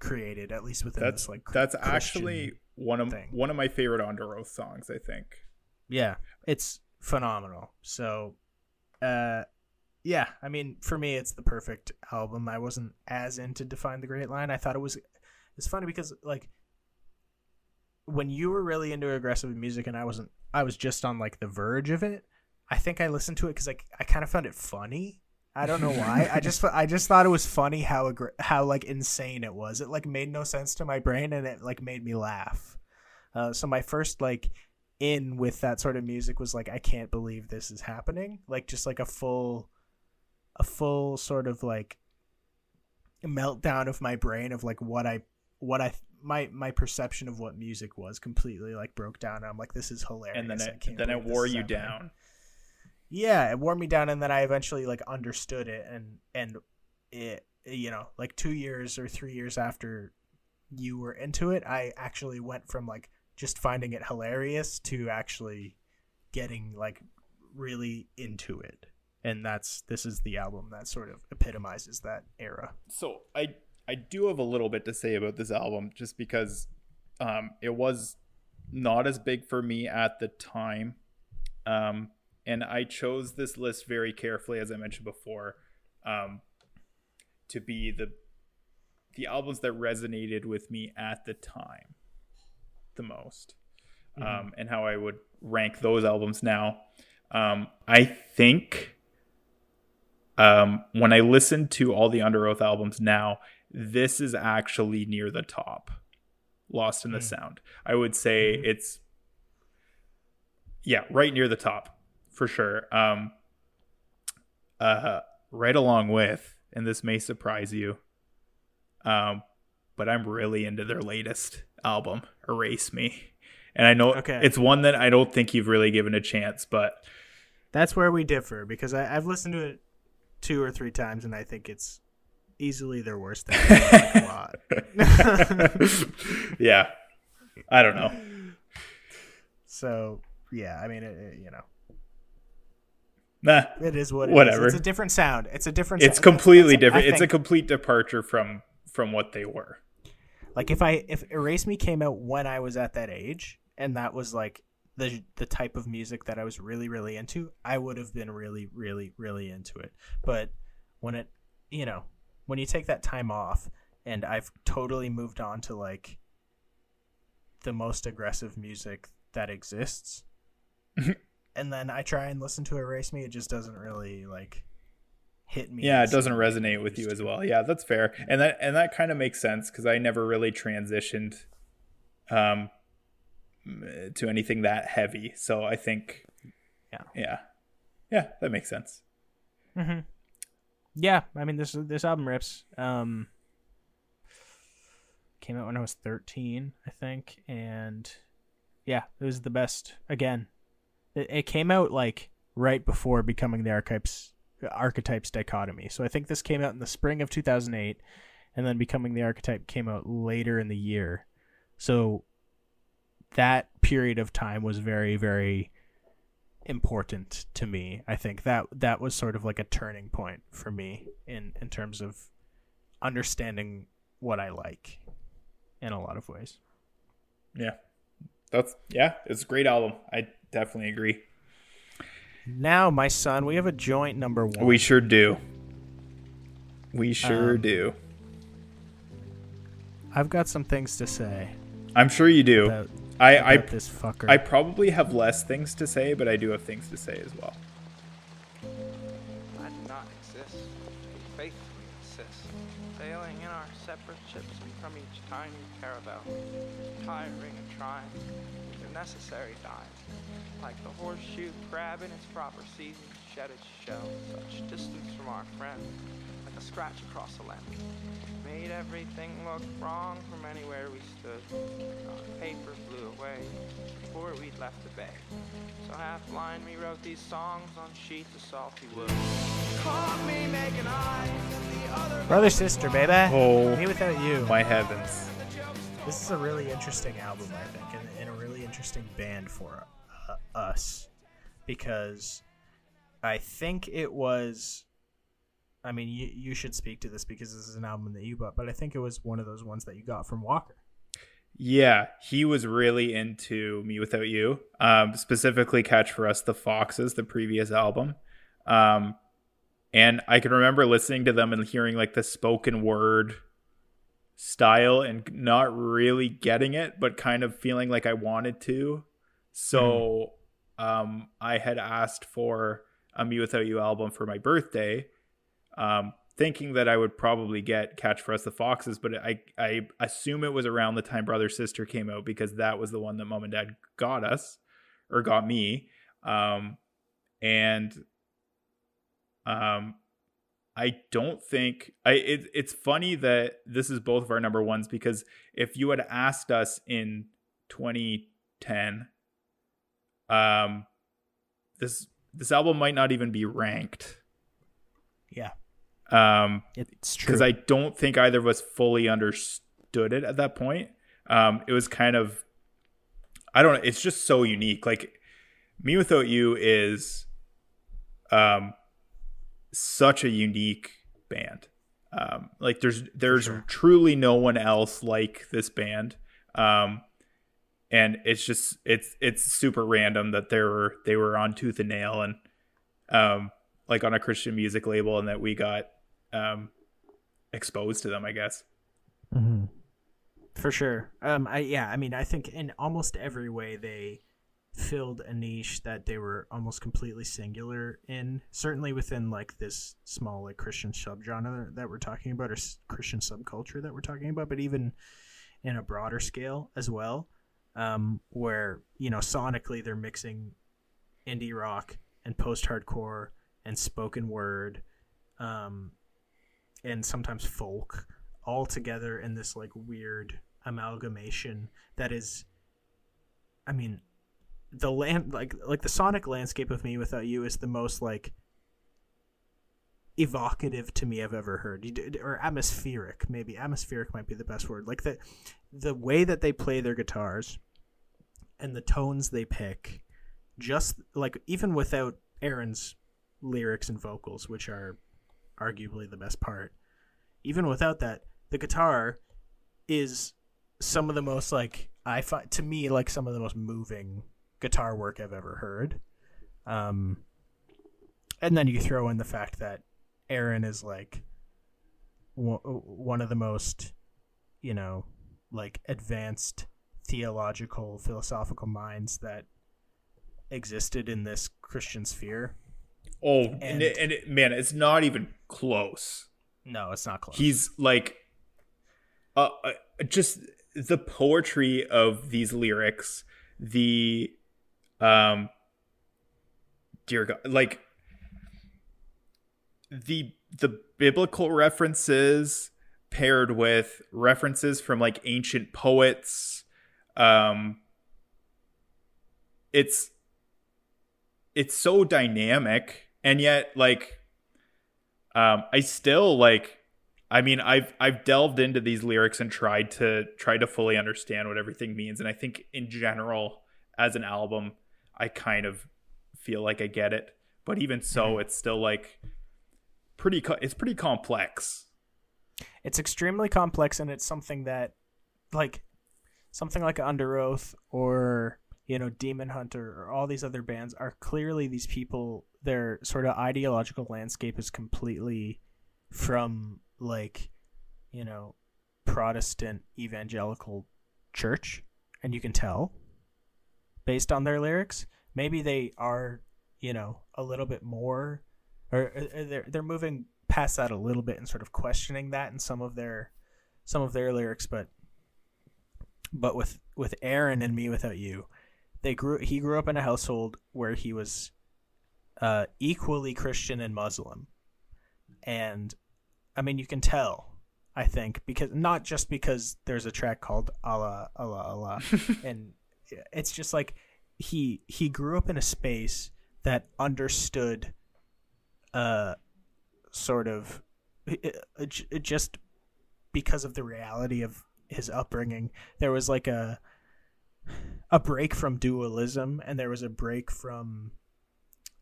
created, at least within That's this like that's Christian- actually one of thing. one of my favorite Underoath songs. I think. yeah, it's phenomenal. So, uh, yeah, I mean, for me, it's the perfect album. I wasn't as into Define the Great Line. I thought it was. It's funny because like when you were really into aggressive music and I wasn't, I was just on like the verge of it. I think I listened to it because like I kind of found it funny. I don't know why. I just I just thought it was funny how aggr- how like insane it was. It like made no sense to my brain and it like made me laugh. Uh, so my first like in with that sort of music was like I can't believe this is happening. Like just like a full a full sort of like meltdown of my brain of like what I what I my my perception of what music was completely like broke down. And I'm like, this is hilarious. and then it then it wore you happening. down. Yeah, it wore me down, and then I eventually like understood it, and and it you know like two years or three years after you were into it, I actually went from like just finding it hilarious to actually getting like really into it, and that's this is the album that sort of epitomizes that era. so I I do have a little bit to say about this album just because um it was not as big for me at the time. Um and I chose this list very carefully as I mentioned before um to be the the albums that resonated with me at the time the most. Um and how I would rank those albums now. Um I think um, when I listen to all the Underoath albums now, this is actually near the top. Lost in the Sound. I would say it's yeah, right near the top for sure. Um uh right along with, and this may surprise you. Um but I'm really into their latest album, Erase Me. And I know Okay. it's one that I don't think you've really given a chance, but That's where we differ because I, I've listened to it two or three times, and I think it's easily their worst album. like, yeah. I don't know. So yeah, I mean, it, it- you know, Nah. it is what it is. Whatever. It's a different sound. It's a different. It's sound. completely That's- I different. It's a complete departure from from what they were. like if I if Erase Me came out when I was at that age, and that was like the the type of music that I was really really into, I would have been really really really into it. But when it, you know, when you take that time off, and I've totally moved on to like the most aggressive music that exists. and then I try and listen to Erase Me, it just doesn't really like hit me. Yeah, it doesn't same way it resonate with you as well. Yeah, that's fair. And that and that kind of makes sense cuz I never really transitioned um to anything that heavy. So I think Yeah. Yeah. Yeah, that makes sense. Mm-hmm. Yeah, I mean this this album rips. Um, came out when I was thirteen, I think, and yeah, it was the best. Again, it, it came out like right before becoming the archetypes archetypes dichotomy. So I think this came out in the spring of two thousand eight, and then becoming the archetype came out later in the year. So that period of time was very very important to me. I think that that was sort of like a turning point for me in in terms of understanding what I like in a lot of ways. Yeah. That's yeah, it's a great album. I definitely agree. Now, my son, we have a joint number one. We sure do. We sure Um, do. I've got some things to say I'm sure you do. about, I I this fucker. I probably have less things to say, but I do have things to say as well. I do not exist. We faithfully insist. Sailing in our separate ships from each tiny caravel. Tiring and trying. The necessary dive. Like the horseshoe crab in its proper season shed its shell. Such distance from our friend. Like a scratch across a lens. Made everything look wrong from anywhere we stood. Our paper flew away before we'd left the bay. So half blind we wrote these songs on sheets of salty wood. Caught me making eyes at the other Brother sister, baby. Oh, mewithoutYou. My heavens. This is a really interesting album, I think, and, and a really interesting band for uh, us because I think it was. I mean, you you should speak to this because this is an album that you bought, but I think it was one of those ones that you got from Walker. Yeah, he was really into mewithoutYou. Um, specifically, Catch for Us the Foxes, the previous album. Um, and I can remember listening to them and hearing like the spoken word style and not really getting it, but kind of feeling like I wanted to. So um, I had asked for a mewithoutYou album for my birthday, um, thinking that I would probably get Catch for Us the Foxes, but I I assume it was around the time Brother Sister came out because that was the one that Mom and Dad got us or got me, um, and um, I don't think I it, it's funny that this is both of our number ones because if you had asked us in 2010 um this this album might not even be ranked. Yeah, um it's true. because I don't think either of us fully understood it at that point. Um, it was kind of, I don't know. It's just so unique. Like, mewithoutYou is, um, such a unique band. Um, like there's there's truly no one else like this band. Um, and it's just it's it's super random that they were they were on Tooth and Nail and um like on a Christian music label and that we got um exposed to them, I guess. Mm-hmm. For sure. Um. I yeah. I mean, I think in almost every way they filled a niche that they were almost completely singular in. Certainly within like this small like Christian subgenre that we're talking about, or Christian subculture that we're talking about, but even in a broader scale as well, um, where you know sonically they're mixing indie rock and post-hardcore and spoken word, um, and sometimes folk all together in this like weird amalgamation that is i mean the land like like the sonic landscape of mewithoutYou is the most like evocative to me i've ever heard. Or atmospheric maybe. Atmospheric might be the best word. Like the the way that they play their guitars and the tones they pick just like even without aaron's lyrics and vocals which are arguably the best part. Even without that the guitar is some of the most like i find to me like some of the most moving guitar work i've ever heard. Um and then you throw in the fact that aaron is like one one of the most you know like advanced theological philosophical minds that existed in this christian sphere Oh, and, And- it, and it, man, it's not even close. no it's not close He's like, uh, uh, just the poetry of these lyrics, the, um, dear God, like the the biblical references paired with references from like ancient poets, um, it's it's so dynamic and yet like um i still like i mean i've i've delved into these lyrics and tried to try to fully understand what everything means. And i think in general as an album i kind of feel like i get it. But even so it's still like pretty co- it's pretty complex. It's extremely complex and it's something that like something like Underoath or you know demon hunter or all these other bands are clearly these people their sort of ideological landscape is completely from like you know protestant evangelical church and you can tell based on their lyrics. Maybe they are you know a little bit more or uh, they're they're moving past that a little bit and sort of questioning that in some of their some of their lyrics but but with with Aaron and mewithoutYou they grew he grew up in a household where he was uh equally Christian and Muslim. And I mean you can tell I think because not just because there's a track called Allah Allah Allah. And it's just like he he grew up in a space that understood uh sort of it, it, it just because of the reality of his upbringing there was like a a break from dualism and there was a break from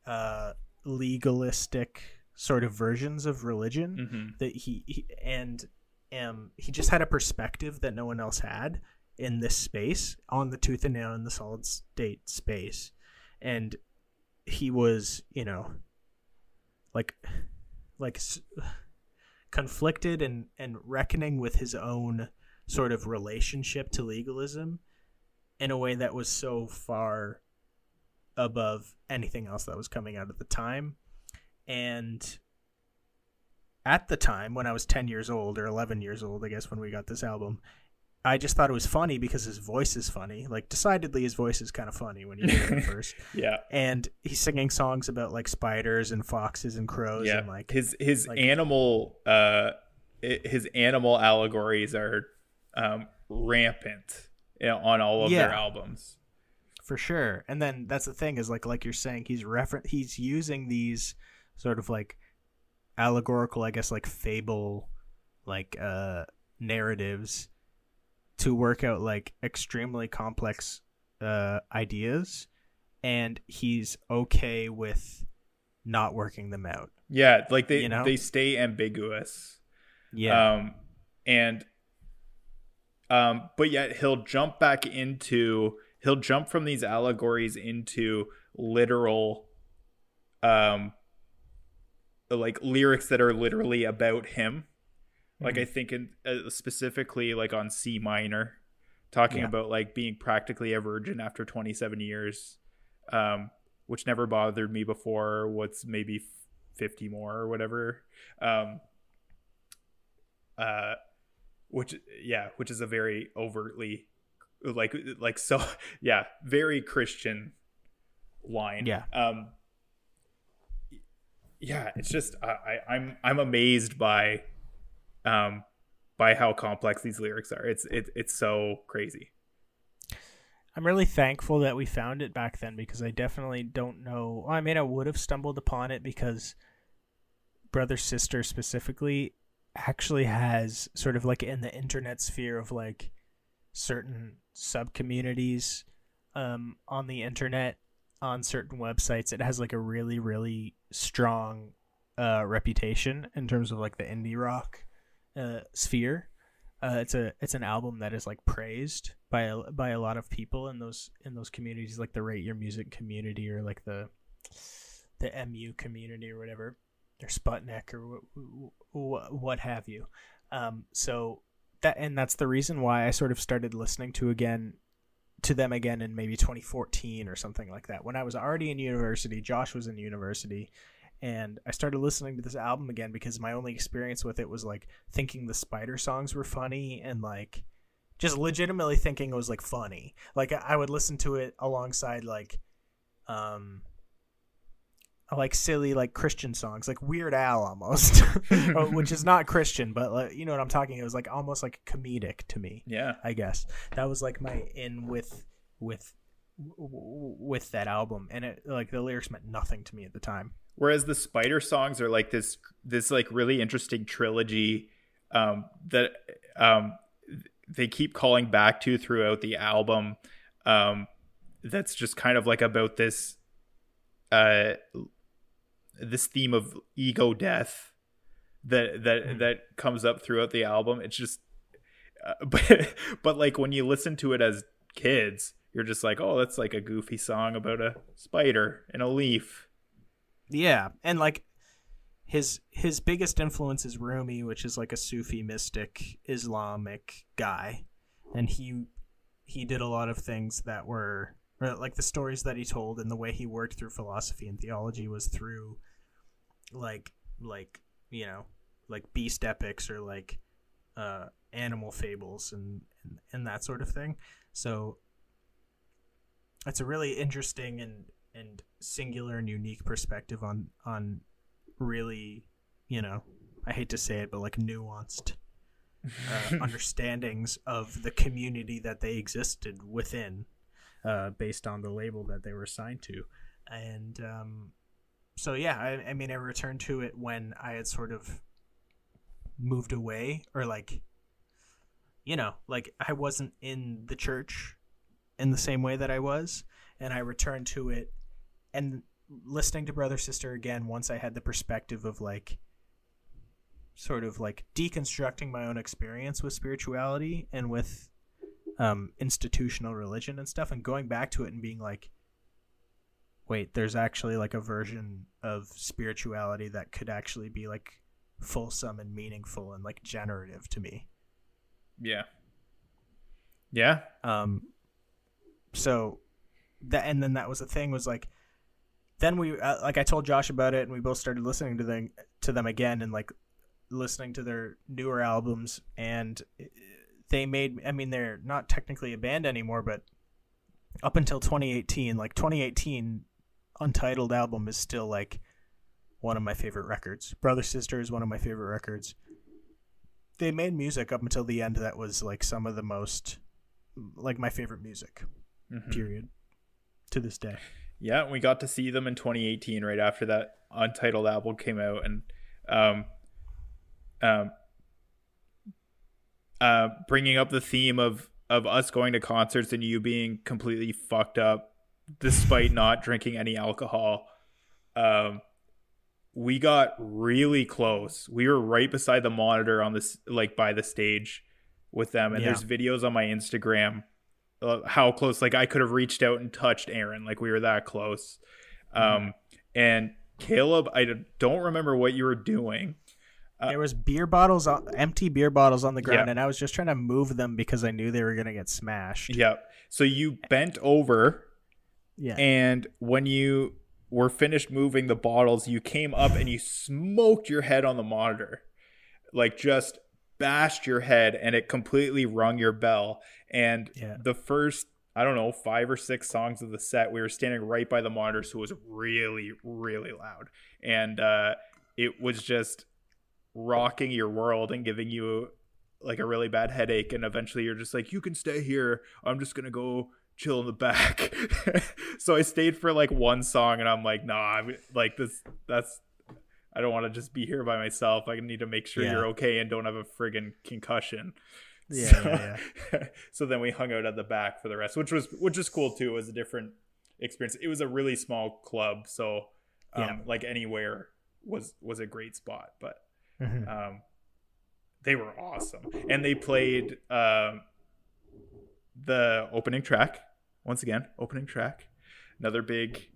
uh legalistic sort of versions of religion mm-hmm. that he, he and um he just had a perspective that no one else had in this space on the tooth and nail in the solid state space and he was you know like like s- conflicted and and reckoning with his own sort of relationship to legalism in a way that was so far above anything else that was coming out at the time and at the time when I was 10 years old or 11 years old, I guess when we got this album, I just thought it was funny because his voice is funny. Like decidedly his voice is kind of funny when you hear it first. Yeah. And he's singing songs about like spiders and foxes and crows Yeah. and like his his like- animal uh his animal allegories are um rampant you know, on all of their albums. For sure. And then that's the thing is like like you're saying he's refer he's using these sort of like allegorical, I guess like fable like uh narratives to work out like extremely complex uh ideas and he's okay with not working them out. Yeah, like they You know? they stay ambiguous. Yeah. Um and um but yet he'll jump back into he'll jump from these allegories into literal um like lyrics that are literally about him. Like I think in uh, specifically like on C minor talking Yeah. about like being practically a virgin after 27 years um which never bothered me before what's maybe 50 more or whatever um uh which yeah which is a very overtly like like so yeah very christian line Yeah. um yeah it's just I, I i'm i'm amazed by um by how complex these lyrics are it's it, it's so crazy I'm really thankful that we found it back then because I definitely don't know. I mean, I would have stumbled upon it because Brother Sister specifically actually has sort of like in the internet sphere of like certain sub communities um, on the internet on certain websites. It has like a really, really strong uh, reputation in terms of like the indie rock uh, sphere. Uh, it's a it's an album that is like praised by a, by a lot of people in those in those communities, like the Rate Your Music community or like the the MU community or whatever, or Sputnik or wh- what have you. Um, so that and that's the reason why I sort of started listening to again to them again in maybe 2014 or something like that. When I was already in university, Josh was in university, and I started listening to this album again because my only experience with it was like thinking the Spider songs were funny and like just legitimately thinking it was like funny. Like I would listen to it alongside like um like silly like Christian songs, like Weird Al almost, Oh, which is not Christian, but like, you know what I'm talking. It was like almost like comedic to me. yeah I guess that was like my in with with with that album, and it like the lyrics meant nothing to me at the time. whereas the spider songs are like this this like really interesting trilogy um that um they keep calling back to throughout the album um that's just kind of like about this uh this theme of ego death that that that comes up throughout the album. It's just uh, but but like when you listen to it as kids you're just like oh that's like a goofy song about a spider and a leaf. Yeah, and like his his biggest influence is Rumi, which is like a Sufi mystic Islamic guy, and he he did a lot of things that were like the stories that he told and the way he worked through philosophy and theology was through like like you know like beast epics or like uh animal fables and and, and that sort of thing. So it's a really interesting and and singular and unique perspective on on really you know i hate to say it but like nuanced uh, understandings of the community that they existed within uh, based on the label that they were assigned to. And um, so yeah I, I mean i returned to it when i had sort of moved away or like you know like i wasn't in the church in the same way that i was and i returned to it and listening to brother sister again once i had the perspective of like sort of like deconstructing my own experience with spirituality and with um institutional religion and stuff and going back to it and being like wait there's actually like a version of spirituality that could actually be like fulsome and meaningful and like generative to me Yeah. Yeah. um so that and then that was the thing was like then we uh, like i told josh about it and we both started listening to them to them again and like listening to their newer albums and uh, they made. I mean, they're not technically a band anymore, but up until 2018, like 2018, Untitled album is still like one of my favorite records. Brother Sister is one of my favorite records. They made music up until the end that was like some of the most, like my favorite music. Period. To this day. Yeah, we got to see them in 2018, right after that Untitled album came out, and um, um, uh, bringing up the theme of of us going to concerts and you being completely fucked up despite not drinking any alcohol. Um, we got really close. We were right beside the monitor on this, like by the stage with them, and Yeah. there's videos on my Instagram uh, how close like i could have reached out and touched aaron like we were that close um and caleb I don't remember what you were doing there was beer bottles, on, empty beer bottles on the ground, Yeah. and I was just trying to move them because I knew they were gonna get smashed. yep so you bent over Yeah. and when you were finished moving the bottles you came up and you smoked your head on the monitor. Like just bashed your head and it completely rung your bell. And Yeah. the first i don't know five or six songs of the set we were standing right by the monitor so it was really really loud. And uh it was just rocking your world and giving you like a really bad headache. And eventually you're just like you can stay here. I'm just gonna go chill in the back. So i stayed for like one song and i'm like nah i'm like this that's i don't want to just be here by myself. I need to make sure Yeah. you're okay and don't have a friggin concussion. Yeah, so, yeah, so then we hung out at the back for the rest which was which is cool too. It was a different experience. It was a really small club so um, Yeah. like anywhere was was a great spot but Mhm. um, they were awesome, and they played um, the opening track once again. Opening track, another big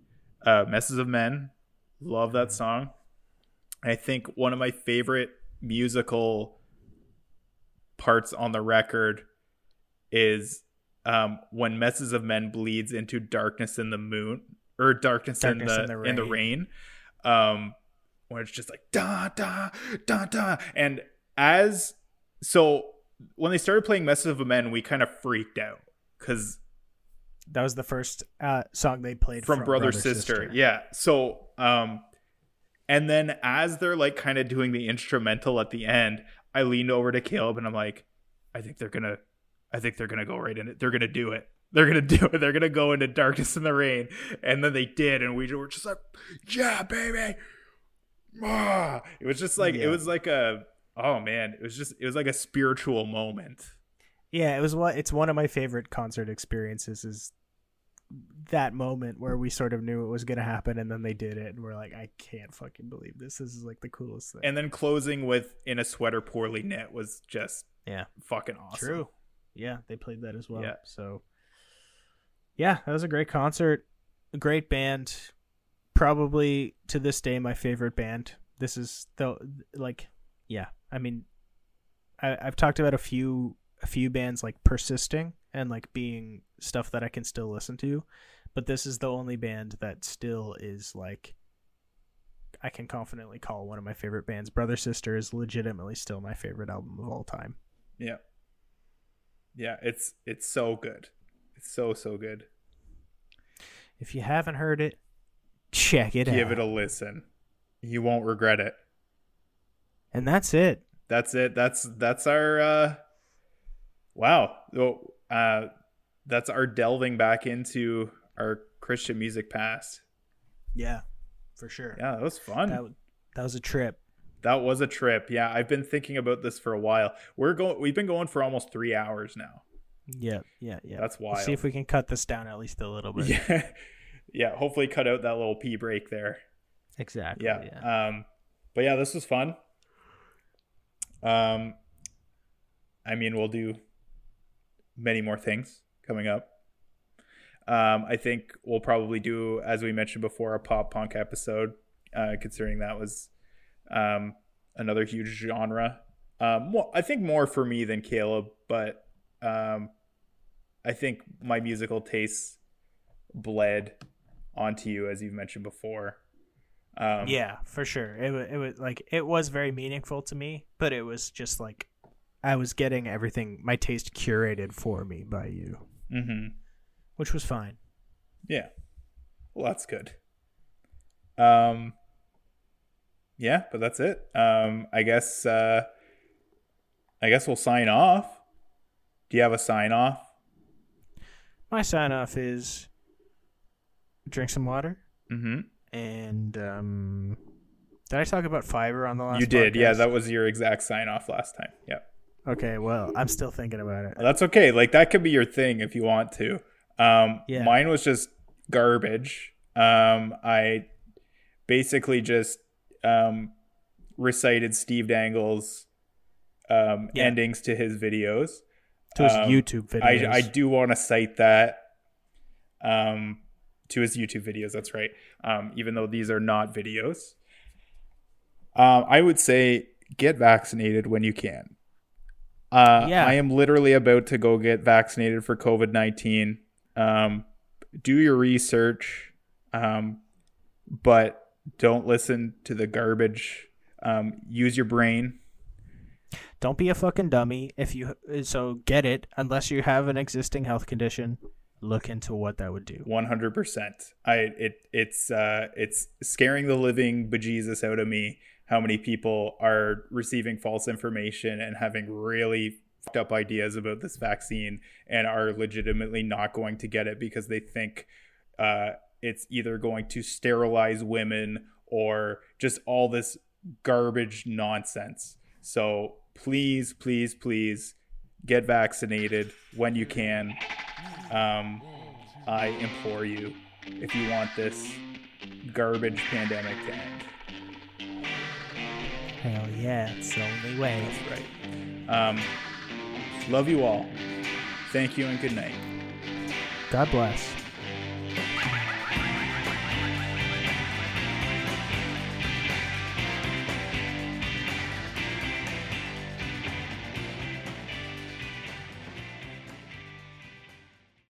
uh, "Messes of Men." Love that song. I think one of my favorite musical parts on the record is um, when "Messes of Men" bleeds into "Darkness in the Moon" or "Darkness, Darkness in, in the, the in the Rain. rain." Um, where it's just like da da da da and as so when they started playing messes of a men we kind of freaked out because That was the first uh, song they played from, brother, sister. yeah so um and then as they're like kind of doing the instrumental at the end i leaned over to caleb and i'm like i think they're gonna i think they're gonna go right in it. They're gonna do it. They're gonna do it. They're gonna go into dryness and the rain. And then they did and we were just like yeah baby. Ah. it was just like it was like a oh man it was just it was like a spiritual moment Yeah, it was what it's one of my favorite concert experiences is that moment where we sort of knew it was gonna happen and then they did it and we're like, I can't fucking believe this. This is like the coolest thing. and then closing with in a sweater poorly knit was just yeah. fucking awesome True. Yeah, they played that as well. Yeah. So yeah, that was a great concert. A great band. Probably to this day my favorite band. This is the like yeah. I mean I, I've talked about a few a few bands like persisting and like being stuff that I can still listen to, but this is the only band that still is like I can confidently call one of my favorite bands. Brother Sister is legitimately still my favorite album of all time. Yeah. Yeah, it's it's so good. It's so so good. If you haven't heard it, check it Give out. Give it a listen. You won't regret it. And that's it. That's it. That's that's our uh wow. Well, uh that's our delving back into our Christian music past. Yeah, for sure. Yeah, that was fun. That, That, was a trip. That was a trip. Yeah, I've been thinking about this for a while. We're going we've been going for almost 3 hours now. Yeah, yeah, yeah. That's We'll see if we can cut this down at least a little bit. Yeah. Yeah, hopefully cut out that little pee break there. Exactly. yeah. yeah. Um, but yeah, this was fun. Um, I mean, we'll do many more things coming up. Um, I think we'll probably do, as we mentioned before, a pop punk episode, uh, considering that was um, another huge genre. Um, well, I think more for me than Caleb, but um, I think my musical tastes bled onto you, as you've mentioned before. Um, yeah, for sure. It was, it was like it was very meaningful to me, but it was just like I was getting everything my taste curated for me by you, Mm-hmm. which was fine. Yeah. Well, that's good. Um. Yeah, but that's it. Um. I guess. Uh. I guess we'll sign off. Do you have a sign off? My sign off is drink some water Mm-hmm. And um did I talk about fiber on the last You did. Yeah, that was your exact sign off last time. Yeah. Okay, well, I'm still thinking about it. That's okay. Like that could be your thing if you want to. Um, Yeah. Mine was just garbage. Um, I basically just um, recited Steve Dangle's um, Yeah. endings to his videos. To his Um, YouTube videos. I, I do want to cite that um, to his YouTube videos. That's right. Um, even though these are not videos, um, I would say get vaccinated when you can. Uh, Yeah. I am literally about to go get vaccinated for COVID nineteen. Um, do your research, um, but don't listen to the garbage. Um, use your brain. Don't be a fucking dummy. If you so get it, unless you have an existing health condition, look into what that would do. One hundred percent. I it it's uh it's scaring the living bejesus out of me how many people are receiving false information and having really fucked up ideas about this vaccine and are legitimately not going to get it because they think uh it's either going to sterilize women or just all this garbage nonsense. So please, please, please get vaccinated when you can. Um, I implore you, if you want this garbage pandemic to end. Hell yeah, it's the only way. That's right. Um, love you all. Thank you and good night. God bless.